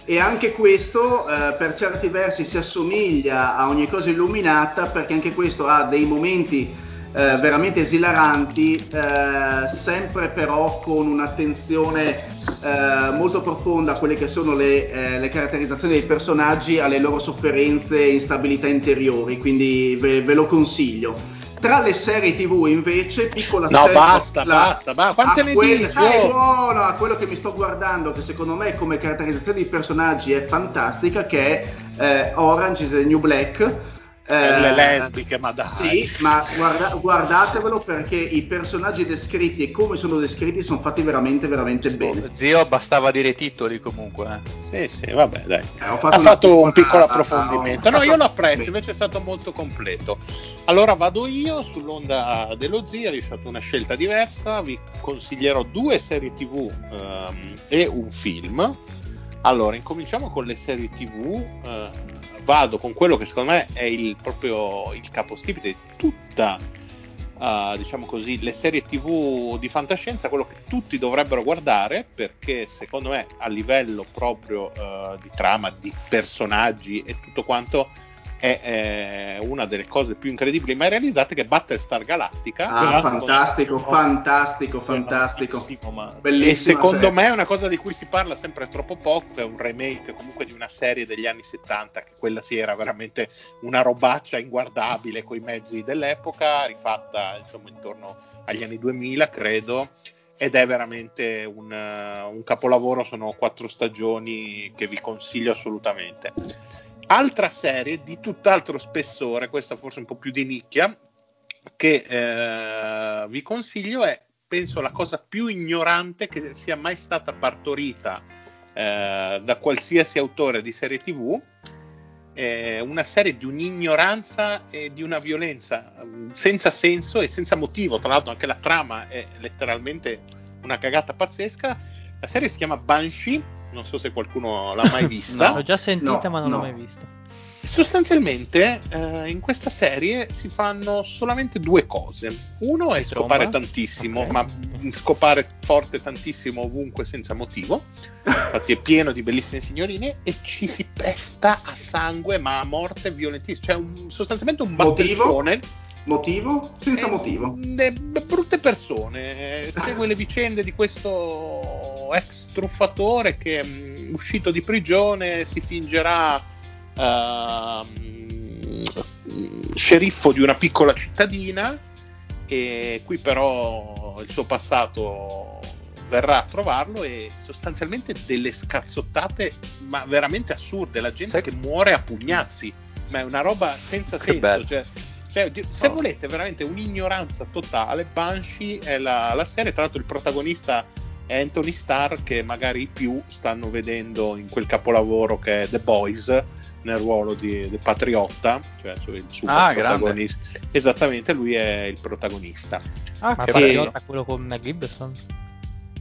E anche questo eh, per certi versi si assomiglia a ogni cosa illuminata perché anche questo ha dei momenti eh, veramente esilaranti, eh, sempre però con un'attenzione eh, molto profonda a quelle che sono le, eh, le caratterizzazioni dei personaggi, alle loro sofferenze e instabilità interiori, quindi ve, ve lo consiglio. Tra le serie tv invece, piccola No, step- basta, basta, ba- quante ne quelle- dici? Oh. buono, a quello che mi sto guardando, che secondo me come caratterizzazione di personaggi è fantastica, che è eh, Orange is the New Black. Per le Eh, lesbiche, ma dai. Sì, ma guarda- guardatevelo perché i personaggi descritti e come sono descritti sono fatti veramente, veramente bene. Zio, bastava dire titoli comunque. eh. Sì, sì, vabbè, dai. Eh, ho Ha fatto un piccola- piccolo approfondimento. No, io lo apprezzo, Bene. invece è stato molto completo. Allora vado io sull'onda dello zio, ho scelto una scelta diversa, vi consiglierò due serie tv ehm, e un film. Allora, incominciamo con le serie tv. eh, vado con quello che secondo me è il, proprio il capostipite di tutta, eh, diciamo così, le serie tv di fantascienza, quello che tutti dovrebbero guardare perché secondo me a livello proprio eh, di trama, di personaggi e tutto quanto è eh, una delle cose più incredibili mai realizzate che è Battlestar Galactica. Ah, fantastico, fantastico, fantastico. Bellissima E secondo serie. me è una cosa di cui si parla sempre troppo poco, è un remake comunque di una serie degli anni 70, che quella sì era veramente una robaccia inguardabile con i mezzi dell'epoca, rifatta insomma intorno agli anni 2000 credo, ed è veramente un, un capolavoro, sono quattro stagioni che vi consiglio assolutamente. Altra serie di tutt'altro spessore, questa forse un po' più di nicchia, che eh, vi consiglio è, penso, la cosa più ignorante che sia mai stata partorita eh, da qualsiasi autore di serie TV. È una serie di un'ignoranza e di una violenza senza senso e senza motivo. Tra l'altro, anche la trama è letteralmente una cagata pazzesca. La serie si chiama Banshee. Non so se qualcuno l'ha mai *laughs* vista. L'ho già sentita, No, ma non l'ho no. mai vista. sostanzialmente eh, in questa serie si fanno solamente due cose. Uno è scopare Tromba. tantissimo, Ok. ma scopare forte tantissimo ovunque senza motivo. Infatti è pieno di bellissime signorine e ci si pesta a sangue, ma a morte violentissima. Cioè un- sostanzialmente un Motivo? Motivo? Senza Eh, motivo. de- brutte persone. Eh, Segue le vicende di questo ex truffatore che mh, uscito di prigione si fingerà ehm, sceriffo di una piccola cittadina e qui però il suo passato verrà a trovarlo e sostanzialmente delle scazzottate ma veramente assurde la gente Sai- che muore a pugnazzi ma è una roba senza Che senso bello. cioè, cioè, di- se Oh. volete veramente un'ignoranza totale Banshee è la, la serie tra l'altro il protagonista è Anthony Starr che magari i più stanno vedendo in quel capolavoro che è The Boys nel ruolo di, del patriotta cioè cioè il super Ah, grande. protagonista esattamente lui è il protagonista Ah, Ma. Patriota quello con Mel Gibson?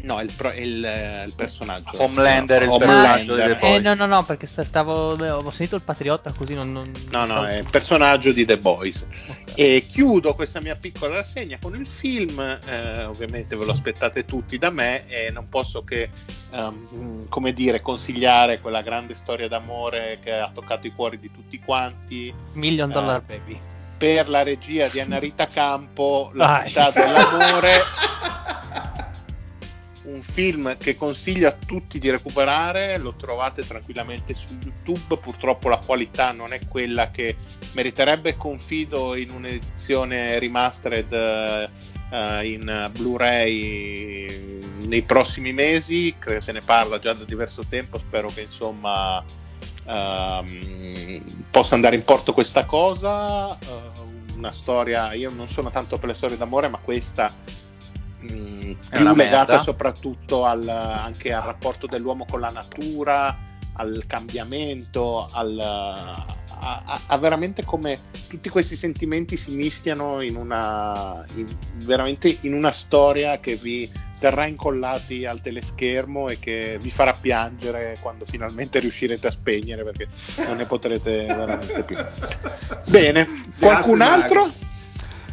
No è il, pro- è il, eh, il personaggio Homelander, il Homelander. personaggio Eh no no no perché sta- stavo ho sentito il patriota così non, non No, no, stavo- è il personaggio di The Boys. Ok. E chiudo questa mia piccola rassegna con il film, eh, ovviamente ve lo aspettate tutti da me e non posso che, ehm, come dire, consigliare quella grande storia d'amore che ha toccato i cuori di tutti quanti. Million Dollar Eh, Baby. Per la regia di Anna Rita Campo, La Vai. città dell'amore, *laughs* un film che consiglio a tutti di recuperare, lo trovate tranquillamente su YouTube, purtroppo la qualità non è quella che meriterebbe, confido in un'edizione remastered eh, in Blu-ray nei prossimi mesi, credo se ne parla già da diverso tempo, spero che insomma ehm, possa andare in porto questa cosa, eh, una storia, io non sono tanto per le storie d'amore, ma questa mh, più legata merda. soprattutto al, anche al rapporto dell'uomo con la natura, al cambiamento, al, a, a- a veramente come tutti questi sentimenti si mischiano in una, in- veramente in una storia che vi terrà incollati al teleschermo e che vi farà piangere quando finalmente riuscirete a spegnere perché non ne potrete veramente più. *laughs* Bene, qualcun Grazie, altro?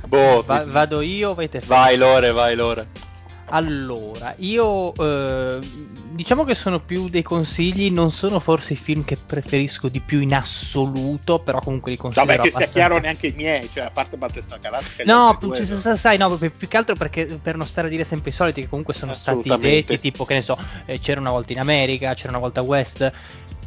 Boh, Va- vado io, vai te. vai Lore, vai Lore. Allora, io eh, diciamo che sono più dei consigli, non sono forse i film che preferisco di più in assoluto, però comunque li considero Vabbè, che sia chiaro neanche i miei, cioè a parte Battista Galactica. gli No, altri due ci- sono- sa- sai, no, più, più che altro perché per non stare a dire sempre i soliti, che comunque sono stati detti, tipo che ne so, eh, c'era una volta in America, c'era una volta a West.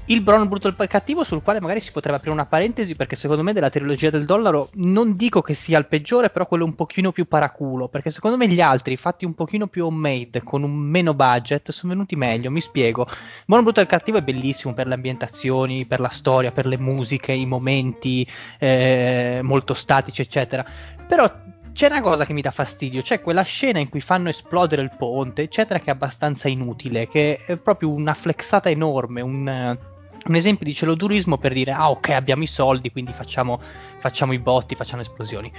Il Brown brutto e il cattivo, sul quale magari si potrebbe aprire una parentesi, perché secondo me della trilogia del dollaro non dico che sia il peggiore, però quello un pochino più paraculo, perché secondo me gli altri, fatti un pochino più homemade, con un meno budget, sono venuti meglio, mi spiego. Buono brutto e il cattivo è bellissimo per le ambientazioni, per la storia, per le musiche, i momenti eh, molto statici, eccetera. Però c'è una cosa che mi dà fastidio, c'è quella scena in cui fanno esplodere il ponte, eccetera, che è abbastanza inutile, che è proprio una flexata enorme, un, eh, un esempio di celodurismo per dire, ah ok, abbiamo i soldi, quindi facciamo, facciamo i botti, facciamo esplosioni.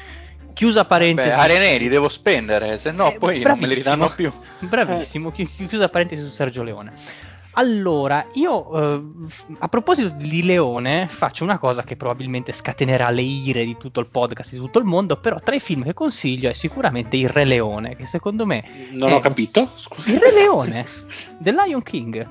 Chiusa parentesi. Beh, Arenei li devo spendere, se no Eh, poi non me li ridanno più. Bravissimo, chi- chiusa parentesi su Sergio Leone. Allora, io eh, a proposito di Leone faccio una cosa che probabilmente scatenerà le ire di tutto il podcast, di tutto il mondo, però tra i film che consiglio è sicuramente Il Re Leone, che secondo me Non ho capito. Scusa. Il Re Leone, *laughs* The Lion King,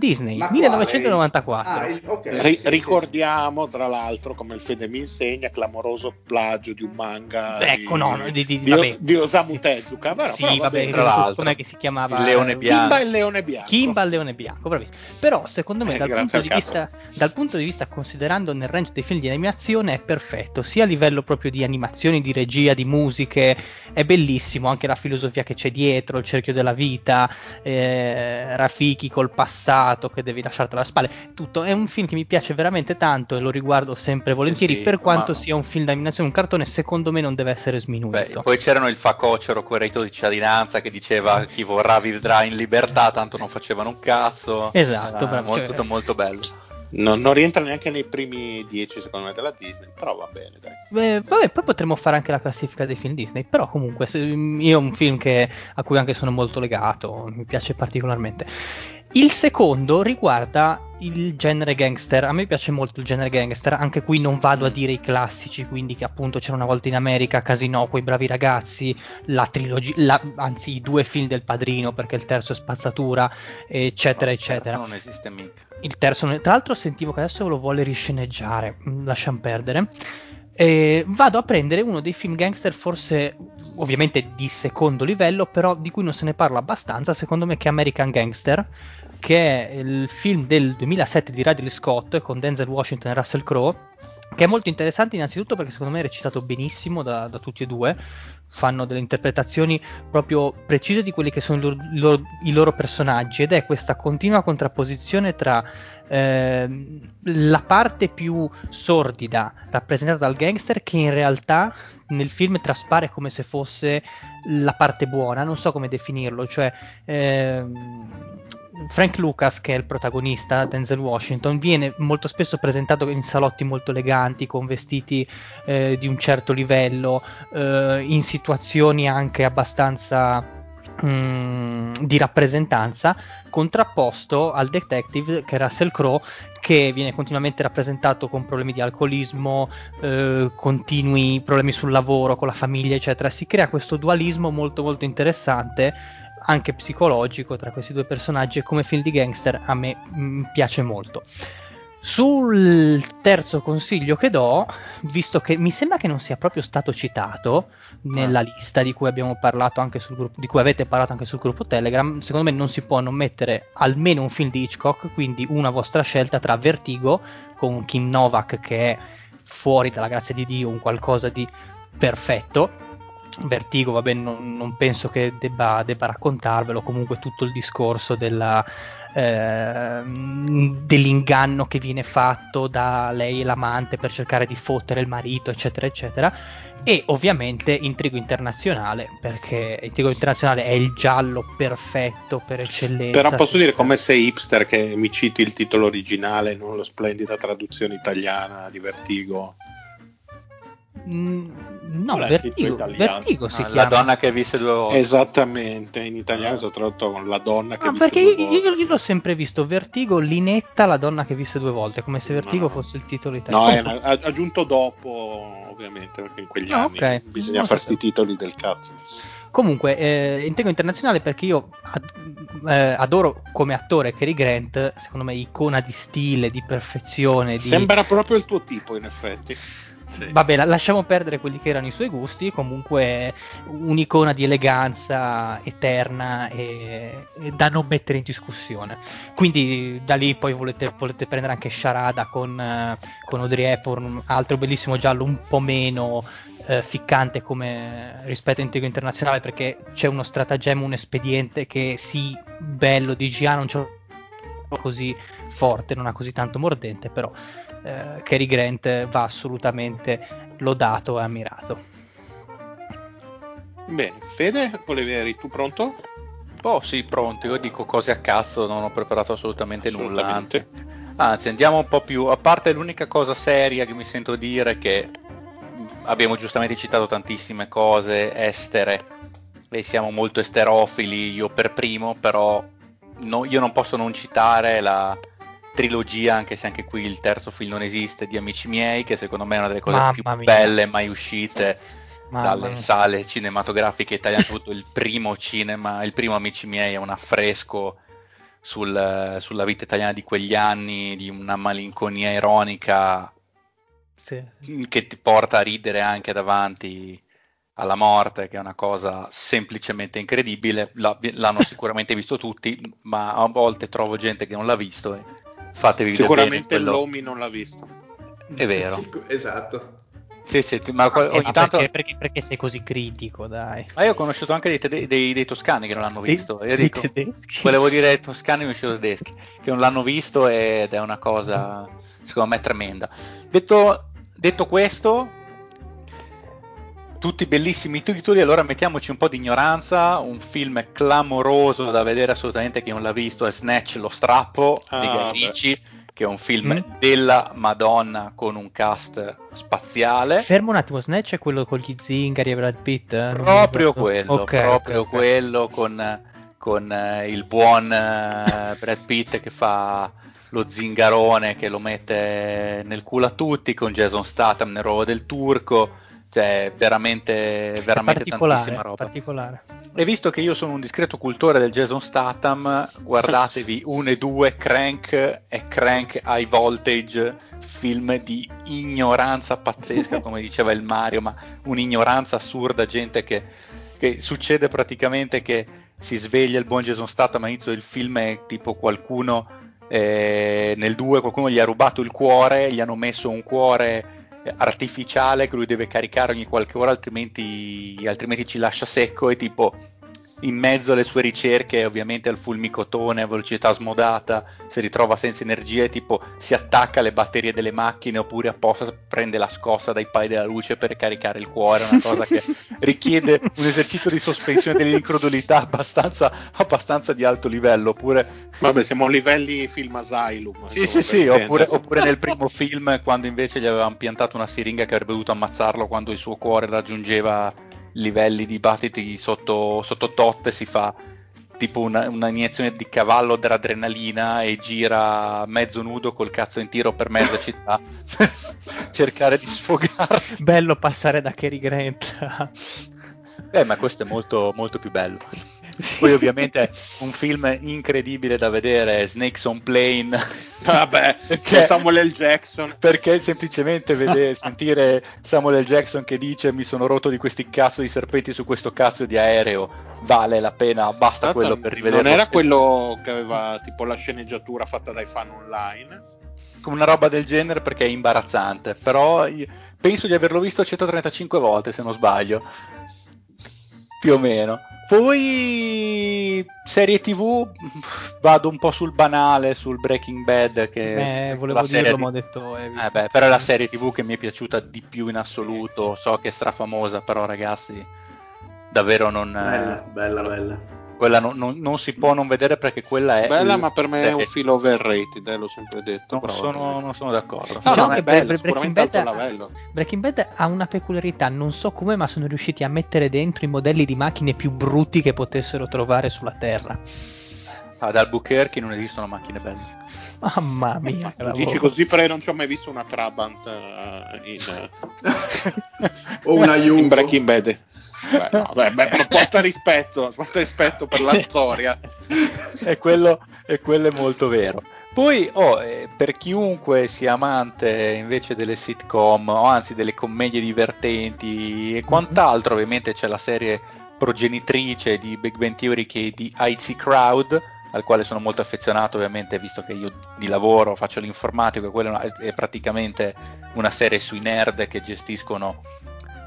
Disney, Ma quale? 1994. Ah, il- ok, Ri- sì, sì, ricordiamo, tra l'altro, come il Fede mi insegna, clamoroso plagio di un manga Ecco, di, no, no, di- di- di- di Osamu Tezuka. Però, sì, però va vabbè, bene. tra l'altro. com'è che si chiamava? Il Leone Bianco. Kimba e il leone bianco. Kimba al leone bianco, bravissimo. Però secondo me Eh, dal, punto vista, dal punto di vista, considerando nel range dei film di animazione, è perfetto, sia a livello proprio di animazioni, di regia, di musiche, è bellissimo, anche la filosofia che c'è dietro, il cerchio della vita, eh, Rafiki col passato che devi lasciarti alle spalle, tutto. È un film che mi piace veramente tanto e lo riguardo sempre volentieri, sì, per quanto ma- sia un film d'animazione, un cartone, secondo me non deve essere sminuito. Beh, poi c'erano il facocero con il reddito di cittadinanza che diceva chi vorrà vivrà in libertà, tanto non facevano un cazzo. Esatto, bravo, molto, cioè- tutto molto bello. Non, non rientra neanche nei primi dieci, secondo me, della Disney. Però va bene, dai. Beh, vabbè, poi potremmo fare anche la classifica dei film Disney, però comunque se- io è un film che- a cui anche sono molto legato, mi piace particolarmente. Il secondo riguarda il genere gangster, a me piace molto il genere gangster, anche qui non vado a dire i classici, quindi che appunto c'era una volta in America, Casino, quei bravi ragazzi, la trilogia, la, anzi i due film del padrino, perché il terzo è spazzatura, eccetera, No, eccetera. Non esiste mica. Il terzo, tra l'altro sentivo che adesso lo vuole risceneggiare, mm, lasciamo perdere. E vado a prendere uno dei film gangster forse ovviamente di secondo livello, però di cui non se ne parla abbastanza, secondo me che è American Gangster, che è il film del 2007 di Ridley Scott con Denzel Washington e Russell Crowe, che è molto interessante innanzitutto perché secondo me è recitato benissimo da, da tutti e due, fanno delle interpretazioni proprio precise di quelli che sono i loro- i loro personaggi ed è questa continua contrapposizione tra ehm, la parte più sordida rappresentata dal gangster che in realtà nel film traspare come se fosse la parte buona, non so come definirlo, cioè ehm, Frank Lucas, che è il protagonista, Denzel Washington, viene molto spesso presentato in salotti molto eleganti, con vestiti eh, di un certo livello, eh, in situazioni anche abbastanza mm, di rappresentanza, contrapposto al detective che è Russell Crowe, che viene continuamente rappresentato con problemi di alcolismo, eh, continui problemi sul lavoro, con la famiglia, eccetera. Si crea questo dualismo molto molto interessante anche psicologico tra questi due personaggi e come film di gangster a me mm, piace molto. Sul terzo consiglio che do, visto che mi sembra che non sia proprio stato citato nella lista di cui abbiamo parlato anche sul gruppo, di cui avete parlato anche sul gruppo Telegram, secondo me non si può non mettere almeno un film di Hitchcock, quindi una vostra scelta tra Vertigo con Kim Novak che è fuori dalla grazia di Dio, un qualcosa di perfetto. Vertigo, vabbè, non, non penso che debba, debba raccontarvelo, comunque tutto il discorso della, ehm, dell'inganno che viene fatto da lei e l'amante per cercare di fottere il marito, eccetera, eccetera. E ovviamente Intrigo Internazionale, perché Intrigo Internazionale è il giallo perfetto per eccellenza. Però posso dire come sei hipster che mi citi il titolo originale, non la splendida traduzione italiana di Vertigo. Mm, no, è Vertigo? Vertigo si Ah, chiama. la donna che visse due volte. Esattamente, in italiano è stato tradotto con la donna che Ah, visse perché due io, volte. io- io l'ho sempre visto Vertigo, Linetta, la donna che visse due volte, come se Vertigo No. fosse il titolo italiano. No, è aggiunto dopo, ovviamente, perché in quegli Ah, anni ok. bisogna sapevo. sti titoli del cazzo. Comunque, eh, Intrigo Internazionale perché io ad- eh, adoro come attore Cary Grant, secondo me icona di stile, di perfezione, di... Sembra proprio il tuo tipo, in effetti. Sì. Vabbè, la- lasciamo perdere quelli che erano i suoi gusti, comunque un'icona di eleganza eterna e, e da non mettere in discussione. Quindi da lì poi volete, volete prendere anche Sharada con, eh, con Audrey Hepburn, altro bellissimo giallo un po' meno eh, ficcante come rispetto a Internazionale perché c'è uno stratagemma, un espediente che sì, bello di GA non c'è così forte, non ha così tanto mordente, però eh, Cary Grant va assolutamente lodato e ammirato. Bene, Fede, volevi, eri tu pronto? Oh sì, pronto, io dico cose a cazzo, non ho preparato assolutamente, nulla, anzi. Assolutamente. Anzi, andiamo un po' più, a parte l'unica cosa seria che mi sento dire che abbiamo giustamente citato tantissime cose estere e siamo molto esterofili, io per primo, però no- io non posso non citare la trilogia, anche se anche qui il terzo film non esiste, di Amici miei, che secondo me è una delle cose Mamma più mia. belle mai uscite Mamma dalle mia. sale cinematografiche italiane, soprattutto il primo cinema, il primo Amici miei è un affresco sul- sulla vita italiana di quegli anni, di una malinconia ironica Sì. che ti porta a ridere anche davanti alla morte, che è una cosa semplicemente incredibile. L'hanno sicuramente visto tutti, ma a volte trovo gente che non l'ha visto e fatevi vedere Sicuramente quello. l'Omi non l'ha visto. È vero. Sic- Esatto. Sì, sì, ma Eh, ogni ma tanto... perché, perché- perché sei così critico, dai? Ma io ho conosciuto anche dei, tede- dei- dei toscani che non l'hanno visto. Io Dei dico, tedeschi? volevo dire toscani mi uscito tedeschi, che non l'hanno visto ed è una cosa, secondo me, tremenda. Detto, detto questo, tutti bellissimi titoli, allora mettiamoci un po' di ignoranza. Un film clamoroso da vedere assolutamente chi non l'ha visto è Snatch, lo strappo di Ah, Guy beh. Ritchie, che è un film Mm. della Madonna con un cast spaziale. Fermo un attimo, Snatch è quello con gli zingari e Brad Pitt? eh? Proprio quello, Ok, proprio ok, ok. quello con, con, eh, il buon eh, Brad Pitt che fa lo zingarone che lo mette nel culo a tutti, con Jason Statham nel ruolo del turco, cioè veramente, veramente tantissima roba. particolare. E visto che io sono un discreto cultore del Jason Statham, guardatevi *laughs* 1 e 2 Crank e Crank High Voltage, film di ignoranza pazzesca, *laughs* come diceva il Mario, ma un'ignoranza assurda, gente che, che succede praticamente che si sveglia il buon Jason Statham all'inizio del film e tipo qualcuno eh, nel 2 qualcuno gli ha rubato il cuore, gli hanno messo un cuore artificiale che lui deve caricare ogni qualche ora altrimenti, altrimenti ci lascia secco e tipo in mezzo alle sue ricerche, ovviamente al fulmicotone a velocità smodata, si ritrova senza energia e tipo si attacca alle batterie delle macchine oppure apposta prende la scossa dai pai della luce per caricare il cuore, una cosa che *laughs* richiede un esercizio di sospensione dell'incredulità abbastanza, abbastanza di alto livello. Oppure... Vabbè, siamo a livelli film Asylum. Sì, sì, sì, oppure, oppure, nel primo film quando invece gli avevano piantato una siringa che avrebbe dovuto ammazzarlo quando il suo cuore raggiungeva livelli di battiti sotto, sotto tot si fa tipo una, una, iniezione di cavallo d'adrenalina e gira mezzo nudo col cazzo in tiro per mezza città *laughs* cercare di sfogarsi. Bello passare da Cary Grant eh ma questo è molto, molto più bello poi ovviamente un film incredibile da vedere Snakes on Plane. Vabbè, *laughs* perché Samuel L. Jackson. Perché semplicemente vedere, *laughs* sentire Samuel L. Jackson che dice mi sono rotto di questi cazzo di serpenti su questo cazzo di aereo, vale la pena, basta Tanto quello per rivedere. Non era quello che aveva tipo la sceneggiatura fatta dai fan online? Come una roba del genere perché è imbarazzante, però penso di averlo visto 135 volte se non sbaglio. Più o meno. Poi serie TV vado un po' sul banale, sul Breaking Bad che eh, volevo dirlo, di... ma ho detto eh, eh beh, però è la serie TV che mi è piaciuta di più in assoluto, so che è strafamosa, però ragazzi davvero non bella, bella, bella quella non, non, non, si può non vedere perché quella è bella ma per me è un filo overrated eh, l'ho sempre detto non, sono, non sono, d'accordo. No, no, è bella, Breaking Bad, ha, Breaking Bad ha una peculiarità non so come ma sono riusciti a mettere dentro i modelli di macchine più brutti che potessero trovare sulla terra. Ad Albuquerque non esistono macchine belle. Mamma mia, dici così perché non ci ho mai visto una Trabant uh, in, *laughs* uh, o una Jumbo. in Breaking Bad. Beh, no, beh, beh, porta rispetto, porta rispetto per la storia. e, quello, e quello è molto vero. Poi, oh, eh, per chiunque sia amante invece delle sitcom, o anzi delle commedie divertenti e quant'altro, mm-hmm. ovviamente c'è la serie progenitrice di Big Bang Theory che è di IT Crowd, al quale sono molto affezionato ovviamente visto che io di lavoro faccio l'informatico e quella è praticamente una serie sui nerd che gestiscono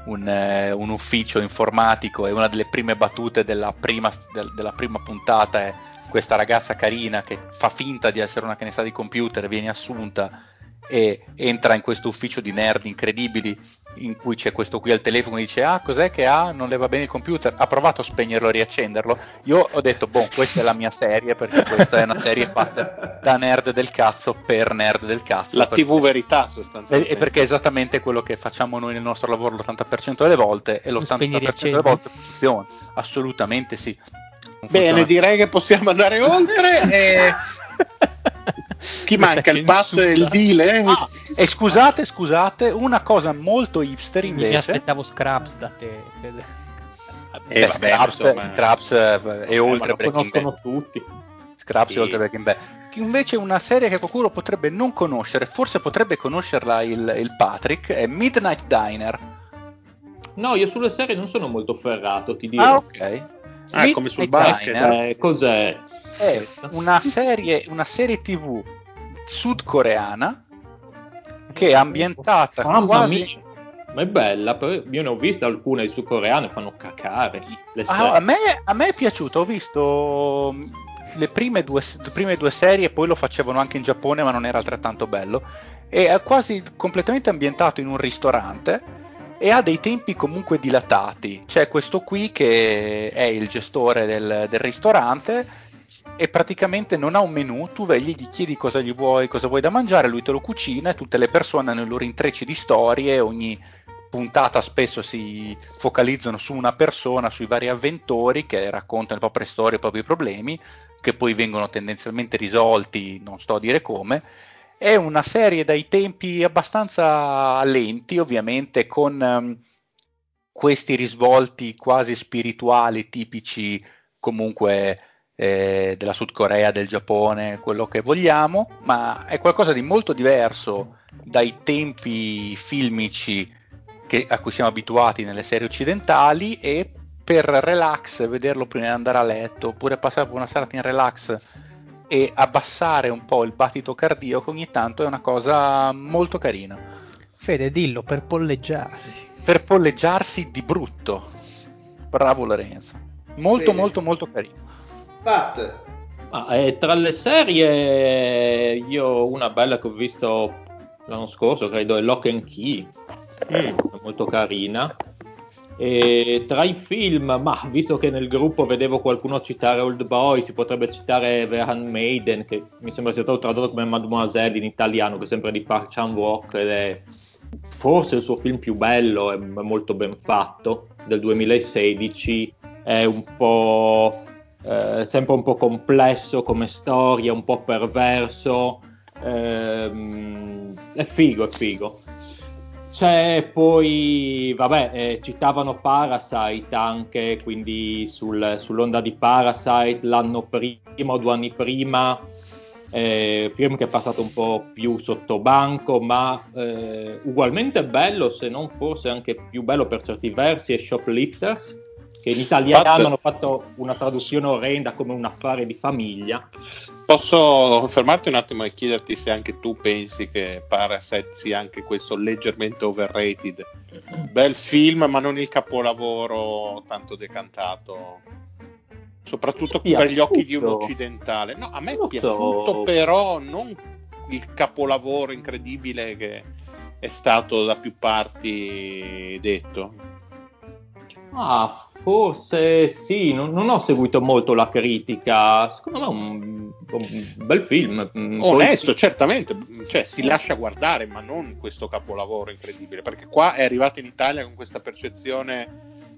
un, eh, un, ufficio informatico e una delle prime battute della prima, del, della prima puntata è questa ragazza carina che fa finta di essere una che ne sa di computer, viene assunta e entra in questo ufficio di nerd incredibili in cui c'è questo qui al telefono e dice ah cos'è che ha? Non le va bene il computer. Ha provato a spegnerlo e riaccenderlo. Io ho detto boh questa è la mia serie perché questa è una serie fatta da nerd del cazzo per nerd del cazzo. La tv verità sostanzialmente. E perché è esattamente quello che facciamo noi nel nostro lavoro l'80% delle volte e l'80% delle volte funziona. Assolutamente sì. Bene direi che possiamo andare oltre e *laughs* Chi manca? Il pat e il deal? Ah, e scusate, scusate, una cosa molto hipster invece. Mi aspettavo Scraps da te. Eh, Beh, Scraps, insomma... Scraps è eh, oltre eh, Breaking Bad. tutti. Scraps sì. è oltre Breaking Bad. Invece una serie che qualcuno potrebbe non conoscere, forse potrebbe conoscerla il, il Patrick, è Midnight Diner. No, io sulle serie non sono molto ferrato, ti dico. Ah, ok. Ah, come sul basket. Eh, cos'è? È una serie, una serie tv sudcoreana che è ambientata Mamma quasi... Mia. Ma è bella, io ne ho viste alcune sudcoreane, fanno cacare. Ah, a, me, a, me, è piaciuto, ho visto le prime, due, le prime due serie, poi lo facevano anche in Giappone, ma non era altrettanto bello. È quasi completamente ambientato in un ristorante e ha dei tempi comunque dilatati. C'è questo qui che è il gestore del, del ristorante e praticamente non ha un menù, tu vai gli chiedi cosa gli vuoi, cosa vuoi da mangiare, lui te lo cucina e tutte le persone hanno i loro intrecci di storie, ogni puntata spesso si focalizzano su una persona, sui vari avventori che raccontano le proprie storie, i propri problemi, che poi vengono tendenzialmente risolti, non sto a dire come. È una serie dai tempi abbastanza lenti, ovviamente, con um, questi risvolti quasi spirituali tipici comunque eh, della Sud Corea, del Giappone, quello che vogliamo, ma è qualcosa di molto diverso dai tempi filmici che, a cui siamo abituati nelle serie occidentali e per relax, vederlo prima di andare a letto, oppure passare una serata in relax e abbassare un po' il battito cardiaco ogni tanto è una cosa molto carina. Fede, dillo, per polleggiarsi. Per polleggiarsi di brutto. Bravo Lorenzo. Molto Fede. molto molto carino. Pat, Ma, eh, tra le serie, io una bella che ho visto l'anno scorso, credo, è Lock and Key, è molto carina. E tra i film, ma visto che nel gruppo vedevo qualcuno citare Old Boy, si potrebbe citare The Handmaiden, che mi sembra sia stato tradotto come Mademoiselle in italiano, che è sempre di Park Chan-wook, ed è forse il suo film più bello, è molto ben fatto, del 2016, è un po' eh, sempre un po' complesso come storia, un po' perverso, ehm, è figo, è figo. C'è poi, vabbè, eh, citavano Parasite anche, quindi sul- sull'onda di Parasite l'anno prima o due anni prima, eh, film che è passato un po' più sotto banco, ma eh, ugualmente bello, se non forse anche più bello per certi versi, è Shoplifters, che in italiano Infatti- hanno fatto una traduzione orrenda come un affare di famiglia. Posso fermarti un attimo e chiederti se anche tu pensi che Parasite sia anche questo leggermente overrated? Bel film, ma non il capolavoro tanto decantato. Soprattutto è per gli occhi di un occidentale. No, a me è lo piaciuto, so. però non il capolavoro incredibile che è stato da più parti detto. Ah, forse sì, non, non ho seguito molto la critica. Secondo me è un, un bel film. Mm, poi- Onesto, certamente, cioè si lascia guardare, ma non questo capolavoro incredibile, perché qua è arrivato in Italia con questa percezione,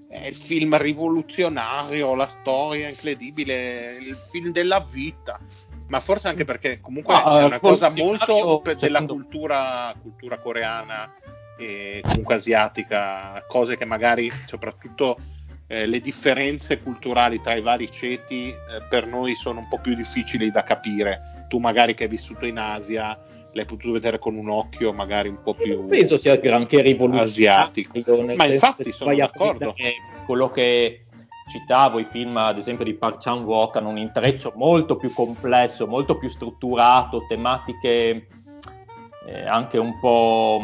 è il film rivoluzionario, la storia incredibile, il film della vita, ma forse anche perché comunque Ah, è una cosa rivoluzionario, molto per- della secondo- cultura, cultura coreana e comunque asiatica, cose che magari soprattutto eh, le differenze culturali tra i vari ceti eh, per noi sono un po' più difficili da capire. Tu magari che hai vissuto in Asia l'hai potuto vedere con un occhio magari un po' più penso sia granché rivoluzionario. Ma infatti sono d'accordo. Quello che citavo, i film ad esempio di Park Chan-wook hanno un intreccio molto più complesso, molto più strutturato, tematiche eh, anche un po'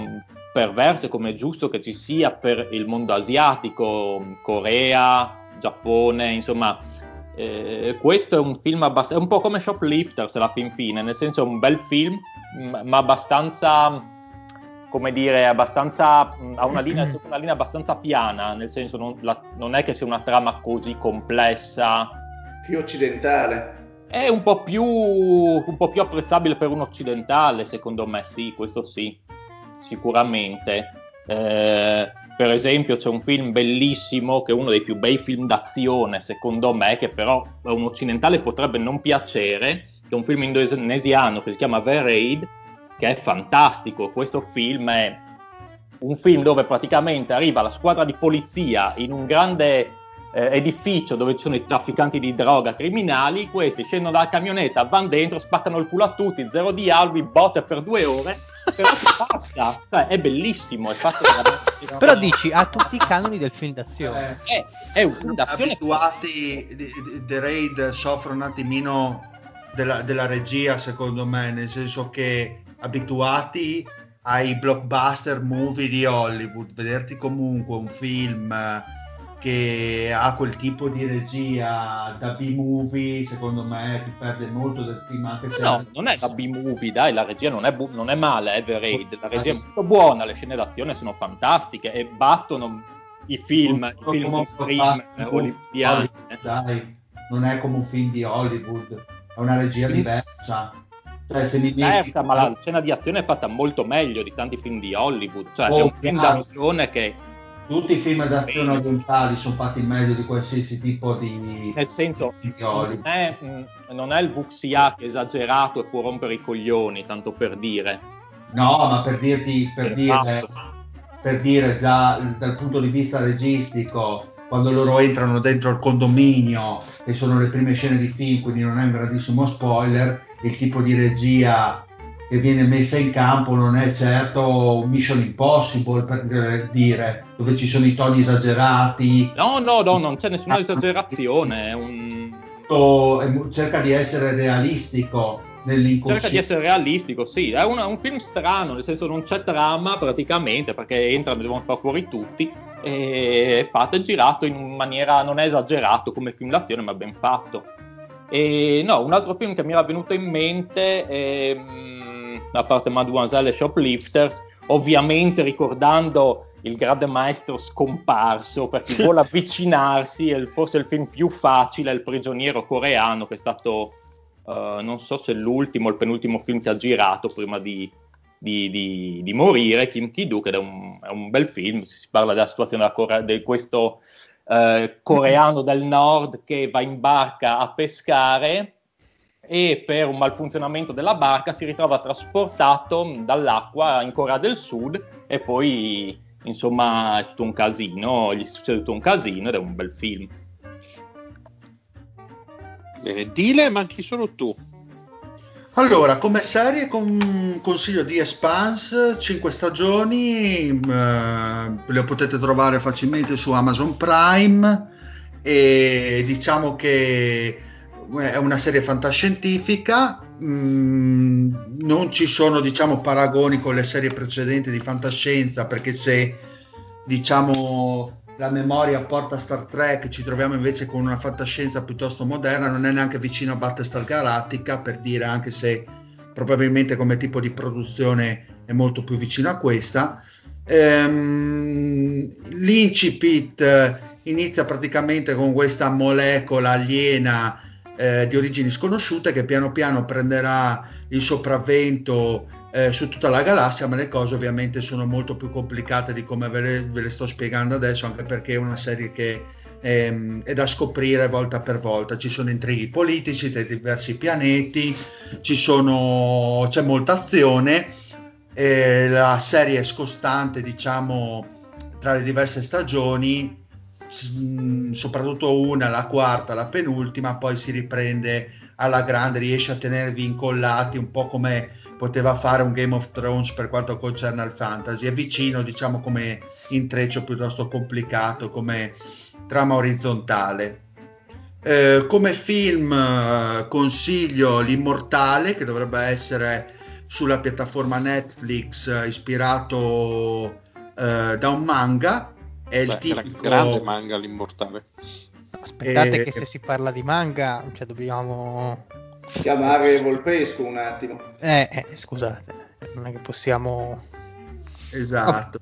perverse come è giusto che ci sia per il mondo asiatico, Corea, Giappone, insomma eh, questo è un film abbastanza, è un po' come Shoplifters alla fin fine, nel senso è un bel film, ma abbastanza, come dire, abbastanza, mh, ha una *clears throat* linea, una linea abbastanza piana, nel senso non, la- non è che sia una trama così complessa, più occidentale. è un po' più, un po' più apprezzabile per un occidentale, secondo me, sì, questo sì, sicuramente. Eh, per esempio, c'è un film bellissimo che è uno dei più bei film d'azione, secondo me, che però a un occidentale potrebbe non piacere, che è un film indonesiano che si chiama The Raid, che è fantastico. Questo film è un film dove praticamente arriva la squadra di polizia in un grande eh, edificio dove ci sono i trafficanti di droga criminali, questi scendono dalla camionetta, vanno dentro, spaccano il culo a tutti, zero dialoghi, botte per due ore, però basta, *laughs* cioè, è bellissimo, è fatto veramente... *laughs* Però dici, ha tutti i canoni del film d'azione. Eh, è, è un film d'azione abituati di- di- The Raid soffre un attimino della, della regia secondo me nel senso che abituati ai blockbuster movie di Hollywood vederti comunque un film eh, che ha quel tipo di regia da B-movie secondo me ti perde molto del film anche se No, non è da B-movie, dai, la regia non è, bu- non è male, è Raid, la regia è molto buona, le scene d'azione sono fantastiche e battono i film, i film mainstream blockbuster eh, movie, hollywoodiani. dai, non è come un film di Hollywood è una regia Film- diversa Cioè, se mi Certo, metti- ma la scena di azione è fatta molto meglio di tanti film di Hollywood. Cioè, Oh, è un film d'azione che, Tutti i film d'azione Bene. orientali sono fatti meglio di qualsiasi tipo di... nel senso, di non è, non è il è esagerato e può rompere i coglioni, tanto per dire. No, ma per dirti, per dire, Esatto. per dire già dal punto di vista registico, quando loro entrano dentro il condominio e sono le prime scene di film, quindi non è un grandissimo spoiler, il tipo di regia che viene messa in campo non è certo Mission Impossible per dire, dove ci sono i toni esagerati, No, no, no, non c'è nessuna esagerazione. È un... e cerca di essere realistico. Cerca di essere realistico, sì. È un, è un film strano, nel senso non c'è trama praticamente perché entrano e devono far fuori tutti. E è fatto, è girato in maniera non è esagerato come film d'azione, ma ben fatto. E no, un altro film che mi era venuto in mente, è, mm, a parte Mademoiselle e Shoplifters, ovviamente ricordando il grande maestro scomparso, per chi vuole *laughs* avvicinarsi, è il- forse il film più facile, è Il prigioniero coreano, che è stato, eh, non so se l'ultimo o il penultimo film che ha girato prima di, di- di- di morire, Kim Ki-duk, ed è un, è un bel film, si parla della situazione della Corea- di questo eh, coreano del nord che va in barca a pescare e per un malfunzionamento della barca si ritrova trasportato dall'acqua in Corea del Sud e poi insomma è tutto un casino, gli succede tutto un casino ed è un bel film. Bene, Dile, manchi solo tu. Allora, come serie con- consiglio di Expanse, 5 stagioni, eh, le potete trovare facilmente su Amazon Prime e diciamo che è una serie fantascientifica, mm, non ci sono diciamo paragoni con le serie precedenti di fantascienza perché se diciamo la memoria porta a Star Trek, ci troviamo invece con una fantascienza piuttosto moderna, non è neanche vicino a Battlestar Galactica, per dire anche se probabilmente come tipo di produzione è molto più vicino a questa. Ehm, L'incipit inizia praticamente con questa molecola aliena eh, di origini sconosciute che piano piano prenderà il sopravvento eh, su tutta la galassia, ma le cose ovviamente sono molto più complicate di come ve le, ve le sto spiegando adesso, anche perché è una serie che ehm, è da scoprire volta per volta. Ci sono intrighi politici tra diversi pianeti, sono, c'è molta azione, eh, la serie è scostante, diciamo, tra le diverse stagioni, soprattutto una, la quarta, la penultima, poi si riprende alla grande, riesce a tenervi incollati un po' come poteva fare un Game of Thrones per quanto concerne al fantasy. È vicino, diciamo, come intreccio piuttosto complicato, come trama orizzontale. Eh, come film eh, consiglio L'Immortale, che dovrebbe essere sulla piattaforma Netflix, eh, ispirato eh, da un manga. È il Beh, era tipico... grande manga l'immortale. Aspettate Eh, che se si parla di manga, cioè dobbiamo... Chiamare Volpesco un attimo. Eh, eh, scusate, non è che possiamo... Esatto.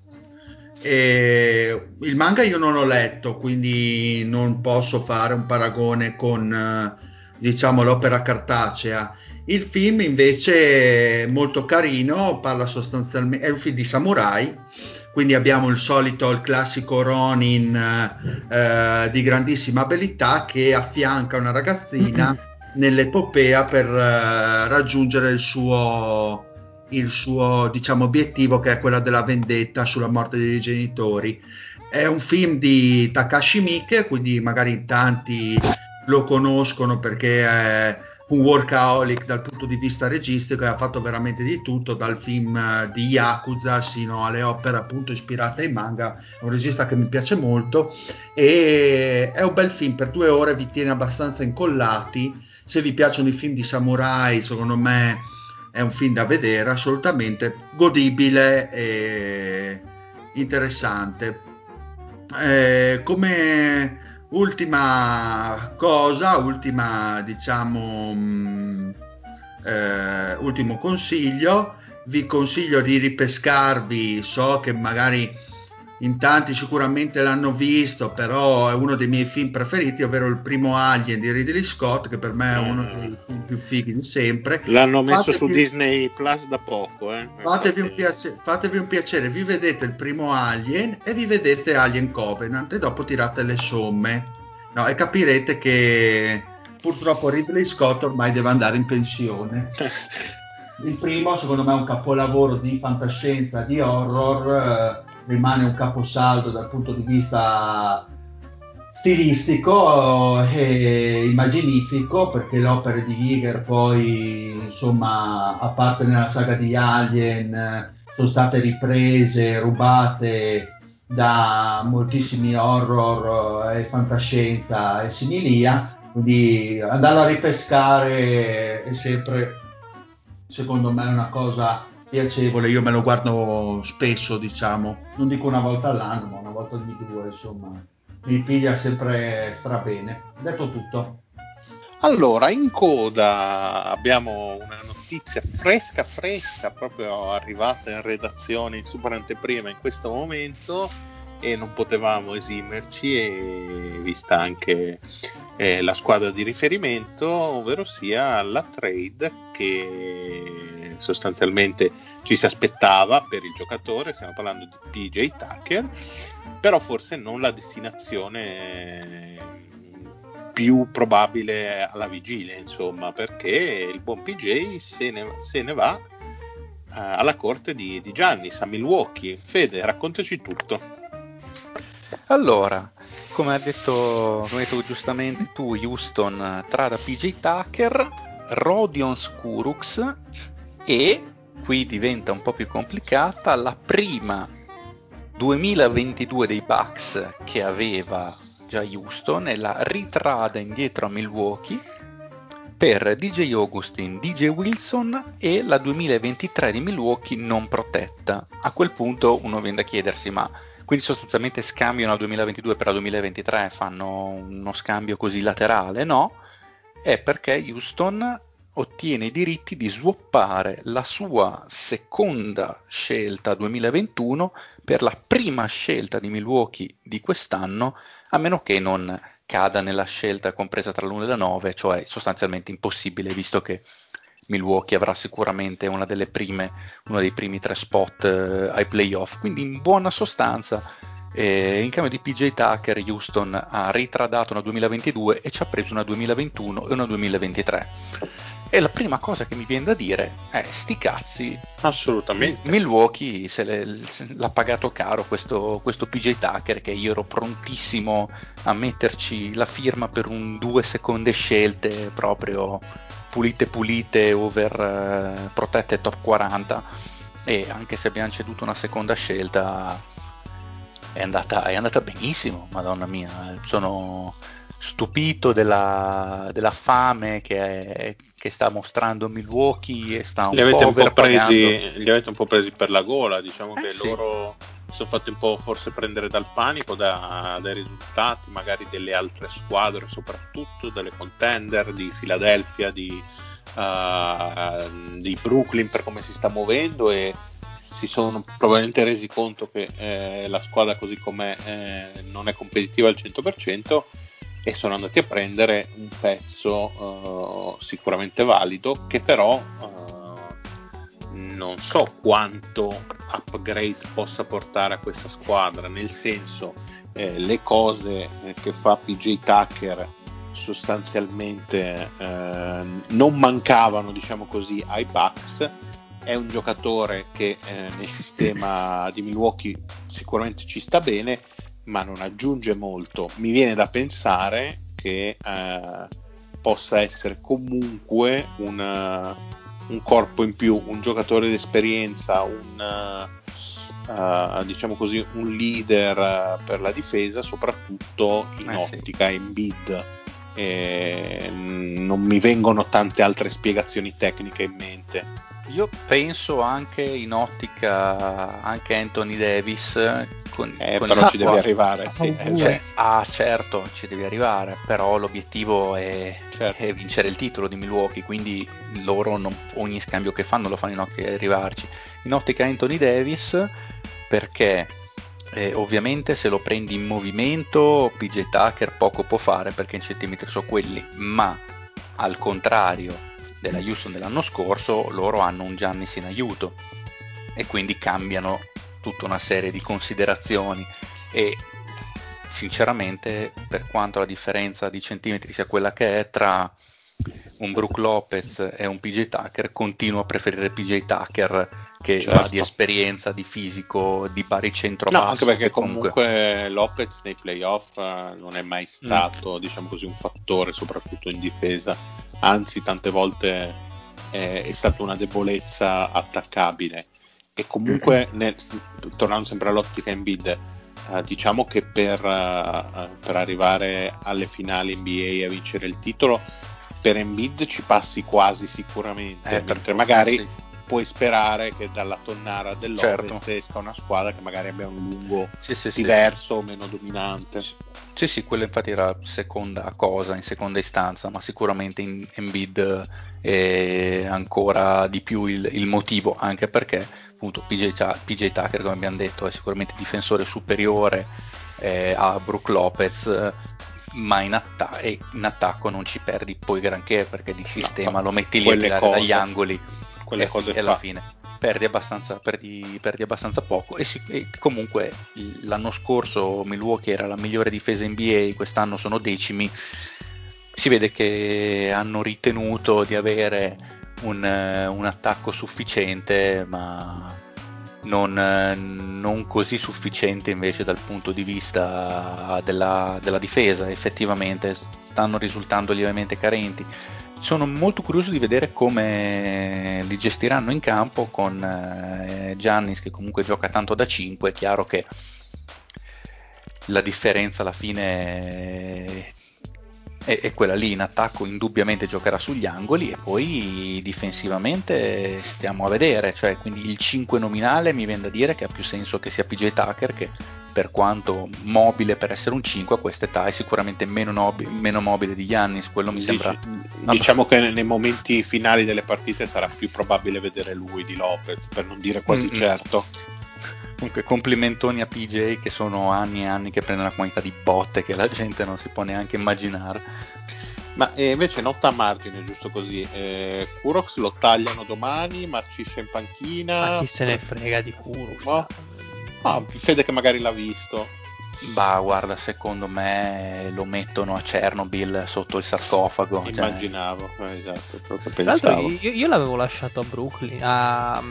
E il manga io non ho letto, quindi non posso fare un paragone con eh, diciamo l'opera cartacea. Il film invece è molto carino, parla sostanzialmente, è un film di samurai, quindi abbiamo il solito, il classico Ronin eh, di grandissima abilità che affianca una ragazzina nell'epopea per eh, raggiungere il suo, il suo diciamo, obiettivo che è quella della vendetta sulla morte dei genitori. È un film di Takashi Miike, quindi magari in tanti lo conoscono perché è un workaholic dal punto di vista registico e ha fatto veramente di tutto, dal film eh, di Yakuza sino alle opere appunto ispirate ai manga. È un regista che mi piace molto e è un bel film, per due ore vi tiene abbastanza incollati. Se vi piacciono i film di samurai, secondo me è un film da vedere, assolutamente godibile e interessante. Eh, come ultima cosa, ultima diciamo mh, eh, ultimo consiglio, vi consiglio di ripescarvi, so che magari in tanti sicuramente l'hanno visto, però è uno dei miei film preferiti, ovvero il primo Alien di Ridley Scott, che per me è uno dei film più fighi di sempre. L'hanno messo Fatevi- su Disney Plus da poco. Eh. Fatevi un, Infatti- piace- fatevi un piacere, vi vedete il primo Alien e vi vedete Alien Covenant e dopo tirate le somme. No, e capirete che purtroppo Ridley Scott ormai deve andare in pensione. *laughs* Il primo, secondo me, è un capolavoro di fantascienza, di horror, eh, rimane un caposaldo dal punto di vista stilistico e immaginifico perché le opere di Giger poi insomma a parte nella saga di Alien eh, sono state riprese rubate da moltissimi horror eh, e fantascienza e similia. Quindi andarlo a ripescare è sempre secondo me una cosa piacevole io me lo guardo spesso diciamo non dico una volta all'anno ma una volta ogni due insomma mi piglia sempre strabene. Detto tutto. Allora, in coda abbiamo una notizia fresca fresca, proprio arrivata in redazione in super anteprima in questo momento e non potevamo esimerci e vista anche eh, la squadra di riferimento, ovvero sia la trade che sostanzialmente ci si aspettava per il giocatore, stiamo parlando di PJ Tucker, però forse non la destinazione più probabile alla vigilia, insomma, perché il buon PJ se ne, se ne va eh, alla corte di, di Giannis a Milwaukee. Fede, raccontaci tutto. Allora, come ha detto, detto giustamente tu, Houston trada PJ Tucker, Rodion Skurux e qui diventa un po' più complicata la prima 2022 dei Bucks che aveva già Houston e la ritrada indietro a Milwaukee per DJ Augustin, DJ Wilson e la 2023 di Milwaukee non protetta. A quel punto uno viene da chiedersi ma quindi sostanzialmente scambiano la 2022 per la 2023, fanno uno scambio così laterale? No, è perché Houston ottiene i diritti di swappare la sua seconda scelta 2021 per la prima scelta di Milwaukee di quest'anno, a meno che non cada nella scelta compresa tra l'1 e la 9, cioè sostanzialmente impossibile visto che Milwaukee avrà sicuramente una delle prime, uno dei primi tre spot eh, ai playoff. Quindi in buona sostanza eh, in cambio di PJ Tucker Houston ha ritradato una 2022 e ci ha preso una 2021 e una 2023. E la prima cosa che mi viene da dire è sti cazzi, Assolutamente. Milwaukee se le- se l'ha pagato caro questo, questo PJ Tucker che io ero prontissimo a metterci la firma per un due seconde scelte proprio pulite pulite over eh, protette top 40 e anche se abbiamo ceduto una seconda scelta è andata, è andata benissimo, madonna mia, sono stupito della, della fame che, che sta mostrando Milwaukee e sta un Li avete, po' un po presi, li avete un po' presi per la gola, diciamo Eh, che sì. loro si sono fatti un po' forse prendere dal panico da- dai risultati magari delle altre squadre, soprattutto delle contender di Philadelphia, di, uh, di Brooklyn per come si sta muovendo e si sono probabilmente resi conto che eh, la squadra così com'è eh, non è competitiva al 100% e sono andati a prendere un pezzo eh, sicuramente valido che però eh, non so quanto upgrade possa portare a questa squadra nel senso eh, le cose eh, che fa PJ Tucker sostanzialmente eh, non mancavano diciamo così ai Bucks. È un giocatore che eh, nel sistema di Milwaukee sicuramente ci sta bene ma non aggiunge molto. Mi viene da pensare che eh, possa essere comunque un, uh, un, corpo in più, un giocatore d'esperienza, un, uh, diciamo così, un leader per la difesa, soprattutto in Eh, sì. ottica in bid. E non mi vengono tante altre spiegazioni tecniche in mente. Io penso anche in ottica anche Anthony Davis con, Eh, con però il ci devi arrivare. Sì, eh. Cioè, ah, certo, ci devi arrivare, però l'obiettivo è, Certo. è vincere il titolo di Milwaukee, quindi loro non- ogni scambio che fanno lo fanno in ottica di arrivarci. In ottica Anthony Davis perché E ovviamente se lo prendi in movimento PJ Tucker poco può fare perché i centimetri sono quelli, ma al contrario della Houston dell'anno scorso loro hanno un Giannis in aiuto e quindi cambiano tutta una serie di considerazioni. E sinceramente per quanto la differenza di centimetri sia quella che è tra un Brook Lopez e un PJ Tucker continuo a preferire PJ Tucker che Certo. ha di esperienza, di fisico, di pari centro No, anche perché che comunque, Lopez nei playoff eh, non è mai stato, diciamo così, un fattore, soprattutto in difesa. Anzi, tante volte è, è stata una debolezza attaccabile. E comunque, nel- tornando sempre all'ottica Embiid, eh, diciamo che per, eh, per arrivare alle finali NBA e a vincere il titolo, per Embiid ci passi quasi sicuramente, Eh, per mentre forza, magari sì. puoi sperare che dalla tonnara dell'Ovest Certo. esca una squadra che magari abbia un lungo Sì, sì, diverso, meno dominante. Sì, sì, quello infatti era seconda cosa, in seconda istanza, ma sicuramente in Embiid è ancora di più il, il motivo, anche perché appunto PJ, PJ Tucker, come abbiamo detto, è sicuramente difensore superiore eh, a Brook Lopez, eh, ma in, atta- in attacco non ci perdi poi granché perché di sistema fa lo metti lì a tirare cose- dagli angoli Quelle e, cose e alla fa. fine perdi abbastanza, perdi, perdi abbastanza poco e, si- e comunque l'anno scorso Milwaukee era la migliore difesa NBA, quest'anno sono decimi, si vede che hanno ritenuto di avere un, un attacco sufficiente ma non, eh, non così sufficiente invece dal punto di vista della, della difesa, effettivamente stanno risultando lievemente carenti. Sono molto curioso di vedere come li gestiranno in campo con eh, Giannis che comunque gioca tanto da 5, è chiaro che la differenza alla fine è, è quella lì, in attacco indubbiamente giocherà sugli angoli e poi difensivamente stiamo a vedere, cioè quindi il 5 nominale mi viene da dire che ha più senso che sia PJ Tucker che per quanto mobile per essere un 5 a questa età è sicuramente meno, nobi- meno mobile di Giannis, quello mi Dici- sembra diciamo che nei momenti finali delle partite sarà più probabile vedere lui di Lopez, per non dire quasi Mm-mm. certo. Comunque complimentoni a PJ che sono anni e anni che prende una quantità di botte che la gente non si può neanche immaginare. Ma eh, invece nota a margine, giusto così, eh, Kurox lo tagliano domani, marcisce in panchina. Ma chi se ne frega di culo? Boh. Ah, Fede che magari l'ha visto. Bah, guarda, secondo me lo mettono a Chernobyl sotto il sarcofago. cioè- Immaginavo, eh, esatto, proprio Tra l'altro pensavo. io, io l'avevo lasciato a Brooklyn. A,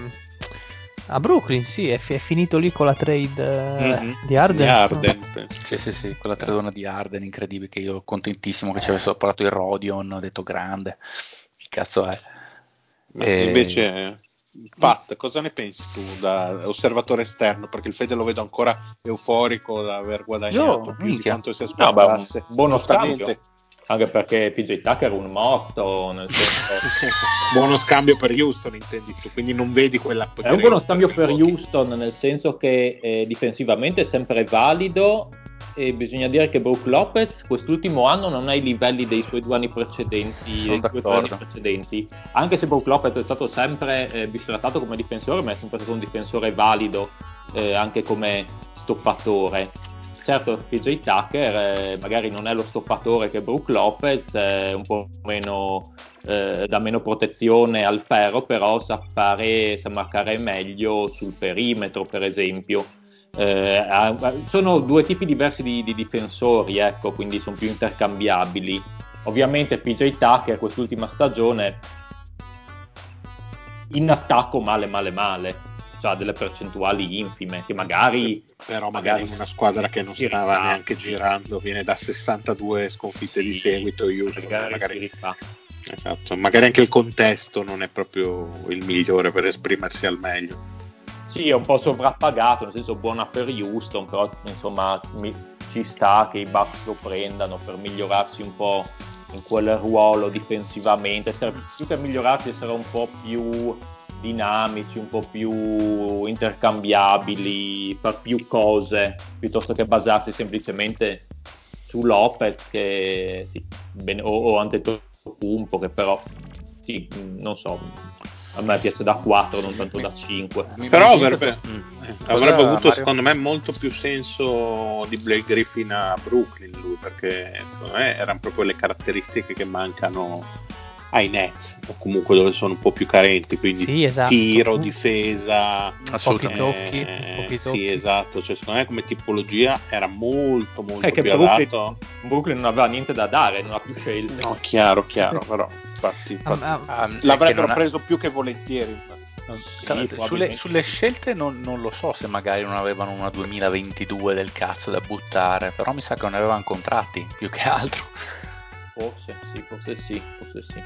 a Brooklyn, sì, è, fi- è finito lì con la trade Mhm. di Arden. Di Arden, penso. Sì, sì, sì, quella tredona di Arden incredibile che io contentissimo che ci avesse parlato il Rodion, ho detto grande. Che cazzo è? Ma Eh, Invece, Pat, cosa ne pensi tu da osservatore esterno? Perché il Fede lo vedo ancora euforico da aver guadagnato Io, più di minchia. quanto si No, beh, aspettasse. buono Giustamente. scambio. Anche perché PJ Tucker è un morto, nel senso... *laughs* Buono scambio per Houston, intendi tu, quindi non vedi quella È un buono scambio per Houston, nel senso che eh, difensivamente è sempre valido e bisogna dire che Brook Lopez quest'ultimo anno non ha i livelli dei suoi due anni precedenti, due anni precedenti. Anche se Brook Lopez è stato sempre eh, bistrattato come difensore, ma è sempre stato un difensore valido eh, anche come stoppatore. Certo, PJ Tucker eh, magari non è lo stoppatore che Brook Lopez, è un po' meno eh, dà meno protezione al ferro, però sa fare, sa marcare meglio sul perimetro, per esempio. Eh, sono due tipi diversi di, di difensori, ecco, quindi sono più intercambiabili. Ovviamente PJ Tucker quest'ultima stagione in attacco male male male, cioè delle percentuali infime che magari Però magari in una squadra che non stava rifà. neanche girando, viene da 62 sconfitte di Sì, seguito Houston, magari, magari, esatto, magari anche il contesto non è proprio il migliore per esprimersi al meglio. Sì, è un po' sovrappagato, nel senso buona per Houston, però insomma mi- ci sta che i Bucks lo prendano per migliorarsi un po' in quel ruolo difensivamente, essere- più che migliorarsi essere un po' più dinamici, un po' più intercambiabili, far più cose, piuttosto che basarsi semplicemente su Lopez che sì, bene- o, o Antetokounmpo che però sì, non so, A me piace da 4, non tanto da 5. Mi- Però avrebbe, Mm. avrebbe avuto Mario? secondo me molto più senso di Blake Griffin a Brooklyn lui perché secondo me erano proprio le caratteristiche che mancano ai Nets o comunque dove sono un po' più carenti quindi Sì, esatto. tiro, difesa Pochi tocchi, eh, pochi sì tocchi. esatto cioè secondo me come tipologia era molto molto È che più Brooklyn, adatto Brooklyn non aveva niente da dare, non ha più scelte. no chiaro chiaro però infatti, infatti Ah, Ah, è che l'avrebbero ha- preso più che volentieri Sì, sulle, sulle scelte non, non lo so se magari non avevano una 2022 del cazzo da buttare, però mi sa che non avevano contratti più che altro. Forse sì, forse sì, forse sì.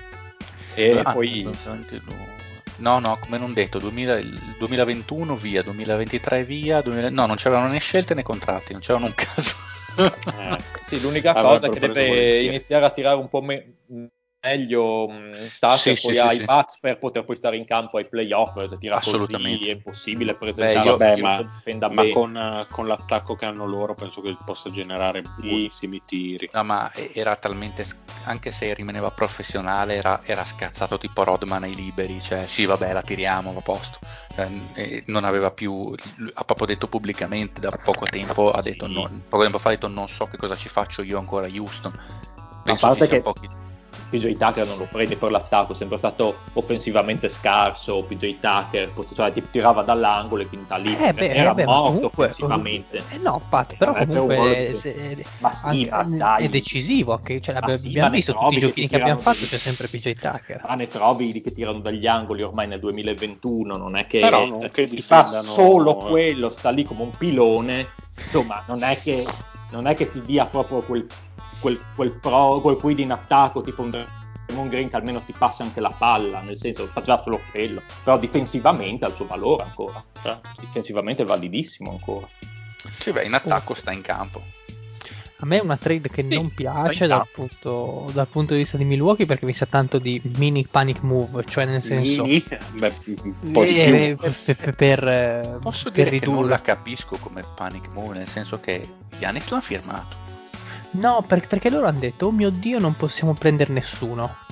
E Ah, poi 2022. No, no, come non detto, 2000 il 2021 via, 2023 via, 2000 no, non c'erano né scelte né contratti, non c'erano un caso. Eh, *laughs* sì, l'unica avrebbero cosa è che deve iniziare a tirare un po' me- meglio mh, Tucker Sì, poi sì, ai sì. Bucks per poter poi stare in campo ai playoff se tira Assolutamente. così è impossibile presentare io- Vabbè, un ma, ma bene. con, eh, con l'attacco che hanno loro penso che possa generare Sì. buonissimi tiri. No, ma era talmente, anche se rimaneva professionale, era, era scazzato tipo Rodman ai liberi, cioè sì vabbè la tiriamo, va a posto. Cioè, e non aveva più, ha proprio detto pubblicamente da poco tempo, ha detto Sì. no- poco tempo fa ha detto non so che cosa ci faccio io ancora a Houston. Penso parte ci sia che- pochi... PJ Tucker non lo prende per l'attacco, è sempre stato offensivamente scarso. PJ Tucker cioè, ti tirava dall'angolo e quindi da lì Eh beh, era eh beh, morto comunque, offensivamente. Eh no, Pat, però Vabbè, per un comunque di- se- Ma sì, anche- ma dai. è decisivo. Anche, cioè, Ma abbiamo visto tutti i che giochini ti che abbiamo fatto, di- c'è sempre PJ Tucker. Ma ne trovi di che tirano dagli angoli ormai nel 2021, non è che, Però non che ti fa difendano- solo quello, sta lì come un pilone, insomma non è che, non è che ti dia proprio quel, quel, quel, pro, quel quid in attacco tipo un Draymond Green che almeno ti passa anche la palla, nel senso faceva solo quello, però difensivamente ha il suo valore ancora, cioè, difensivamente è validissimo ancora. Sì, beh, in attacco sta in campo. A me è una trade che Sì, non piace dal punto, dal punto di vista di Milwaukee perché mi sa tanto di mini panic move, cioè nel senso... Mini, beh, un po' di eh, più. per, per- eh, Posso per dire che non ridurre. la capisco come panic move, nel senso che Giannis l'ha firmato. No, per- perché loro hanno detto, oh mio Dio, non possiamo prendere nessuno.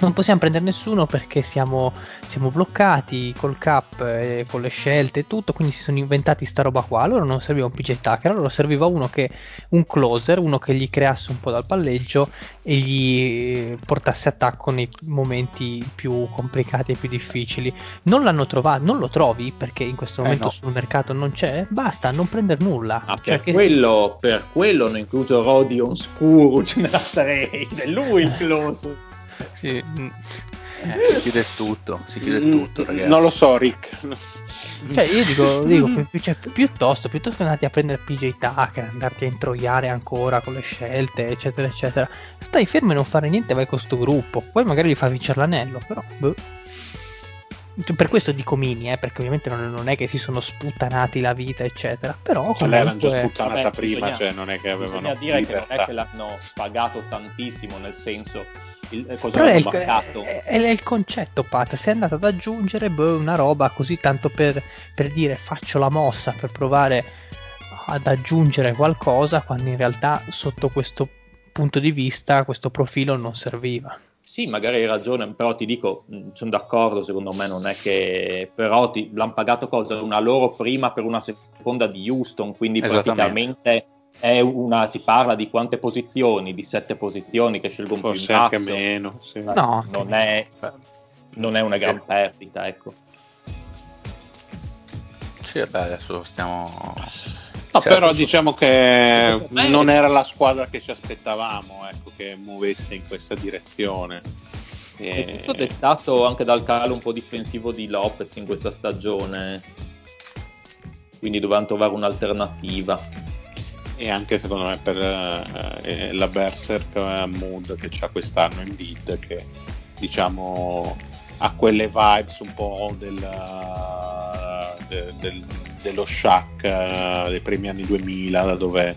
Non possiamo prendere nessuno perché siamo, siamo bloccati col cap e con le scelte e tutto, quindi si sono inventati sta roba qua. A loro non serviva un PJ Tucker, a loro serviva uno che, un closer, uno che gli creasse un po' dal palleggio e gli portasse attacco nei momenti più complicati e più difficili. Non l'hanno trovato, non lo trovi perché in questo Eh, momento no. sul mercato non c'è, basta, non prendere nulla. Ah, Cioè per, che- quello, per quello hanno incluso Rodion Scourge nella trade, è lui il close. Sì, mm. Eh, si chiude tutto, si chiude tutto, Mm, ragazzi. Non lo so, Rick. Cioè, io dico, dico pi- cioè, piuttosto, piuttosto che andarti a prendere PJ Tucker, andarti a introiare ancora con le scelte, eccetera, eccetera, stai fermo e non fare niente, vai con sto gruppo. Poi magari gli fa vincere l'anello, però. boh. Cioè, per questo dico mini, eh, perché ovviamente non, non è che si sono sputtanati la vita, eccetera. Però Ce l'erano già comunque. sputtanata Vabbè, prima, bisogna- cioè non è che avevano Bisogna dire che non è libertà. che l'hanno pagato tantissimo, nel senso, il, eh, cosa Però è il, è- è il concetto, Pat. Sei andato ad aggiungere boh, una roba così tanto per, per dire faccio la mossa per provare ad aggiungere qualcosa, quando in realtà sotto questo punto di vista questo profilo non serviva. Sì, magari hai ragione, però ti dico, sono d'accordo, secondo me non è che... Però ti, l'hanno pagato cosa? Una loro prima per una seconda di Houston, quindi praticamente una, si parla di quante posizioni? Di sette posizioni che scelgono più in Forse anche basso. meno. sì. No, non, è, non è una gran perdita, ecco. Sì, vabbè, adesso stiamo... No, Certo. però diciamo che me- non era la squadra che ci aspettavamo, ecco, che muovesse in questa direzione. È E- tutto dettato anche dal calo un po' difensivo di Lopez in questa stagione, quindi dovevano trovare un'alternativa. E anche secondo me per eh, la Berserk eh, Mood che c'ha quest'anno in beat che diciamo ha quelle vibes un po' del, de- del- dello Shaq eh, dei primi anni 2000 da dove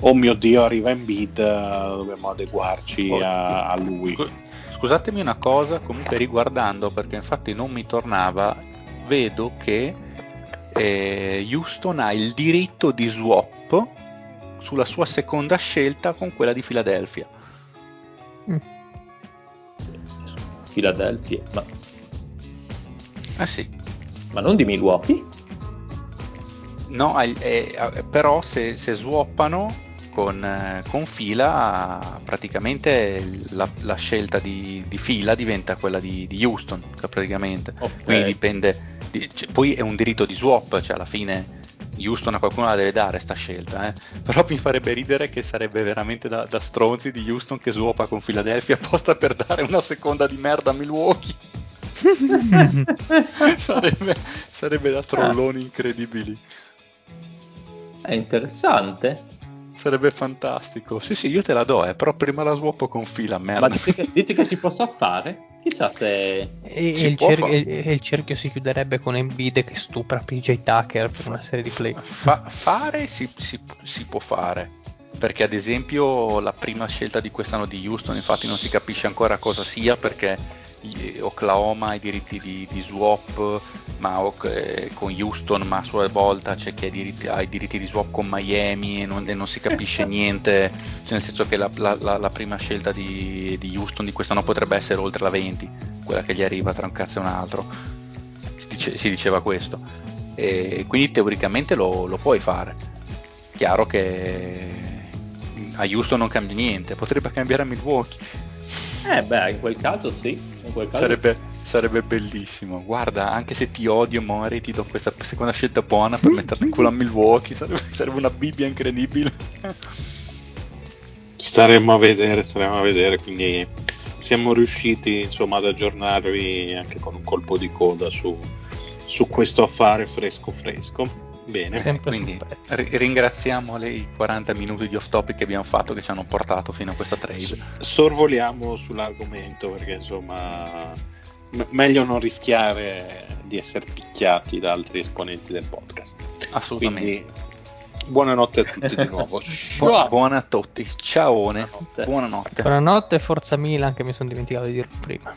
oh mio dio arriva in beat dobbiamo adeguarci a, a lui. Scu- Scusatemi una cosa, comunque riguardando, perché infatti non mi tornava, vedo che eh, Houston ha il diritto di swap sulla sua seconda scelta con quella di Philadelphia. Mm. Philadelphia, ma Ah sì. Ma non di Milwaukee? No, eh, eh, però se, se swappano con, eh, con, fila praticamente la, la scelta di, di, fila diventa quella di, di Houston praticamente okay. quindi dipende di, cioè, poi è un diritto di swap cioè alla fine Houston a qualcuno la deve dare sta scelta eh? però mi farebbe ridere che sarebbe veramente da, da stronzi di Houston che swappa con Philadelphia apposta per dare una seconda di merda a Milwaukee *laughs* sarebbe, sarebbe da trolloni incredibili è interessante Sarebbe fantastico. Sì, sì, io te la do, eh, però prima la swap con fila, merda. Ma dici che, dici che si possa fare? Chissà se... E, il, cer- e, il, cerchio si chiuderebbe con Embiid che stupra PJ Tucker per una serie di play. Fa- fare si, si, si può fare perché ad esempio la prima scelta di quest'anno di Houston infatti non si capisce ancora cosa sia perché Oklahoma ha i diritti di, di swap ma, eh, con Houston, ma a sua volta c'è chi ha i diritti, ha i diritti di swap con Miami e non, e non si capisce *laughs* niente, cioè nel senso che la, la, la, la prima scelta di, di, Houston di quest'anno potrebbe essere oltre la 20, quella che gli arriva tra un cazzo e un altro, si, dice, si diceva questo, e quindi teoricamente lo, lo puoi fare, chiaro che a Houston non cambia niente, potrebbe cambiare a Milwaukee. Eh beh, in quel caso sì. Quel caso... Sarebbe, sarebbe bellissimo. Guarda, anche se ti odio, Mori, ti do questa seconda scelta buona per metterla in culo a Milwaukee. Sarebbe, sarebbe una Bibbia incredibile. Staremmo a vedere, staremo a vedere. Quindi siamo riusciti insomma ad aggiornarvi anche con un colpo di coda su, su questo affare fresco fresco. Bene, Sempre quindi ri- ringraziamo le, i 40 minuti di off topic che abbiamo fatto che ci hanno portato fino a questa trade. Sorvoliamo sull'argomento perché insomma m- meglio non rischiare di essere picchiati da altri esponenti del podcast. Assolutamente. Quindi, buonanotte a tutti di nuovo. *laughs* Bu- buona a tutti, ciao. Buonanotte. buonanotte. Buonanotte, forza Milan che mi sono dimenticato di dirlo prima.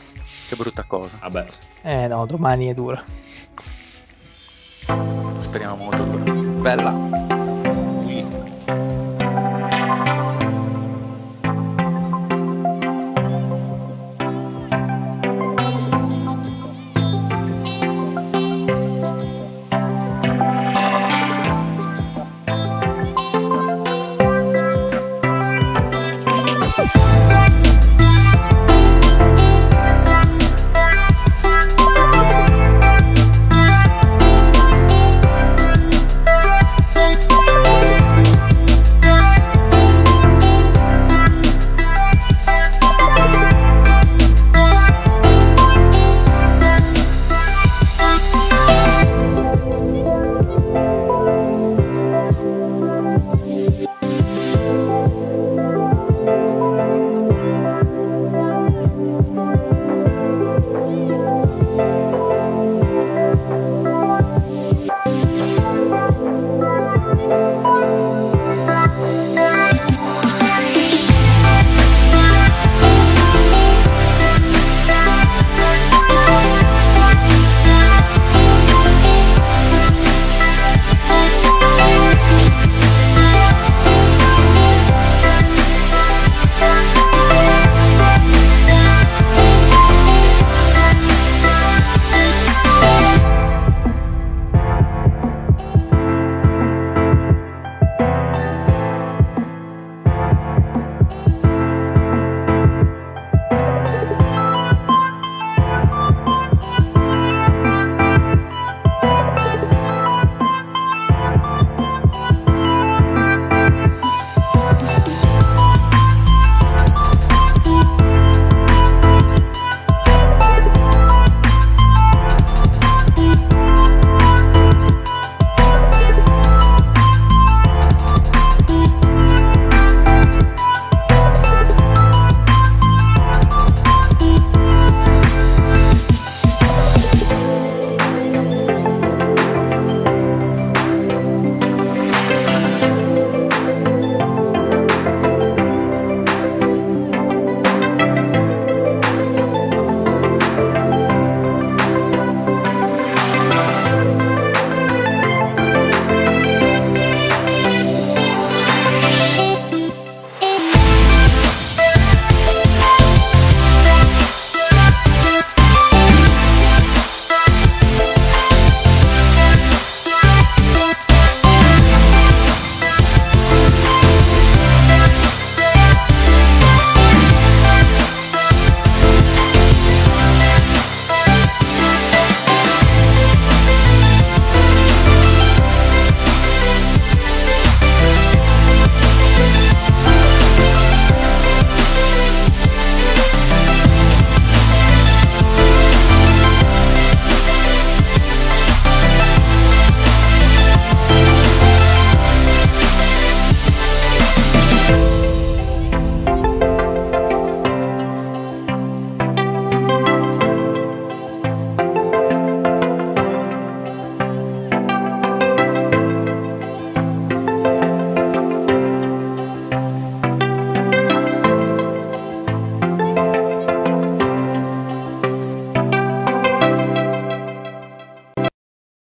Che brutta cosa. Vabbè. Eh no, domani è dura speriamo molto. Bella.